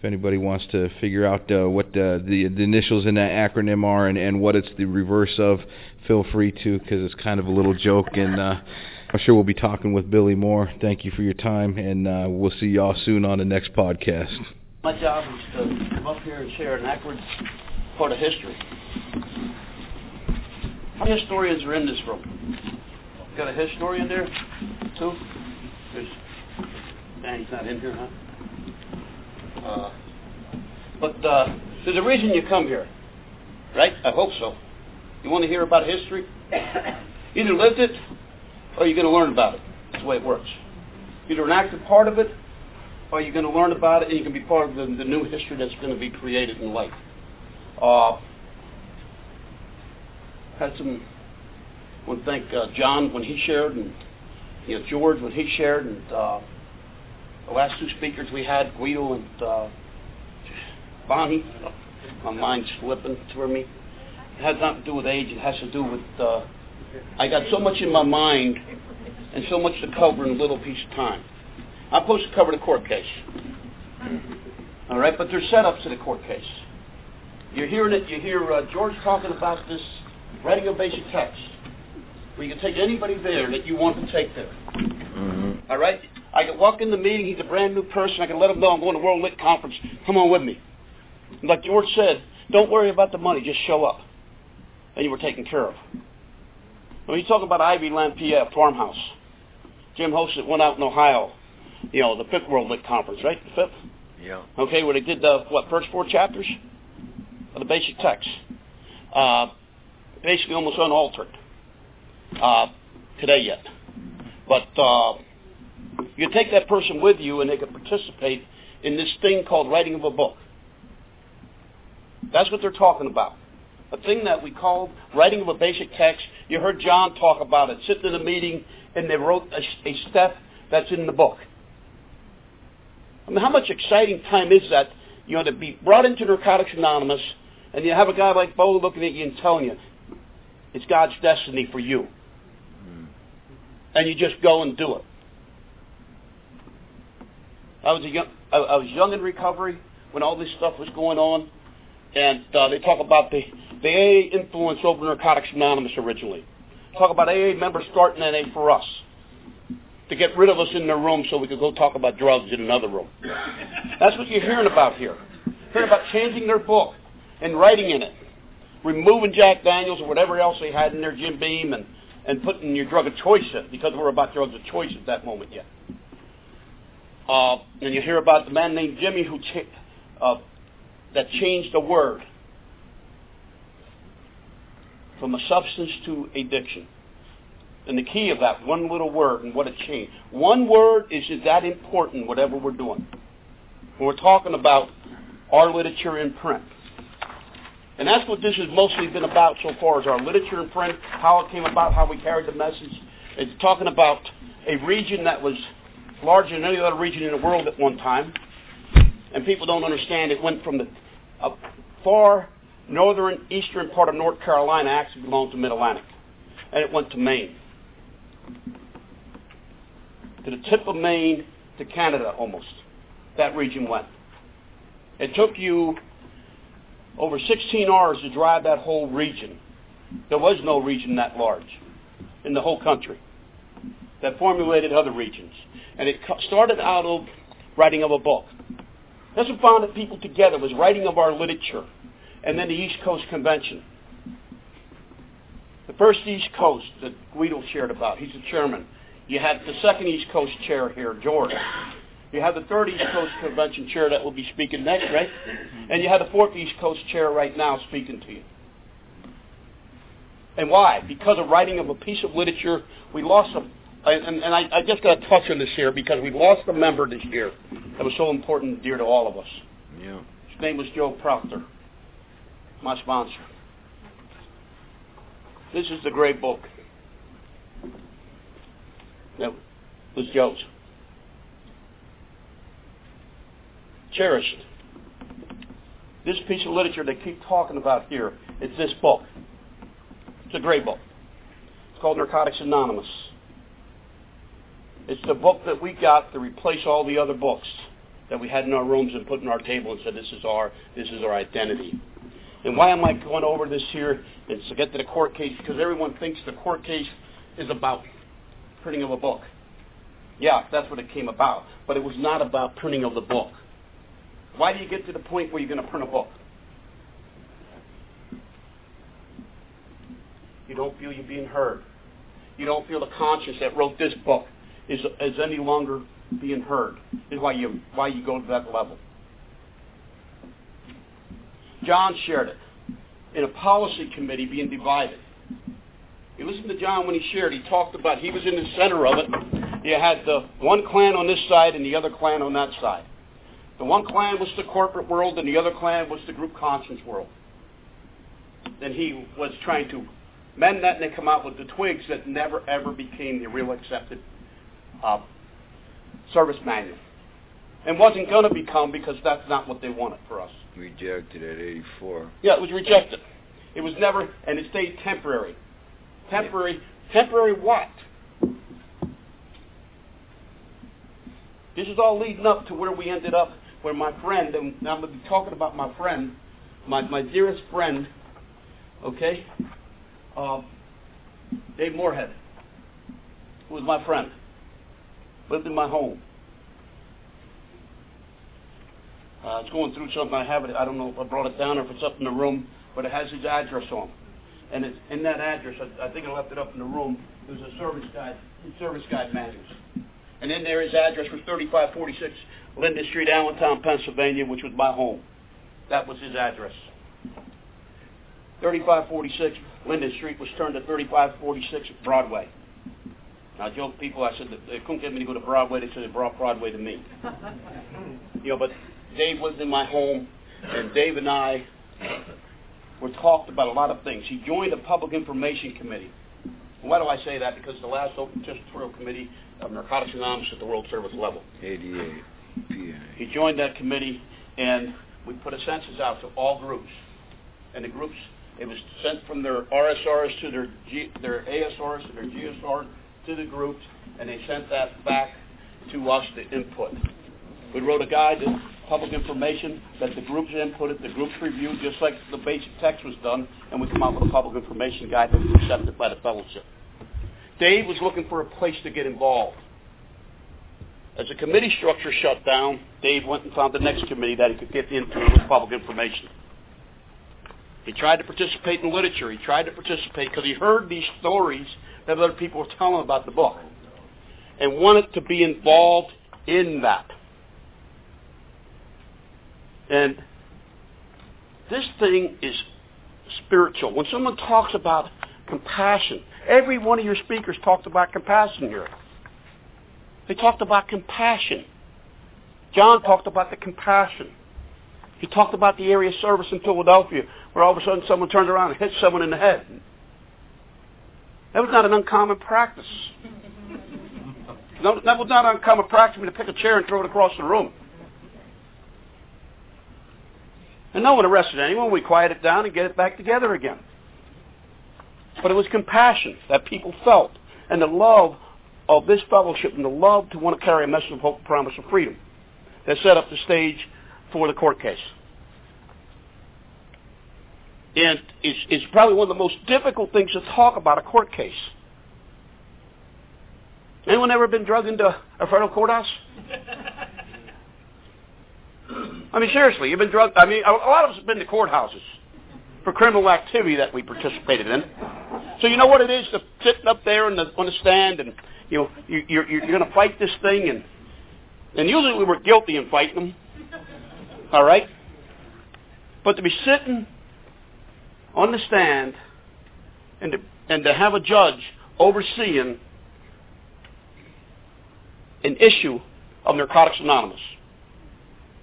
if anybody wants to figure out uh, what uh, the, the initials in that acronym are and, and what it's the reverse of, feel free to because it's kind of a little joke. And uh, I'm sure we'll be talking with Billy more. Thank you for your time, and uh, we'll see y'all soon on the next podcast. My job is to come up here and share an accurate part of history. How many historians are in this room? Got a historian there? Two? There's, Danny's not in here, huh? Uh, but uh, there's a reason you come here, right? I hope so. You want to hear about history? [coughs] Either lived it or you're going to learn about it. That's the way it works. Either an active part of it or you're going to learn about it and you can be part of the, the new history that's going to be created in life. Uh, had some I want to thank uh, John when he shared, and you know George when he shared, and uh, the last two speakers we had, Guido and uh, Bonnie. My mind's slipping for me. It has nothing to do with age. It has to do with uh, I got so much in my mind and so much to cover in a little piece of time. I'm supposed to cover the court case. All right, but there's setups to the court case. You're hearing it. You hear uh, George talking about this writing of basic text. We can take anybody there that you want to take there. Mm-hmm. All right? I can walk in the meeting. He's a brand new person. I can let him know I'm going to World Lit Conference. Come on with me. And like George said, don't worry about the money. Just show up. And you were taken care of. When you talk about Ivy Land, PF, farmhouse, Jim hosted one out in Ohio. You know, the fifth World Lit Conference, right? The fifth? Yeah. Okay, where they did the, what, first four chapters of the basic text. Uh, basically almost unaltered uh, today yet. But uh, you take that person with you and they can participate in this thing called writing of a book. That's what they're talking about. A thing that we call writing of a basic text. You heard John talk about it, sitting in a meeting and they wrote a, a step that's in the book. I mean, how much exciting time is that, you know, to be brought into Narcotics Anonymous and you have a guy like Bo looking at you and telling you, it's God's destiny for you hmm. and you just go and do it. I was a young, I, I was young in recovery when all this stuff was going on, and uh, they talk about the the AA influence over Narcotics Anonymous originally. Talk about AA members starting AA for us to get rid of us in their room so we could go talk about drugs in another room. That's what you're hearing about here. Hearing about changing their book and writing in it, removing Jack Daniels or whatever else they had in their Jim Beam and and putting your drug of choice in because we're about drugs of choice at that moment yet. Uh, and you hear about the man named Jimmy who cha- uh, that changed a word from a substance to addiction. And the key of that one little word and what it changed. One word is that important, whatever we're doing. When we're talking about our literature in print. And that's what this has mostly been about so far is our literature in print, how it came about, how we carried the message. It's talking about a region that was larger than any other region in the world at one time. And people don't understand it went from the far northern eastern part of North Carolina actually belonged to Mid-Atlantic. And it went to Maine. To the tip of Maine to Canada almost. That region went. It took you over 16 hours to drive that whole region. There was no region that large in the whole country that formulated other regions. And it started out of writing of a book. That's what bonded people together was writing of our literature. And then the East Coast Convention. The first East Coast that Guido shared about, he's the chairman. You had the second East Coast chair here, George. You have the third East Coast Convention chair that will be speaking next, right? And you have the fourth East Coast chair right now speaking to you. And why? Because of writing of a piece of literature, we lost a, and, and I, I just got to touch on this here because we lost a member this year that was so important and dear to all of us. Yeah. His name was Joe Proctor, my sponsor. This is the great book. That was Joe's. cherished. This piece of literature they keep talking about here, it's this book. It's a great book. It's called Narcotics Anonymous. It's the book that we got to replace all the other books that we had in our rooms and put in our table and said this is our this is our identity. And why am I going over this here and to get to the court case? Because everyone thinks the court case is about printing of a book. Yeah, that's what it came about. But it was not about printing of the book. Why do you get to the point where you're going to print a book? You don't feel you're being heard. You don't feel the conscience that wrote this book is, is any longer being heard. Is why you why you go to that level. John shared it in a policy committee being divided. You listen to John when he shared. He talked about he was in the center of it. You had the one clan on this side and the other clan on that side. The one clan was the corporate world and the other clan was the group conscience world. Then he was trying to mend that and they come out with the twigs that never ever became the real accepted uh, service manual. And wasn't going to become because that's not what they wanted for us. Rejected at 84. Yeah, it was rejected. It was never, and it stayed temporary. Temporary, temporary what? This is all leading up to where we ended up, where my friend, and I'm going to be talking about my friend, my, my dearest friend, okay, uh, Dave Moorhead, who was my friend, lived in my home. Uh, I was going through something. I have it. I don't know if I brought it down or if it's up in the room, but it has his address on. And it's in that address. I, I think I left it up in the room. There's a service guide, service guide manuals. And in there, his address was 3546 Linda Street, Allentown, Pennsylvania, which was my home. That was his address. 3546 Linda Street was turned to 3546 Broadway. I joked people, I said they couldn't get me to go to Broadway, they said they brought Broadway to me. [laughs] you know, but Dave lived in my home, and Dave and I were talked about a lot of things. He joined the Public Information Committee. Why do I say that? Because the last Open Territorial Committee of Narcotics Anonymous at the World Service level. 88. PA. He joined that committee, and we put a census out to all groups. And the groups, it was sent from their RSRs to their G, their ASRs to their GSR to the groups, and they sent that back to us to input. We wrote a guide to public information that the groups inputted, the groups reviewed, just like the basic text was done, and we come out with a public information guide that was accepted by the fellowship. Dave was looking for a place to get involved. As the committee structure shut down, Dave went and found the next committee that he could get into with public information. He tried to participate in literature. He tried to participate because he heard these stories that other people were telling about the book and wanted to be involved in that. And this thing is spiritual. When someone talks about compassion, every one of your speakers talked about compassion here. They talked about compassion. John talked about the compassion. He talked about the area service in Philadelphia where all of a sudden someone turned around and hit someone in the head. That was not an uncommon practice. [laughs] No, that was not an uncommon practice for me to pick a chair and throw it across the room. And no one arrested anyone. We quieted it down and get it back together again. But it was compassion that people felt and the love of this fellowship and the love to want to carry a message of hope, promise, of freedom that set up the stage for the court case. And it's, it's probably one of the most difficult things to talk about a court case. Anyone ever been drugged into a federal courthouse? I mean, seriously, you've been drugged. I mean, a lot of us have been to courthouses for criminal activity that we participated in. So you know what it is to sit up there on the, on the stand and you know you, you're you're going to fight this thing and and usually we were guilty in fighting them. All right, but to be sitting on the stand and to, and to have a judge overseeing an issue of Narcotics Anonymous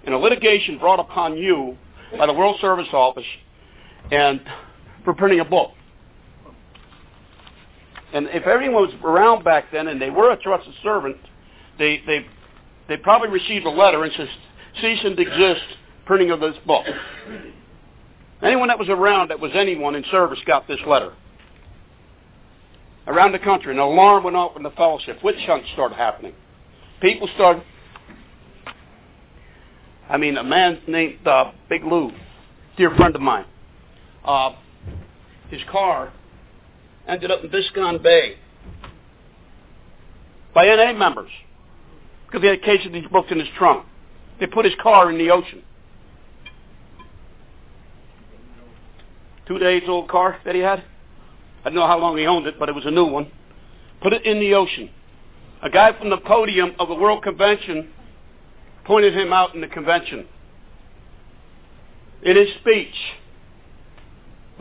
in a litigation brought upon you by the World Service Office and for printing a book. And if everyone was around back then and they were a trusted servant, they, they, they probably received a letter and says, cease and desist printing of this book. Anyone that was around that was anyone in service got this letter. around the country. An alarm went off in the fellowship. Witch hunts started happening. People started. I mean, a man named uh, Big Lou, dear friend of mine. Uh, his car ended up in Biscayne Bay by NA members because he had these books in his trunk. They put his car in the ocean. Two days old car that he had. I don't know how long he owned it, but it was a new one. Put it in the ocean. A guy from the podium of the World Convention pointed him out in the convention. In his speech,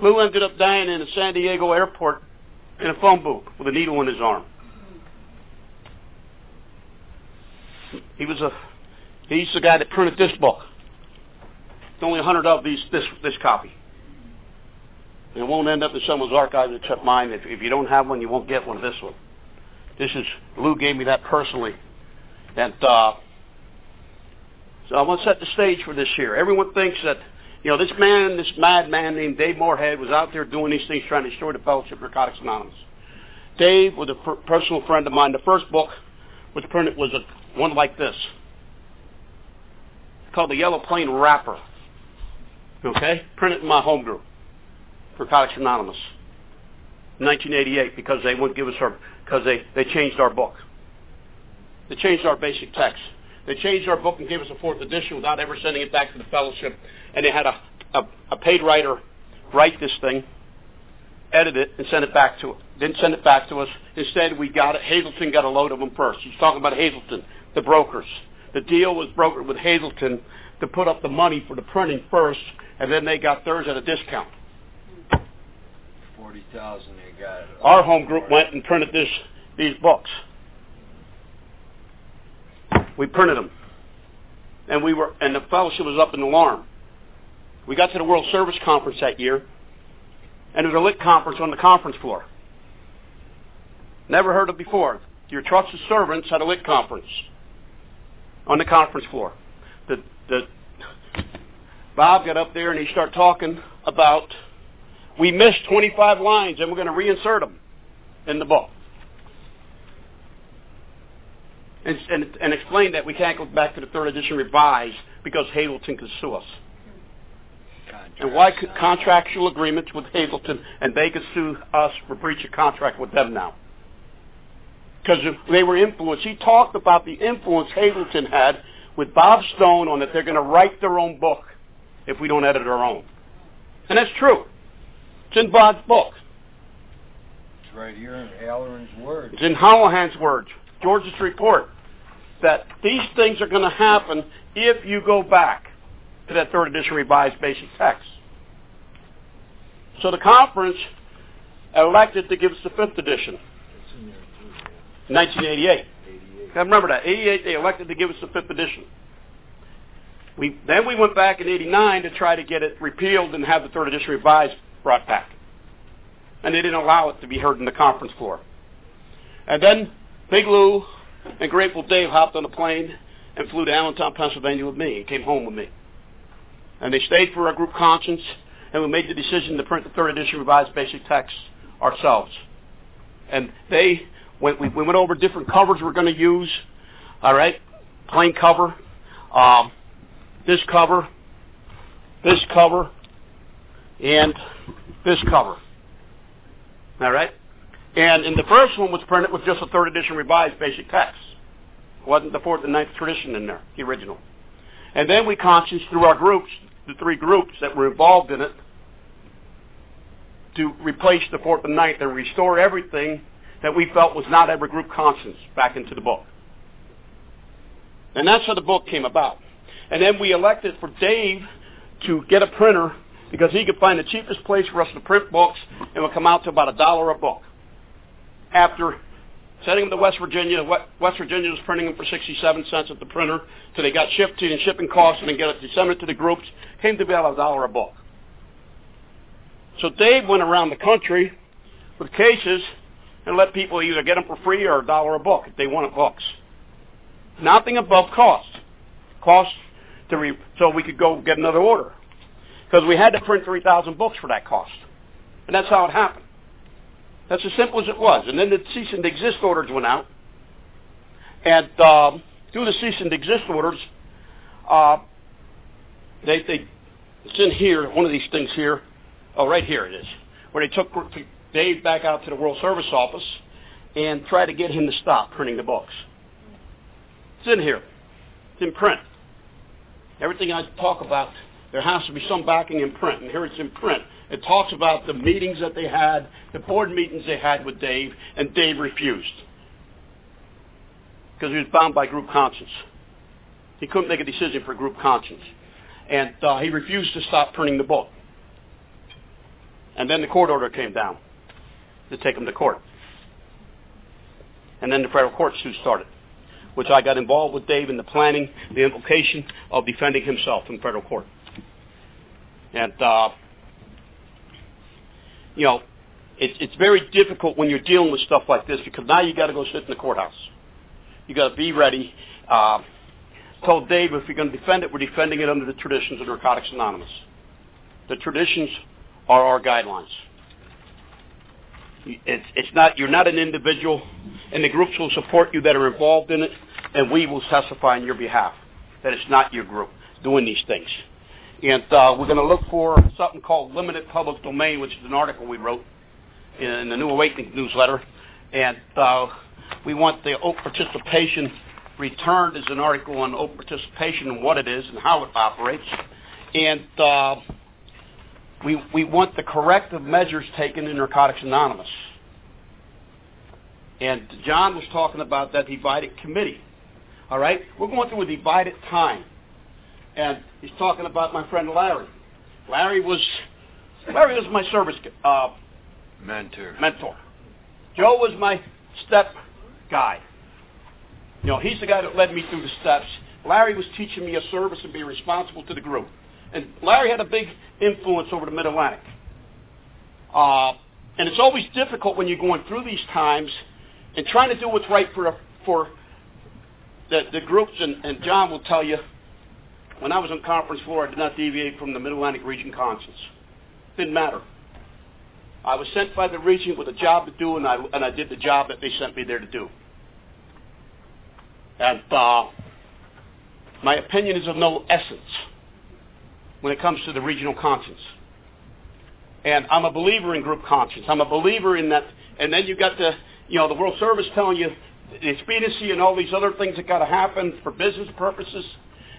Lou ended up dying in a San Diego airport in a phone booth with a needle in his arm. He was a he's the guy that printed this book. There's only a hundred of these this this copy. It won't end up in someone's archives except mine. If, if you don't have one, you won't get one. Of this one. This is Lou gave me that personally, and uh, so I want to set the stage for this here. Everyone thinks that you know this man, this madman named Dave Moorhead, was out there doing these things, trying to destroy the Fellowship of Narcotics Anonymous. Dave was a per- personal friend of mine. The first book was printed was a one like this, it's called the Yellow Plain Wrapper. Okay, printed in my home group. Narcotics Anonymous. 1988 because they wouldn't give us our because they, they changed our book. They changed our basic text. They changed our book and gave us a fourth edition without ever sending it back to the fellowship. And they had a, a, a paid writer write this thing, edit it, and send it back to it. Didn't send it back to us. Instead, we got it. Hazelden got a load of them first. He's talking about Hazelden, the brokers. The deal was brokered with Hazelden to put up the money for the printing first, and then they got theirs at a discount. Forty thousand they got. Our home group went and printed this these books. We printed them, and we were and the fellowship was up in alarm. We got to the World Service Conference that year, and there was a lit conference on the conference floor. Never heard of before. Your trusted servants had a lit conference on the conference floor. The the Bob got up there and he started talking about we missed 25 lines and we're going to reinsert them in the book. And, and, and explain that we can't go back to the third edition revised because Hazelden can sue us. And why could contractual agreements with Hazelden and they could sue us for breach of contract with them now? Because they were influenced. He talked about the influence Hazelden had with Bob Stone on that they're going to write their own book if we don't edit our own. And that's true. It's in Bob's book. It's right here in Halloran's words. It's in Holohan's words, George's report, that these things are going to happen if you go back to that third edition revised basic text. So the conference elected to give us the fifth edition, It's in there too. 1988. Eighty-eight. I remember that. 88, they elected to give us the fifth edition. We, then we went back in 89 to try to get it repealed and have the third edition revised brought back. And they didn't allow it to be heard in the conference floor. And then Big Lou and Grateful Dave hopped on a plane and flew to Allentown, Pennsylvania with me and came home with me. And they stayed for our group conscience and we made the decision to print the third edition revised basic text ourselves. And they went, we, we went over different covers we're going to use. All right, plain cover, um, this cover, this cover, and this cover. All right? And in the first one was printed with just a third edition revised basic text. Wasn't the fourth and ninth tradition in there, the original. And then we conscienced through our groups, the three groups that were involved in it, to replace the fourth and ninth and restore everything that we felt was not ever group conscience back into the book. And that's how the book came about. And then we elected for Dave to get a printer because he could find the cheapest place for us to print books and would come out to about a dollar a book. After sending them to West Virginia, West Virginia was printing them for 67 cents at the printer, so they got shipped to and shipping costs and then get it it to the groups, came to be about a dollar a book. So Dave went around the country with cases and let people either get them for free or a dollar a book if they wanted books. Nothing above cost. Cost to re- so we could go get another order because we had to print 3,000 books for that cost. And that's how it happened. That's as simple as it was. And then the cease and desist orders went out. And um, through the cease and desist orders, uh, they, they, it's in here, one of these things here. Oh, right here it is. Where they took Dave back out to the World Service Office and tried to get him to stop printing the books. It's in here. It's in print. Everything I talk about, there has to be some backing in print, and here it's in print. It talks about the meetings that they had, the board meetings they had with Dave, and Dave refused because he was bound by group conscience. He couldn't make a decision for group conscience, and uh, he refused to stop printing the book. And then the court order came down to take him to court. And then the federal court suit started which I got involved with Dave in the planning, the implication of defending himself in federal court. And, uh, you know, it's, it's very difficult when you're dealing with stuff like this because now you got to go sit in the courthouse. You got to be ready. Uh, told Dave if you're going to defend it, we're defending it under the traditions of Narcotics Anonymous. The traditions are our guidelines. It's, it's not you're not an individual, and the groups will support you that are involved in it and we will testify on your behalf that it's not your group doing these things. And uh, we're going to look for something called limited public domain, which is an article we wrote in the New Awakening newsletter. And uh, we want the open participation returned as an article on open participation and what it is and how it operates. And uh, we, we want the corrective measures taken in Narcotics Anonymous. And John was talking about that divided committee. All right? We're going through a divided time. And he's talking about my friend Larry. Larry was Larry was my service uh, mentor. Mentor. Joe was my step guy. You know, he's the guy that led me through the steps. Larry was teaching me a service and being responsible to the group. And Larry had a big influence over the Mid Atlantic. Uh, and it's always difficult when you're going through these times and trying to do what's right for for the, the groups, and, and John will tell you, when I was on conference floor, I did not deviate from the Mid-Atlantic region conscience. Didn't matter. I was sent by the region with a job to do, and I, and I did the job that they sent me there to do. And uh, my opinion is of no essence when it comes to the regional conscience. And I'm a believer in group conscience. I'm a believer in that. And then you've got the, you know, the World Service telling you the expediency and all these other things that got to happen for business purposes.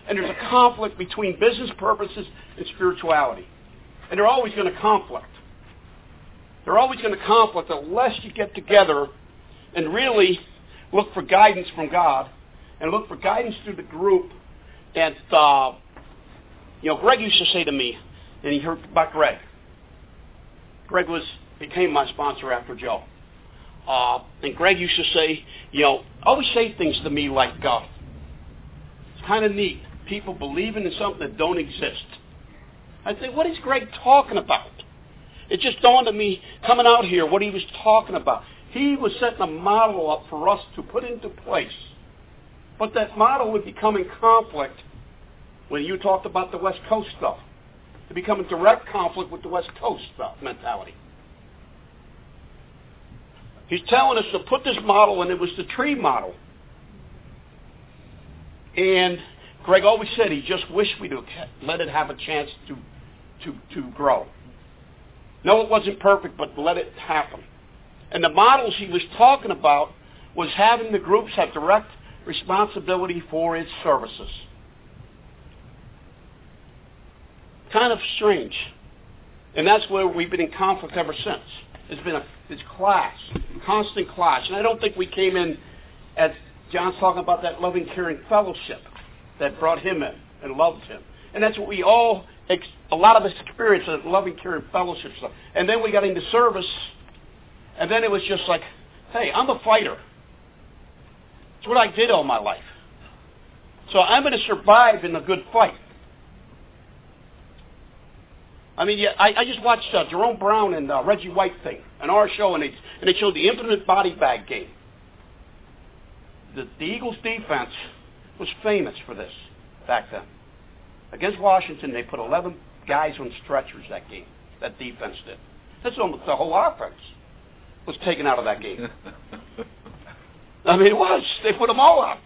And there's a conflict between business purposes and spirituality. And they're always going to conflict. They're always going to conflict unless you get together and really look for guidance from God and look for guidance through the group. And, uh, you know, Greg used to say to me, and he heard about Greg. Greg was became my sponsor after Joe. Uh, and Greg used to say, you know, always say things to me like, uh, it's kind of neat. People believing in something that don't exist. I say, what is Greg talking about? It just dawned on me coming out here what he was talking about. He was setting a model up for us to put into place. But that model would become in conflict when you talked about the West Coast stuff. It become in direct conflict with the West Coast stuff mentality. He's telling us to put this model, and it was the tree model. And Greg always said he just wished we'd let it have a chance to, to, to grow. No, it wasn't perfect, but let it happen. And the models he was talking about was having the groups have direct responsibility for its services. Kind of strange. And that's where we've been in conflict ever since. It's been a it's clash, constant clash. And I don't think we came in as John's talking about that loving, caring fellowship that brought him in and loved him. And that's what we all, a lot of us experienced, that loving, caring fellowship stuff. And then we got into service, and then it was just like, hey, I'm a fighter. It's what I did all my life. So I'm going to survive in a good fight. I mean, yeah, I, I just watched uh, Jerome Brown and uh, Reggie White thing on our show, and they and they showed the infinite body bag game. The, the Eagles' defense was famous for this back then. Against Washington, they put 11 guys on stretchers that game. That defense did. That's almost the whole offense. was taken out of that game. [laughs] I mean, it was. They put them all out.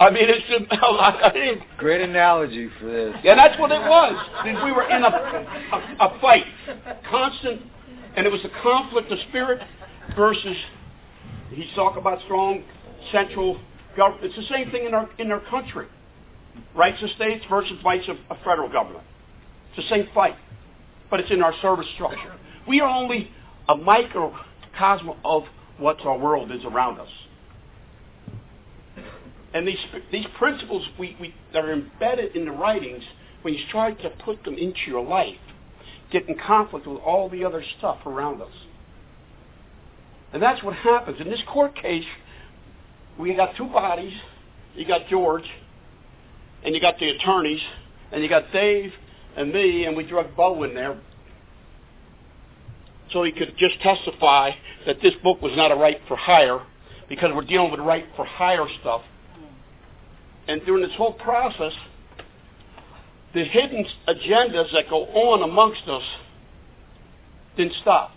I mean, it's just, [laughs] I mean, Great analogy for this. yeah, that's what it was. We were in a, a, a fight, constant, and it was a conflict of spirit versus. He's talking about strong central government. It's the same thing in our in our country. Rights of states versus rights of, of federal government. It's the same fight, but it's in our service structure. We are only a microcosm of what our world is around us. And these these principles we, we that are embedded in the writings, when you try to put them into your life, get in conflict with all the other stuff around us. And that's what happens. In this court case, we got two bodies. You got George, and you got the attorneys, and you got Dave and me, and we drug Bo in there so he could just testify that this book was not a right for hire because we're dealing with right for hire stuff. And during this whole process, the hidden agendas that go on amongst us didn't stop.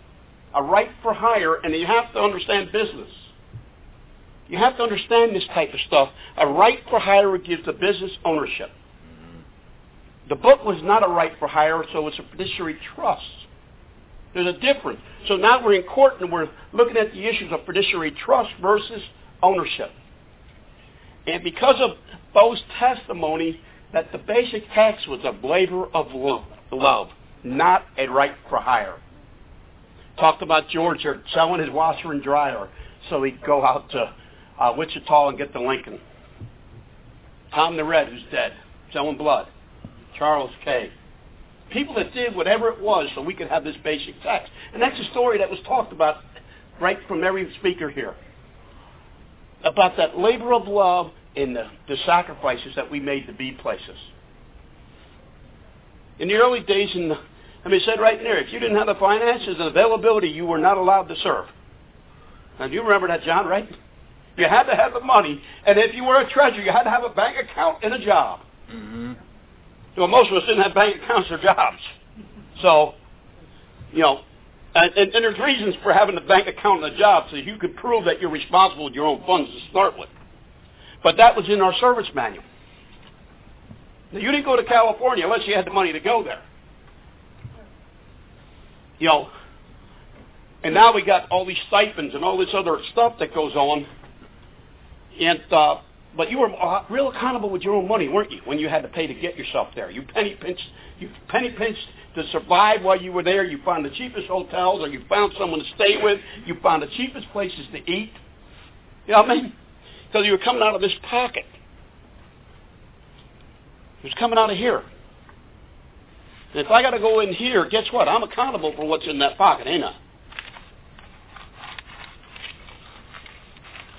A right for hire, and you have to understand business. You have to understand this type of stuff. A right for hire gives the business ownership. The book was not a right for hire, so it's a fiduciary trust. There's a difference. So now we're in court and we're looking at the issues of fiduciary trust versus ownership. And because of Bo's testimony, that the basic tax was a labor of love, love, not a right for hire. Talked about George selling his washer and dryer so he'd go out to uh, Wichita and get the Lincoln. Tom the Red, who's dead, selling blood. Charles K. People that did whatever it was so we could have this basic text. And that's a story that was talked about right from every speaker here. About that labor of love and the, the sacrifices that we made to be places. In the early days, in the, I mean, it said right there, if you didn't have the finances and availability, you were not allowed to serve. Now, do you remember that, John, right? You had to have the money, and if you were a treasurer, you had to have a bank account and a job. Mm-hmm. Well, most of us didn't have bank accounts or jobs. So, you know, and, and, and there's reasons for having a bank account and a job so you could prove that you're responsible with your own funds to start with. But that was in our service manual. Now, you didn't go to California unless you had the money to go there. You know, and now we got all these stipends and all this other stuff that goes on. And uh, but you were real accountable with your own money, weren't you? When you had to pay to get yourself there, you penny pinched, you penny pinched to survive while you were there. You found the cheapest hotels, or you found someone to stay with. You found the cheapest places to eat. You know what I mean? Because you were coming out of this pocket. It was coming out of here. And if I got to go in here, guess what? I'm accountable for what's in that pocket, ain't I?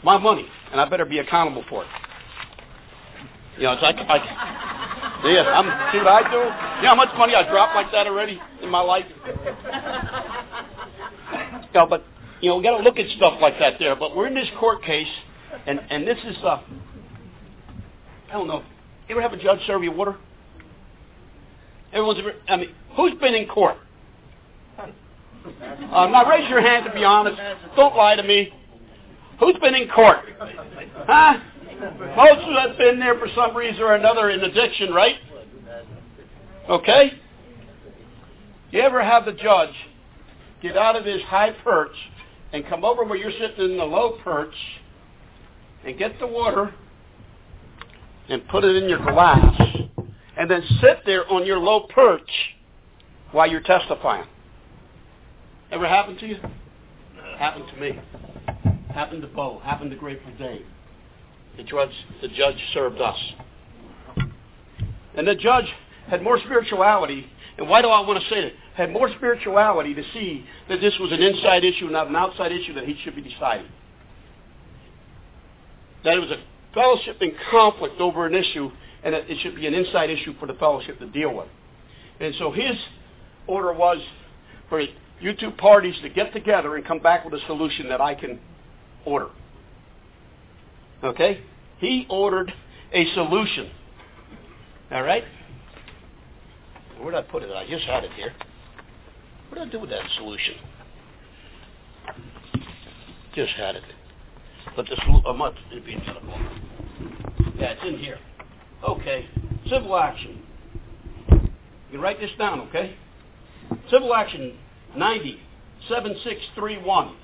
My money, and I better be accountable for it. You know, it's like, I, yeah, I'm, see what I do? You know how much money I dropped like that already in my life? [laughs] You know, but, you know, we got to look at stuff like that there. But we're in this court case, and, and this is, uh, I don't know, you ever have a judge serve you water? Everyone's, ever, I mean, who's been in court? [laughs] Uh, now raise your hand to be honest. Don't lie to me. Who's been in court? Huh? Most of us have been there for some reason or another in addiction, right? Okay? You ever have the judge get out of his high perch and come over where you're sitting in the low perch and get the water and put it in your glass and then sit there on your low perch while you're testifying? Ever happened to you? Happened to me. Happened to Bo. Happened to Grateful Dave. The judge, the judge served us. And the judge had more spirituality. And why do I want to say that? Had more spirituality to see that this was an inside issue, not an outside issue that he should be deciding. That it was a fellowship in conflict over an issue, and that it should be an inside issue for the fellowship to deal with. And so his order was for you two parties to get together and come back with a solution that I can order. Okay? He ordered a solution. All right? Where did I put it? I just had it here. What did I do with that solution? just had it. But this a month be in the book. Yeah, it's in here. Okay. Civil action. You can write this down, okay? Civil action 907631.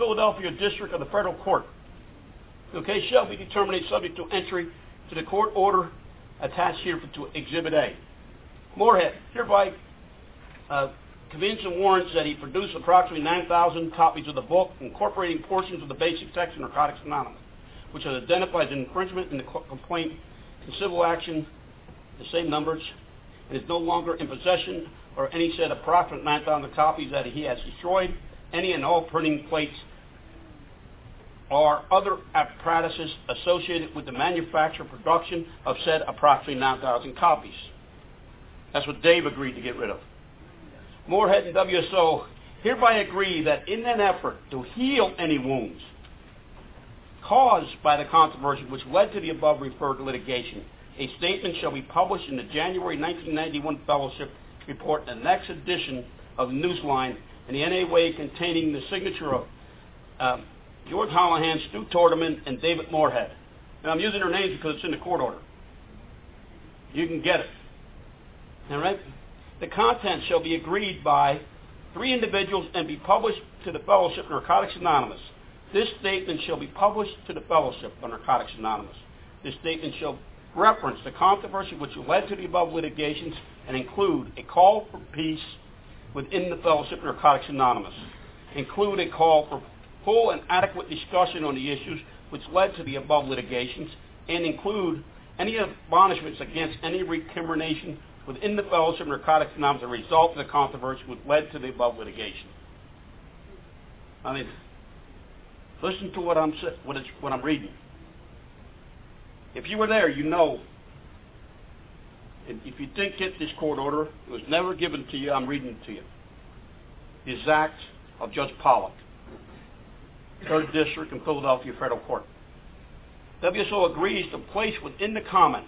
Philadelphia District of the Federal Court. The case shall be determined subject to entry to the court order attached here to Exhibit A. Moorhead hereby uh, convenes and warrants that he produce approximately 9,000 copies of the book incorporating portions of the basic text of Narcotics Anonymous, which is identified as infringement in the complaint in civil action, the same numbers, and is no longer in possession or any said approximate 9,000 copies that he has destroyed, any and all printing plates or other apparatuses associated with the manufacture production of said approximately 9,000 copies. That's what Dave agreed to get rid of. Moorhead and WSO hereby agree that in an effort to heal any wounds caused by the controversy which led to the above referred litigation, a statement shall be published in the January 1991 Fellowship Report, the next edition of Newsline, and the NA way containing the signature of um, George Holohan, Stu Tordeman, and David Moorhead. Now, I'm using their names because it's in the court order. You can get it. All right? The content shall be agreed by three individuals and be published to the Fellowship Narcotics Anonymous. This statement shall be published to the Fellowship of Narcotics Anonymous. This statement shall reference the controversy which led to the above litigations and include a call for peace within the Fellowship of Narcotics Anonymous. Include a call for full and adequate discussion on the issues which led to the above litigations and include any admonishments against any recrimination within the Fellowship of Narcotics Anonymous as a result of the controversy which led to the above litigation. I mean, listen to what I'm what, what I'm reading. If you were there, you know. And if you didn't get this court order, it was never given to you. I'm reading it to you. The exact of Judge Pollak. 3rd District in Philadelphia Federal Court. WSO agrees to place within the comment,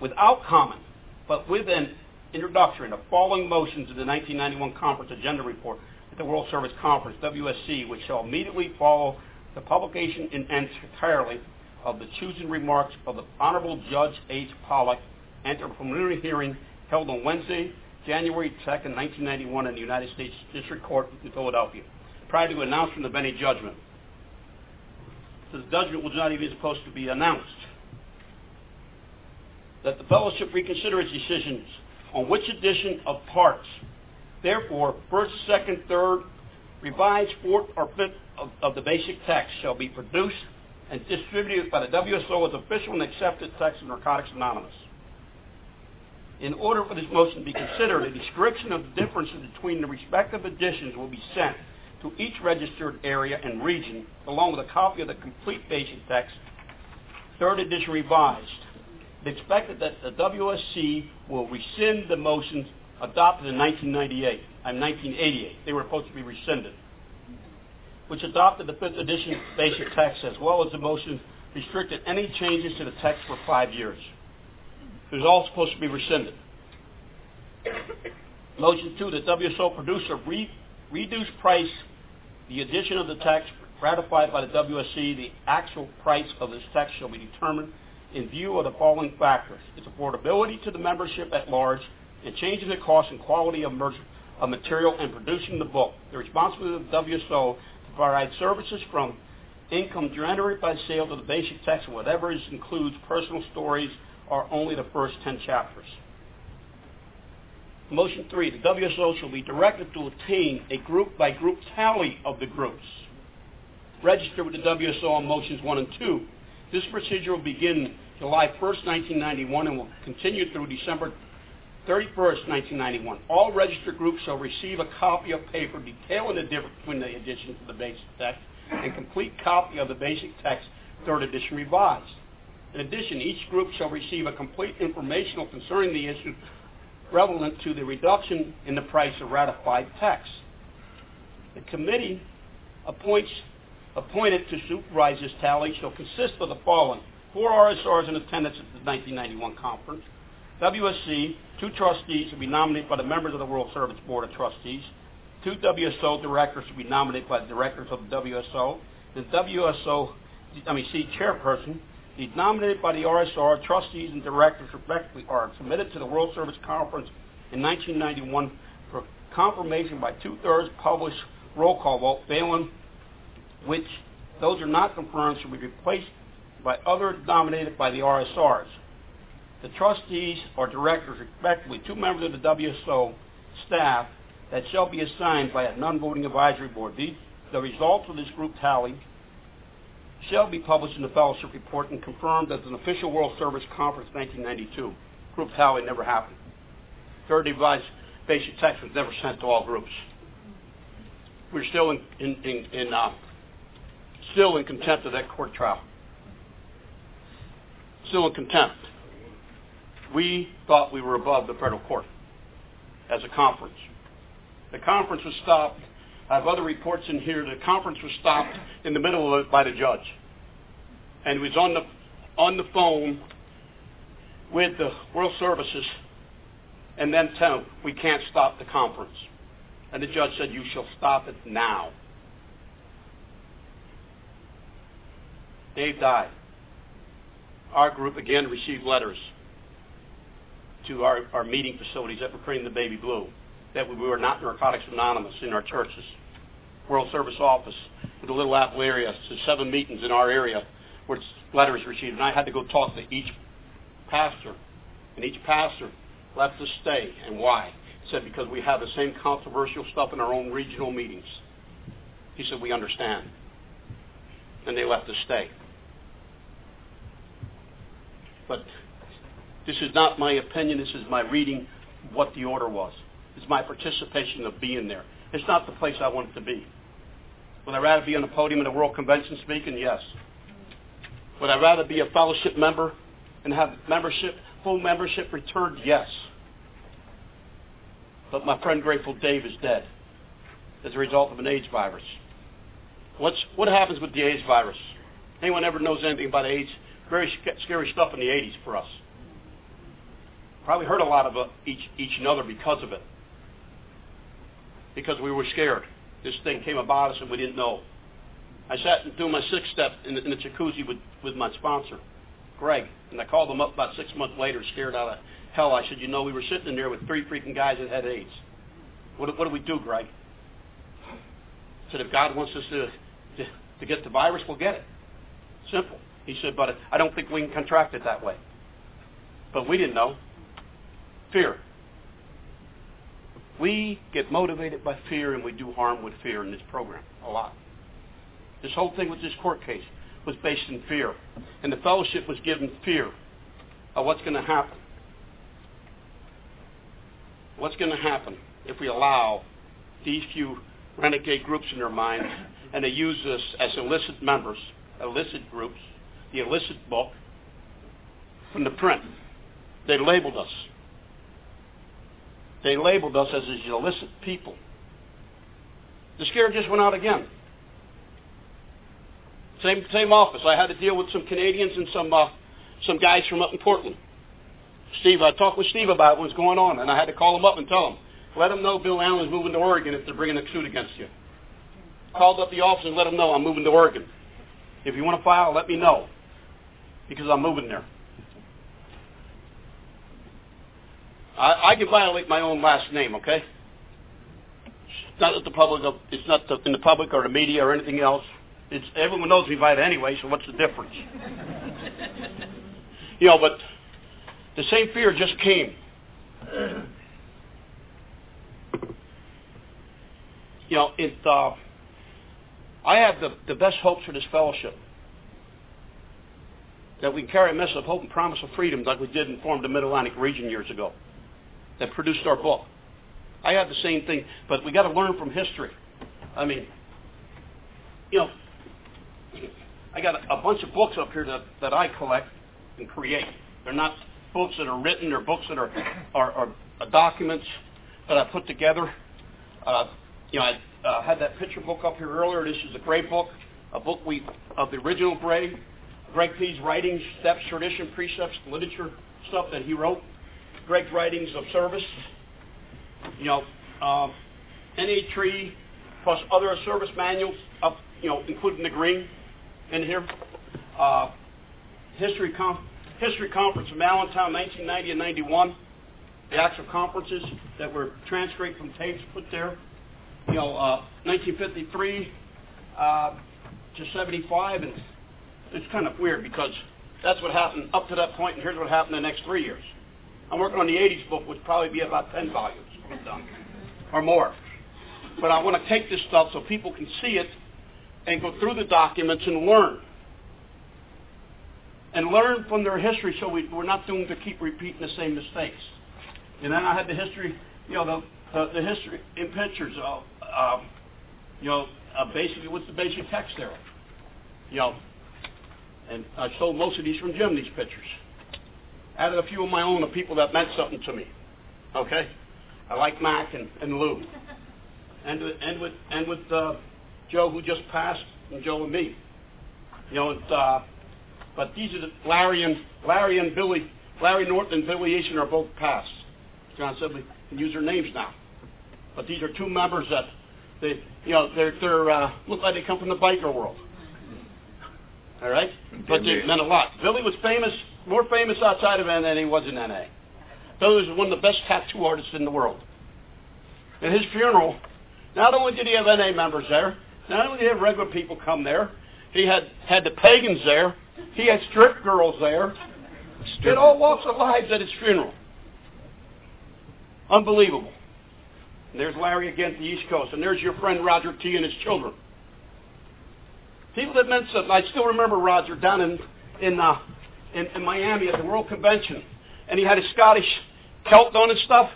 without comment, but with an introduction, the following motions of the 1991 Conference Agenda Report at the World Service Conference, WSC, which shall immediately follow the publication in entirely of the choosing remarks of the Honorable Judge H. Pollak entered a preliminary hearing held on Wednesday, January 2, 1991 in the United States District Court in Philadelphia prior to announcement of any judgment. The judgment was not even supposed to be announced. That the fellowship reconsider its decisions on which edition of parts, therefore, first, second, third, revised, fourth, or fifth of, of the basic text shall be produced and distributed by the WSO as official and accepted text of Narcotics Anonymous. In order for this motion to be considered, a description of the differences between the respective editions will be sent to each registered area and region, along with a copy of the complete basic text, third edition revised. It's expected that the WSC will rescind the motions adopted in 1998 and 1988. They were supposed to be rescinded, which adopted the fifth edition basic text as well as the motions restricted any changes to the text for five years. It was all supposed to be rescinded. Motion two, the WSO producer re- reduced price the addition of the text ratified by the WSC, the actual price of this text shall be determined in view of the following factors. Its affordability to the membership at large, and change in the cost and quality of, of material and producing the book. The responsibility of the WSO to provide services from income generated by sale of the basic text, whatever includes personal stories, or only the first 10 chapters. Motion three, the WSO shall be directed to obtain a group-by-group tally of the groups. Register with the WSO on motions one and two. This procedure will begin July 1st, 1991 and will continue through December 31st, 1991. All registered groups shall receive a copy of paper detailing the difference between the additions to the basic text and complete copy of the basic text, third edition revised. In addition, each group shall receive a complete informational concerning the issue relevant to the reduction in the price of ratified tax. The committee appoints, appointed to supervise this tally shall consist of the following. Four RSRs in attendance at the 1991 conference. WSC, two trustees to be nominated by the members of the World Service Board of Trustees. two WSO directors to be nominated by the directors of the WSO. The WSO, I mean, C chairperson, be nominated by the RSR. Trustees and directors, respectively, are submitted to the World Service Conference in 1991 for confirmation by two-thirds published roll call vote, failing which those are not confirmed should be replaced by others nominated by the RSRs. The trustees or directors, respectively, two members of the WSO staff that shall be assigned by a non-voting advisory board. These, the results of this group tally shall be published in the fellowship report and confirmed as an official World Service Conference 1992. Group tally never happened. Third device basic text was never sent to all groups. We're still in, in, in, in uh, still in contempt of that court trial. Still in contempt. We thought we were above the federal court as a conference. The conference was stopped. I have other reports in here. The conference was stopped in the middle of it by the judge. And he was on the, on the phone with the World Services and then tell him, we can't stop the conference. And the judge said, you shall stop it now. Dave died. Our group again received letters to our, our meeting facilities were printing the baby blue that we were not Narcotics Anonymous in our churches. World Service Office with the Little Apple area, so seven meetings in our area where letters received. And I had to go talk to each pastor. And each pastor left us stay. And why? He said, because we have the same controversial stuff in our own regional meetings. He said, we understand. And they left us stay. But this is not my opinion. This is my reading what the order was. It's my participation of being there. It's not the place I want it to be. Would I rather be on the podium at a World Convention speaking? Yes. Would I rather be a fellowship member and have membership, full membership returned? Yes. But my friend Grateful Dave is dead as a result of an AIDS virus. What's, what happens with the AIDS virus? Anyone ever knows anything about AIDS? Very scary stuff in the 80s for us. Probably heard a lot of uh, each, each another because of it. Because we were scared. This thing came about us and we didn't know. I sat and doing my sixth step in the, in the jacuzzi with, with my sponsor, Greg, and I called him up about six months later, scared out of hell. I said, you know, we were sitting in there with three freaking guys that had AIDS. What, what do we do, Greg? I said, if God wants us to, to, to get the virus, we'll get it. Simple. He said, but I don't think we can contract it that way. But we didn't know. Fear. We get motivated by fear and we do harm with fear in this program a lot. This whole thing with this court case was based in fear. And the fellowship was given fear of what's going to happen. What's going to happen if we allow these few renegade groups in their minds and they use us as illicit members, illicit groups, the illicit book from the print. They labeled us. They labeled us as these illicit people. The scare just went out again. Same same office. I had to deal with some Canadians and some uh, some guys from up in Portland. Steve, I talked with Steve about what's going on, and I had to call him up and tell him, let him know Bill Allen's moving to Oregon if they're bringing a suit against you. Called up the office and let him know I'm moving to Oregon. If you want to file, let me know, because I'm moving there. I, I can violate my own last name, okay? It's not that the public, it's not the, in the public or the media or anything else. It's everyone knows me by it anyway. So what's the difference? [laughs] you know, but the same fear just came. You know, it. Uh, I have the, the best hopes for this fellowship that we can carry a message of hope and promise of freedom like we did and formed the Mid-Atlantic region years ago that produced our book. I have the same thing, but we got to learn from history. I mean, you know, I got a, a bunch of books up here that, that I collect and create. They're not books that are written; they're books that are are, are uh, documents that I put together. Uh, you know, I uh, had that picture book up here earlier. This is a Gray book, a book we of the original Gray, Greg P's writings, steps, tradition, precepts, literature stuff that he wrote. Greg's writings of service. You know, um, NA tree, plus other service manuals up, you know, including the green in here. Uh, history, com- history conference in Allentown, 1990 and 91. The actual conferences that were transcribed from tapes put there. You know, uh, 1953 uh, to 75, and it's kind of weird because that's what happened up to that point, and here's what happened the next three years. I'm working on the 80s book, which probably be about 10 volumes done, or more. But I want to take this stuff so people can see it and go through the documents and learn. And learn from their history so we, we're not doomed to keep repeating the same mistakes. And then I had the history, you know, the, the, the history in pictures of, um, you know, uh, basically what's the basic text there. You know, and I sold most of these from Jim, these pictures. Added a few of my own of people that meant something to me. Okay? I like Mac and, and Lou. [laughs] And and with, and with uh, Joe, who just passed, and Joe and me. You know, and, uh, but these are the Larry and Larry and Billy, Larry Norton and Billy Easton are both passed. John said we can use their names now. But these are two members that they, you know, they're they're uh, look like they come from the biker world. All right, but they meant a lot. Billy was famous, more famous outside of NA than he was in NA. Billy was one of the best tattoo artists in the world. At his funeral, not only did he have NA members there, not only did he have regular people come there, he had had the pagans there, he had strip girls there. He had all walks of lives at his funeral. Unbelievable. And there's Larry again at the East Coast, and there's your friend Roger T. and his children. People that meant something. I still remember Roger down in in, uh, in in Miami at the World Convention, and he had his Scottish kilt on and stuff.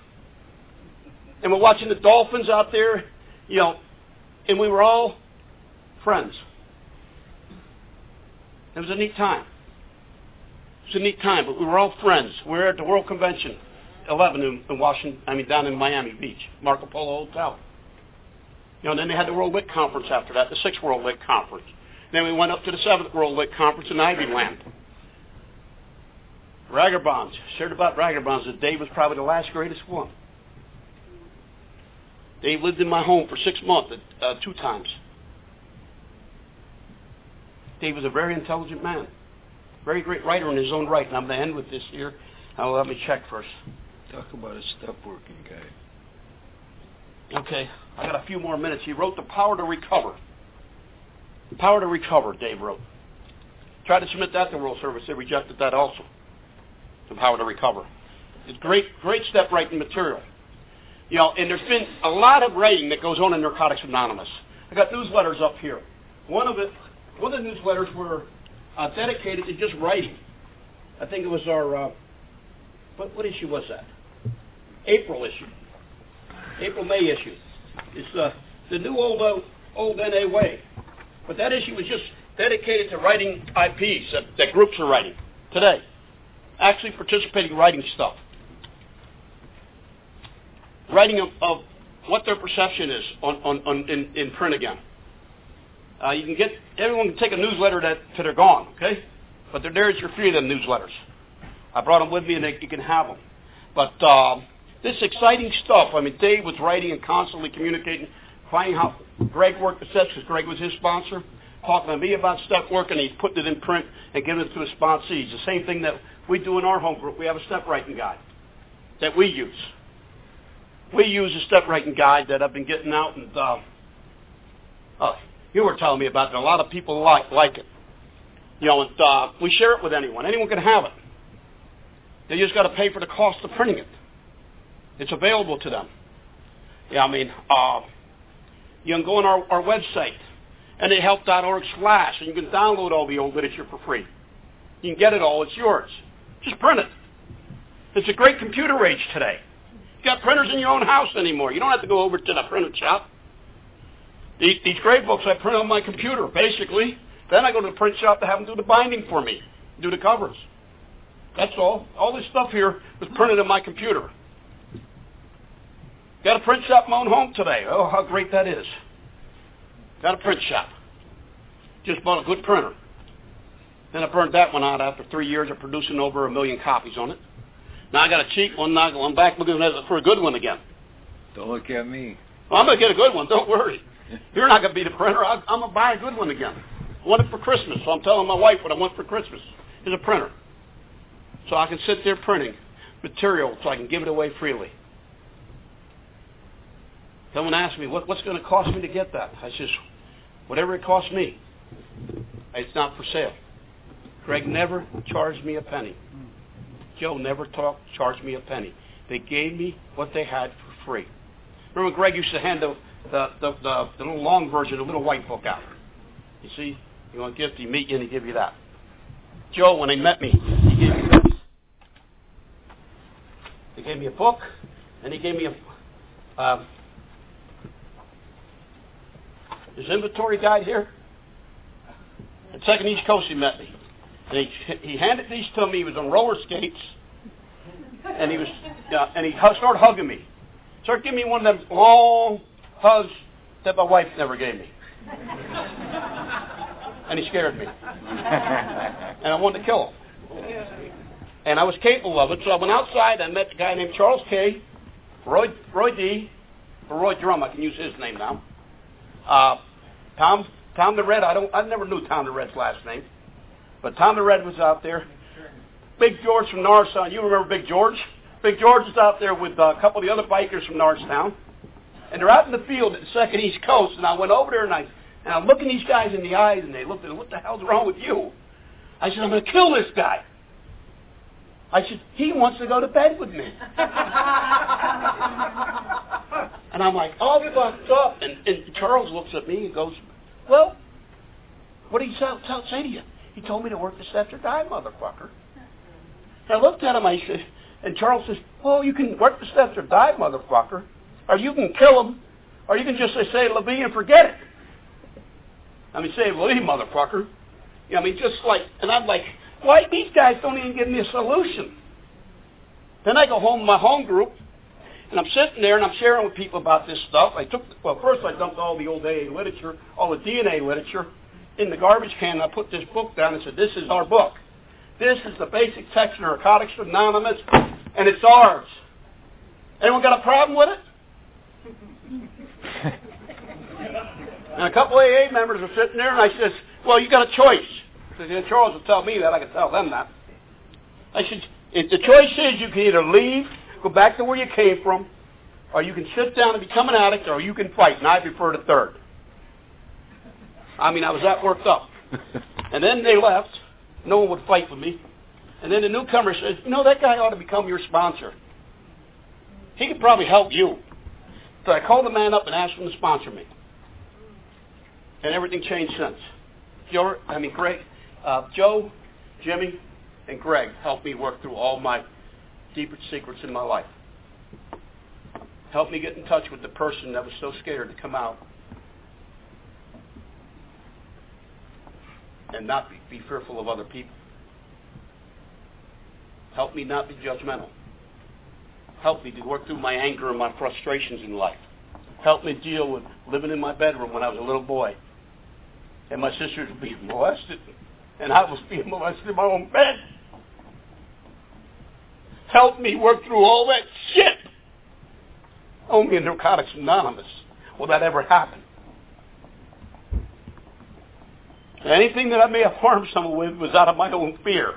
And we're watching the dolphins out there, you know, and we were all friends. It was a neat time. It was a neat time, but we were all friends. We were at the World Convention, 11 in, in Washington, I mean, down in Miami Beach, Marco Polo Hotel. You know, then they had the World Lit Conference after that, the sixth World Lit Conference. Then we went up to the seventh World Lit Conference in Ivyland. Raggerbonds. Shared about Raggerbonds that Dave was probably the last greatest one. Dave lived in my home for six months, uh, two times. Dave was a very intelligent man. Very great writer in his own right. And I'm going to end with this here. Now, let me check first. Talk about a step working guy. Okay, I got a few more minutes. He wrote The Power to Recover. The Power to Recover, Dave wrote. Tried to submit that to World Service. They rejected that also. The Power to Recover. It's great, great step writing material. You know, and there's been a lot of writing that goes on in Narcotics Anonymous. I got newsletters up here. One of it, one of the newsletters were uh, dedicated to just writing. I think it was our, uh, what, what issue was that? April issue. April May issue. It's uh, the new old uh, old NA way. But that issue was just dedicated to writing IPs that, that groups are writing today. Actually participating writing stuff. Writing of, of what their perception is on, on, on in, in print again. Uh, you can get everyone can take a newsletter that till they're gone, okay? But they're there as your free of them newsletters. I brought them with me, and they, you can have them. But uh, this exciting stuff. I mean, Dave was writing and constantly communicating, finding how Greg worked the steps because Greg was his sponsor, talking to me about stuff work, and he's putting it in print and giving it to his sponsees. The same thing that we do in our home group. We have a step writing guide that we use. We use a step writing guide that I've been getting out, and uh, uh, you were telling me about it. A lot of people like like it. You know, and uh, we share it with anyone. Anyone can have it. They just got to pay for the cost of printing it. It's available to them. Yeah, I mean, uh, you can go on our, our website, nahelp.org slash, and you can download all the old literature for free. You can get it all. It's yours. Just print it. It's a great computer age today. You got printers in your own house anymore. You don't have to go over to the printer shop. These, these great books I print on my computer, basically. Then I go to the print shop to have them do the binding for me, do the covers. That's all. All this stuff here was printed on my computer. Got a print shop in my own home today. Oh, how great that is. Got a print shop. Just bought a good printer. Then I burned that one out after three years of producing over a million copies on it. Now I got a cheap one. Now I'm back looking for a good one again. Don't look at me. Well, I'm going to get a good one. Don't worry. [laughs] You're not going to be the printer. I'm going to buy a good one again. I want it for Christmas, so I'm telling my wife what I want for Christmas is a printer. So I can sit there printing material so I can give it away freely. Someone asked me, what, what's going to cost me to get that? I says, whatever it costs me. It's not for sale. Greg never charged me a penny. Joe never talked, charged me a penny. They gave me what they had for free. Remember Greg used to hand the, the, the, the, the little long version, the little white book out. You see, you want a gift, he meet you and he give you that. Joe, when they met me, he gave me this. He gave me a book, and he gave me a uh, his inventory guide here. At Second East Coast, he met me, he he handed these to me. He was on roller skates, and he was uh, and he started hugging me. Started giving me one of them long hugs that my wife never gave me. and he scared me. and I wanted to kill him. And I was capable of it, so I went outside I met a guy named Charles K., Roy, Roy D., or Roy Drum, I can use his name now. Uh, Tom, Tom the Red, I don't, I never knew Tom the Red's last name, but Tom the Red was out there. Big George from Norristown, you remember Big George? Big George is out there with a couple of the other bikers from Norristown, and they're out in the field at the Second East Coast. And I went over there and I and I'm looking these guys in the eyes, and they looked at me, what the hell's wrong with you? I said, I'm going to kill this guy. I said, he wants to go to bed with me. [laughs] and I'm like, all fucked up. And, and Charles looks at me and goes, well, what did he say, say to you? He told me to work the steps or die, motherfucker. And I looked at him, I said, and Charles says, well, you can work the steps or die, motherfucker. Or you can kill him, or you can just say, Levy and forget it. I mean, say Levy, motherfucker. You I mean, just like, and I'm like, why these guys don't even give me a solution? Then I go home to my home group, and I'm sitting there and I'm sharing with people about this stuff. I took, well, first I dumped all the old AA literature, all the DNA literature, in the garbage can, and I put this book down and said, this is our book. This is the basic text of Narcotics Anonymous, and it's ours. Anyone got a problem with it? [laughs] and a couple AA members were sitting there, and I said, well, you got a choice. Said, Charles will tell me that. I can tell them that. I said, if the choice is you can either leave, go back to where you came from, or you can sit down and become an addict, or you can fight, and I prefer the third. I mean, I was that worked up. [laughs] and then they left. No one would fight with me. And then the newcomer says, you know, that guy ought to become your sponsor. He could probably help you. So I called the man up and asked him to sponsor me. And everything changed since. Joe, I mean, Greg, uh, Joe, Jimmy, and Greg helped me work through all my deepest secrets in my life. Helped me get in touch with the person that was so scared to come out and not be, be fearful of other people. Help me not be judgmental. Help me to work through my anger and my frustrations in life. Help me deal with living in my bedroom when I was a little boy. And my sisters were being molested. And I was being molested in my own bed. Help me work through all that shit. Only in Narcotics Anonymous will that ever happen. Anything that I may have harmed someone with was out of my own fear.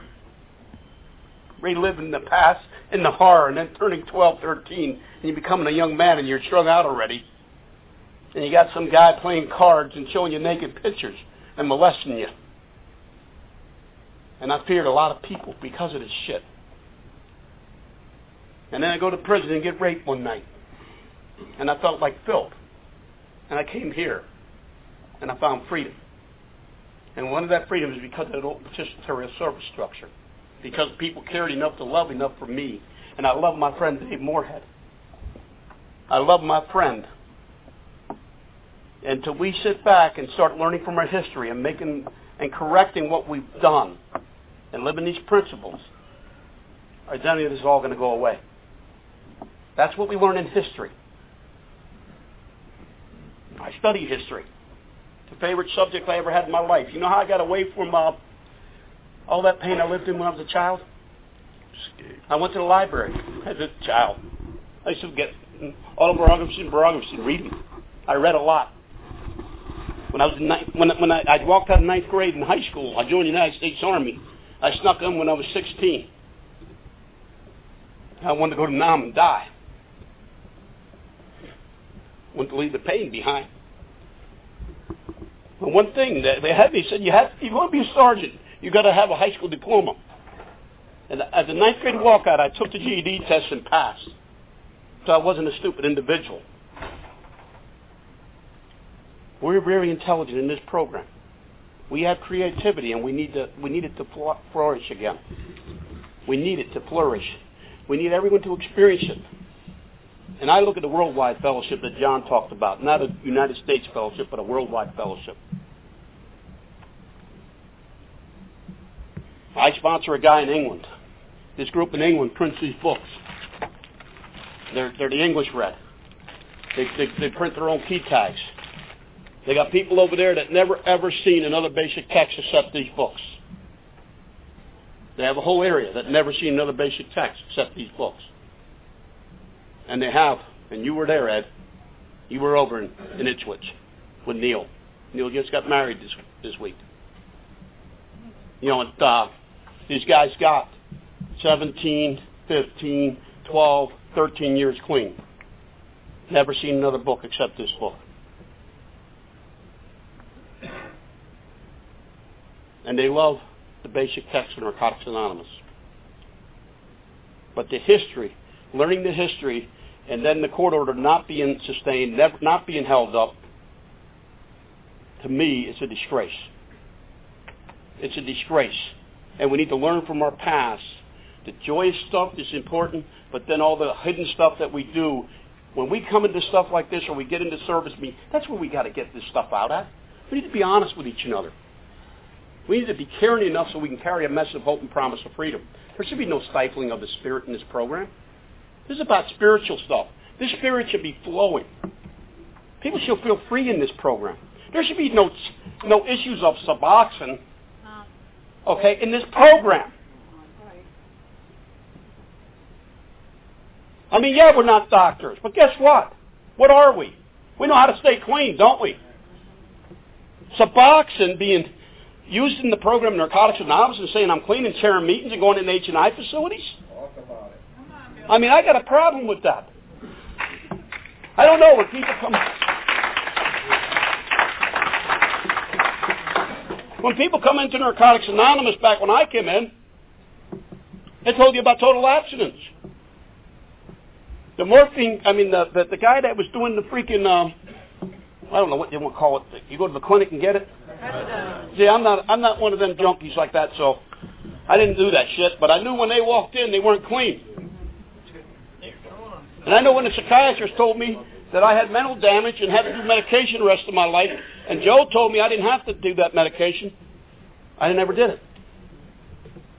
Reliving the past and the horror and then turning 12, 13 and you're becoming a young man and you're strung out already. And you got some guy playing cards and showing you naked pictures and molesting you. And I feared a lot of people because of this shit. And then I go to prison and get raped one night. And I felt like filth. And I came here. And I found freedom. And one of that freedom is because of the participatory service structure. Because people cared enough to love enough for me. And I love my friend Dave Moorhead. I love my friend. And until we sit back and start learning from our history and making and correcting what we've done and living these principles, our identity is all going to go away. That's what we learn in history. I study history. The favorite subject I ever had in my life. You know how I got away from uh, all that pain I lived in when I was a child? I went to the library as a child. I used to get autobiography and biography, read them. I read a lot. When I was in ninth, when when I, I walked out of ninth grade in high school, I joined the United States Army. I snuck in when I was 16. I wanted to go to Nam and die. Wanted to leave the pain behind. One thing that they had me said, you have, if you want to be a sergeant, you got to have a high school diploma. And as a ninth grade walkout, I took the GED test and passed. So I wasn't a stupid individual. We're very intelligent in this program. We have creativity, and we need to we need it to flourish again. We need it to flourish. We need everyone to experience it. And I look at the worldwide fellowship that John talked about, not a United States fellowship, but a worldwide fellowship. I sponsor a guy in England. This group in England prints these books. They're, they're the English read. They, they, they print their own key tags. They got people over there that never ever seen another basic text except these books. They have a whole area that never seen another basic text except these books. And they have, and you were there, Ed. You were over in, in Ipswich with Neil. Neil just got married this this week. You know, and, uh, these guys got 17, 15, 12, 13 years clean. Never seen another book except this book. And they love the basic text of Narcotics Anonymous. But the history, learning the history, and then the court order not being sustained, never, not being held up, to me, it's a disgrace. It's a disgrace. And we need to learn from our past. The joyous stuff is important, but then all the hidden stuff that we do, when we come into stuff like this or we get into service meeting, that's where we got to get this stuff out at. We need to be honest with each other. We need to be caring enough so we can carry a message of hope and promise of freedom. There should be no stifling of the spirit in this program. This is about spiritual stuff. This spirit should be flowing. People should feel free in this program. There should be no no issues of Suboxone, okay, in this program. I mean, yeah, we're not doctors, but guess what? What are we? We know how to stay clean, don't we? Suboxone being used in the program Narcotics Anonymous and saying I'm clean and chairing meetings and going in H&I facilities? I mean, I got a problem with that. I don't know when people come. When people come into Narcotics Anonymous back when I came in, they told you about total abstinence. The morphine, I mean, the, the, the guy that was doing the freaking, um, I don't know what you want to call it. You go to the clinic and get it? See, I'm not, I'm not one of them junkies like that, so I didn't do that shit. But I knew when they walked in, they weren't clean. And I know when the psychiatrist told me that I had mental damage and had to do medication the rest of my life, and Joe told me I didn't have to do that medication, I never did it.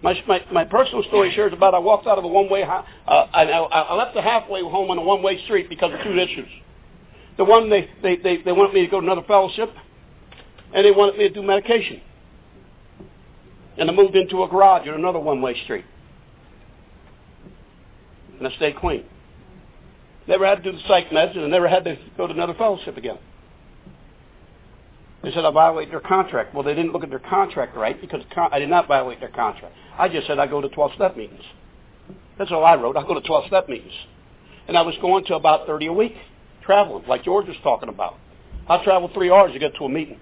My, my, my personal story shares about I walked out of a one-way, uh, I, I left the halfway home on a one-way street because of two issues. The one, they, they, they, they wanted me to go to another fellowship, and they wanted me to do medication. And I moved into a garage on another one-way street. And I stayed clean. Never had to do the psych meds, and I never had to go to another fellowship again. They said I violated their contract. Well, they didn't look at their contract right because I did not violate their contract. I just said I go to 12-step meetings. That's all I wrote. I go to 12-step meetings. And I was going to about 30 a week, traveling, like George was talking about. I traveled three hours to get to a meeting.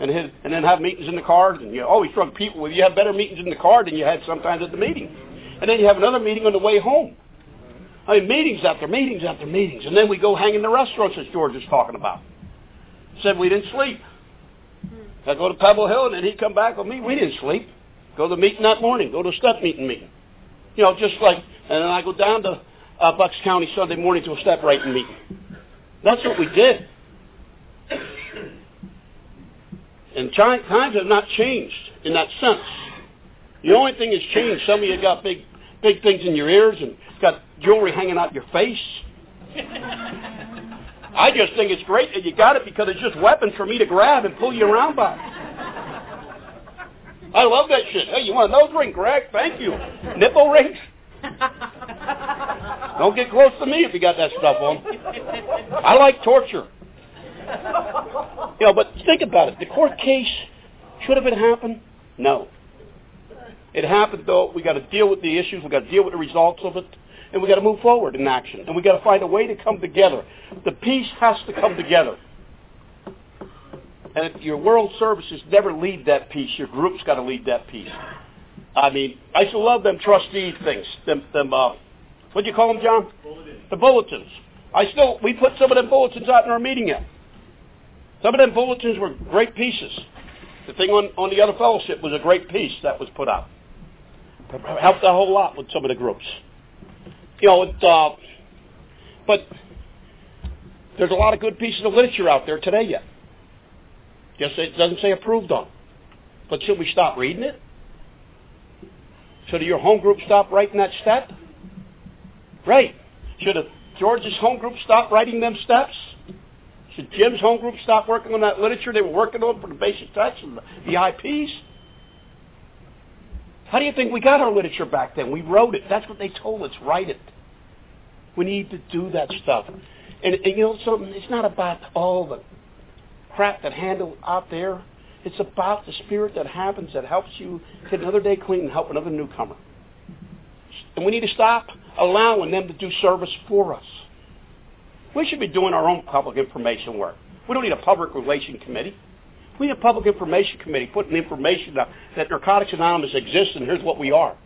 And, his, and then have meetings in the car. And you always drug people with you have better meetings in the car than you had sometimes at the meeting. And then you have another meeting on the way home. I mean, meetings after meetings after meetings. And then we go hang in the restaurants as George was talking about. Said we didn't sleep. I go to Pebble Hill and then he'd come back with me. We didn't sleep. Go to the meeting that morning. Go to a step meeting meeting. You know, just like, and then I go down to uh, Bucks County Sunday morning to a step writing meeting. That's what we did. And times have not changed in that sense. The only thing that's changed, some of you got big, big things in your ears and got jewelry hanging out your face. [laughs] I just think it's great that you got it because it's just weapons for me to grab and pull you around by. I love that shit. Hey, you want a nose ring, Greg? Thank you. Nipple rings? Don't get close to me if you got that stuff on. I like torture. You know, but think about it. The court case should have it happened? No. It happened though. We've got to deal with the issues. We've got to deal with the results of it, and we got to move forward in action. And we got to find a way to come together. The peace has to come together. And your world services never lead that peace. Your group's got to lead that peace. I mean, I still love them trustee things. Them, them uh, what do you call them, John? Bulletins. The bulletins. I still, we put some of them bulletins out in our meeting yet. Some of them bulletins were great pieces. The thing on, on the other fellowship was a great piece that was put out. Helped a whole lot with some of the groups. You know, uh, but there's a lot of good pieces of literature out there today yet. Just it doesn't say approved on. But should we stop reading it? Should your home group stop writing that step? Right. Should George's home group stop writing them steps? Should Jim's home group stop working on that literature they were working on for the basic text and the IPs? How do you think we got our literature back then? We wrote it. That's what they told us. Write it. We need to do that stuff. And, and you know something? It's not about all the crap that handle out there. It's about the spirit that happens that helps you get another day clean and help another newcomer. And we need to stop allowing them to do service for us. We should be doing our own public information work. We don't need a public relation committee. We need a public information committee putting information out that Narcotics Anonymous exists and here's what we are.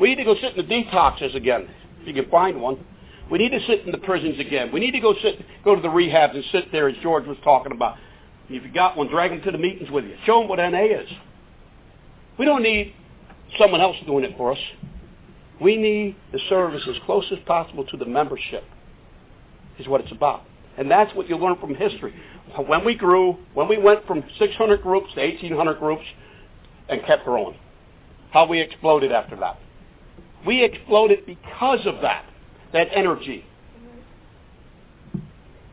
We need to go sit in the detoxes again, if you can find one. We need to sit in the prisons again. We need to go sit, go to the rehabs and sit there as George was talking about. If you got one, drag them to the meetings with you. Show them what NA is. We don't need someone else doing it for us. We need the service as close as possible to the membership is what it's about. And that's what you learn from history. When we grew, when we went from 600 groups to 1,800 groups and kept growing, how we exploded after that. We exploded because of that, that energy.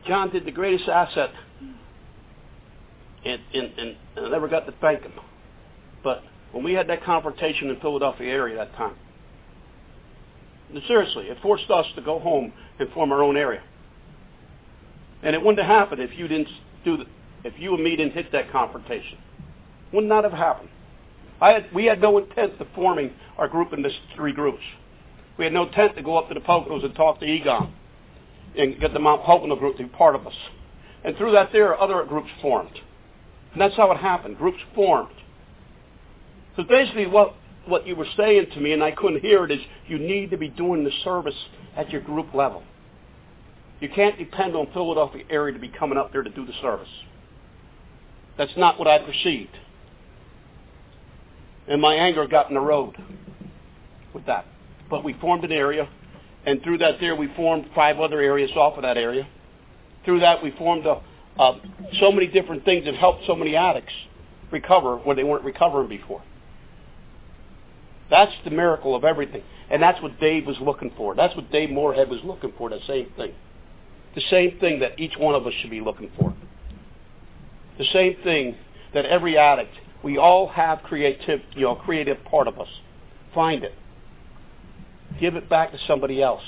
John did the greatest asset, and, and, and I never got to thank him. But when we had that confrontation in Philadelphia area that time, seriously, it forced us to go home and form our own area. And it wouldn't have happened if you didn't do the, if you and me didn't hit that confrontation. Would not have happened. I had, we had no intent of forming our group into three groups. We had no intent to go up to the Poconos and talk to Egon and get the Mount Pocono group to be part of us. And through that there, other groups formed. And that's how it happened. Groups formed. So basically what, what you were saying to me, and I couldn't hear it, is you need to be doing the service at your group level. You can't depend on Philadelphia area to be coming up there to do the service. That's not what I perceived. And my anger got in the road with that. But we formed an area, and through that there we formed five other areas off of that area. Through that we formed a, uh, so many different things that helped so many addicts recover where they weren't recovering before. That's the miracle of everything. And that's what Dave was looking for. That's what Dave Moorhead was looking for, the same thing. The same thing that each one of us should be looking for. The same thing that every addict, we all have creative, you know, creative part of us. Find it. Give it back to somebody else.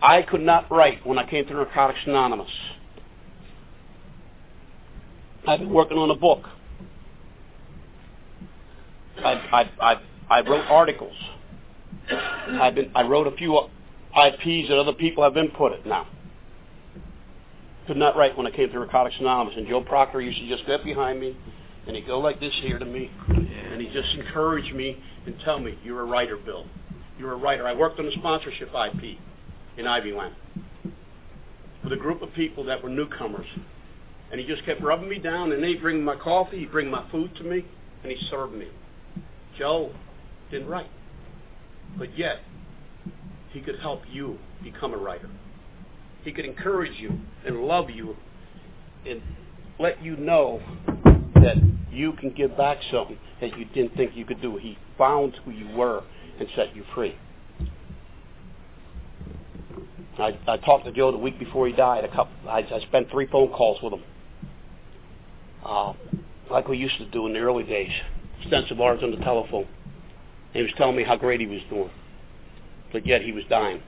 I could not write when I came to Narcotics Anonymous. I've been working on a book. I, I, I, I wrote articles. I've been, I wrote a few IPs that other people have inputted now could not write when I came to Narcotics Anonymous. And Joe Proctor used to just get behind me, and he'd go like this here to me, and he'd just encourage me and tell me, "You're a writer, Bill. You're a writer." I worked on a sponsorship IP in Ivyland with a group of people that were newcomers, and he just kept rubbing me down. And he'd bring my coffee, he'd bring my food to me, and he served me. Joe didn't write, but yet he could help you become a writer. He could encourage you and love you and let you know that you can give back something that you didn't think you could do. He found who you were and set you free. I, I talked to Joe the week before he died. A couple, I, I spent three phone calls with him, uh, like we used to do in the early days, extensive hours on the telephone. He was telling me how great he was doing, but yet he was dying.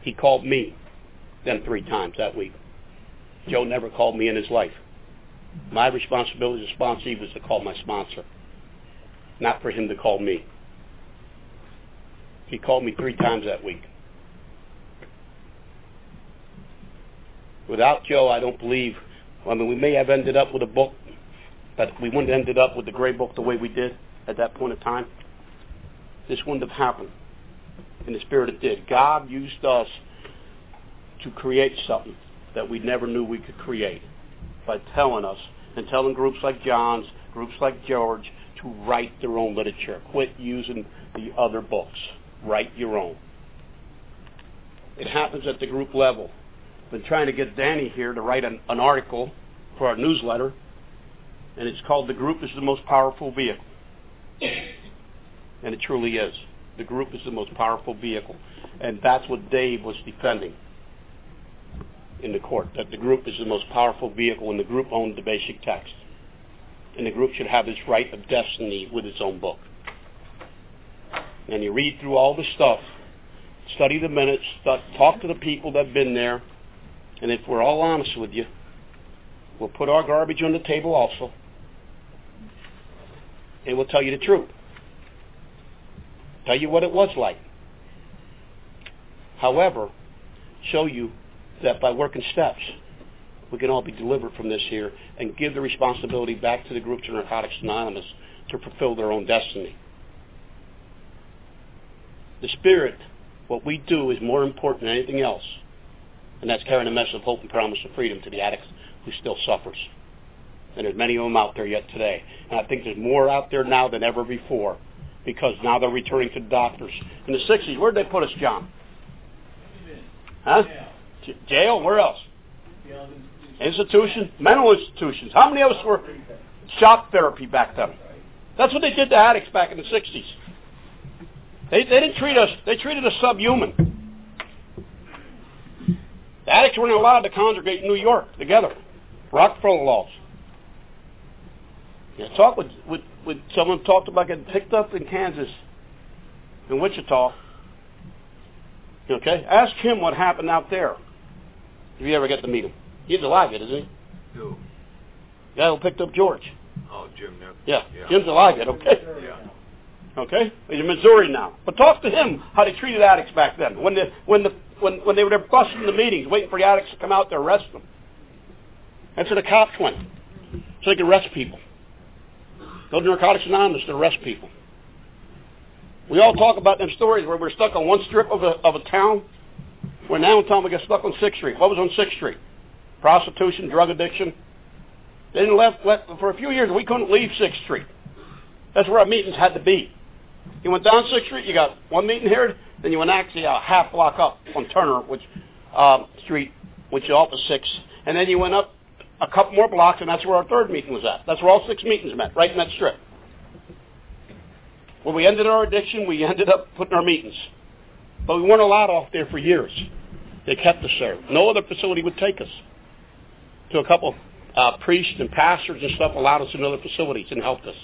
He called me then three times that week. Joe never called me in his life. My responsibility as a sponsor was to call my sponsor, not for him to call me. He called me three times that week. Without Joe, I don't believe. I mean, we may have ended up with a book, but we wouldn't have ended up with the gray book the way we did at that point in time. This wouldn't have happened in the spirit it did. God used us to create something that we never knew we could create by telling us and telling groups like John's, groups like George, to write their own literature. Quit using the other books. Write your own. It happens at the group level. Been trying to get Danny here to write an, an article for our newsletter, and it's called "The Group is the Most Powerful Vehicle," and it truly is. The group is the most powerful vehicle, and that's what Dave was defending in the court. That the group is the most powerful vehicle, and the group owned the basic text, and the group should have its right of destiny with its own book. And you read through all the stuff, study the minutes, talk to the people that've been there, and if we're all honest with you, we'll put our garbage on the table also. And we'll tell you the truth. Tell you what it was like. However, show you that by working steps, we can all be delivered from this here and give the responsibility back to the groups of Narcotics Anonymous to fulfill their own destiny. The Spirit, what we do is more important than anything else. And that's carrying a message of hope and promise of freedom to the addict who still suffers. And there's many of them out there yet today. And I think there's more out there now than ever before because now they're returning to the doctors. In the 60s, where'd they put us, John? Huh? Jail? Where else? Institution? Mental institutions. How many of us were shock therapy back then? That's what they did to addicts back in the 60s. They, they didn't treat us, they treated us subhuman. The addicts weren't allowed to congregate in New York together. Rockefeller laws. Talk with, with, with someone talked about getting picked up in Kansas, in Wichita. Okay? Ask him what happened out there. If you ever get to meet him. He's alive yet, isn't he? Who? The guy who picked up George. Oh, Jim. No. Yeah. Yeah. Jim's alive yet, okay? Yeah. Okay? He's in Missouri now. But talk to him how they treated addicts back then. When the when the when, when they were there busting the meetings, waiting for the addicts to come out to arrest them. That's where the cops went. So they could arrest people. Go to Narcotics Anonymous to arrest people. We all talk about them stories where we're stuck on one strip of a, of a town. Where now in town we got stuck on 6th Street. What was on 6th Street? Prostitution, drug addiction. They didn't left, let, for a few years we couldn't leave 6th Street. That's where our meetings had to be. You went down 6th Street, you got one meeting here, then you went actually a half block up on Turner, which um, Street, which is off of Sixth, and then you went up a couple more blocks, and that's where our third meeting was at. That's where all six meetings met, right in that strip. When we ended our addiction, we [laughs] ended up putting our meetings. But we weren't allowed off there for years. They kept us there. No other facility would take us. To a couple uh, priests and pastors and stuff allowed us in other facilities and helped us.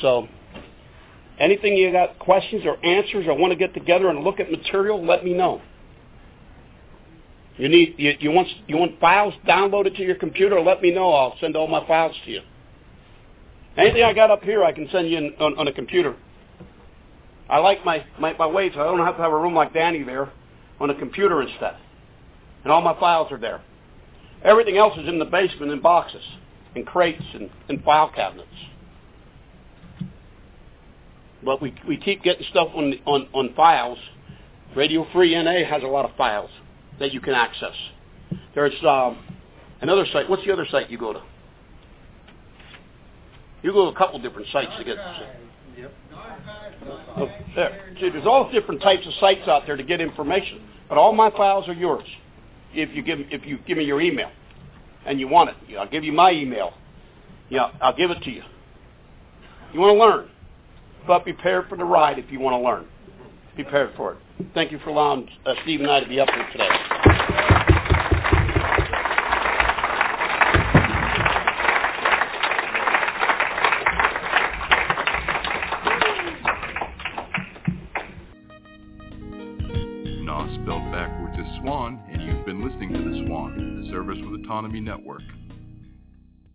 So, anything you got questions or answers or want to get together and look at material, let me know. You need you, you want you want files downloaded to your computer? Let me know. I'll send all my files to you. Anything I got up here, I can send you in, on, on a computer. I like my, my my ways. I don't have to have a room like Danny there on a computer instead, and all my files are there. Everything else is in the basement in boxes, in crates, and in file cabinets. But we we keep getting stuff on on on files. Radio Free NA has a lot of files that you can access. There's um, another site. What's the other site you go to? You go to a couple different sites to get. Oh, there. There's all different types of sites out there to get information, but all my files are yours. If you give if you give me your email, and you want it, I'll give you my email. Yeah, I'll give it to you. You want to learn, but prepare for the ride if you want to learn. Be prepared for it. Thank you for allowing uh, Steve and I to be up here today. Been listening to the Swan, the Service with Autonomy Network.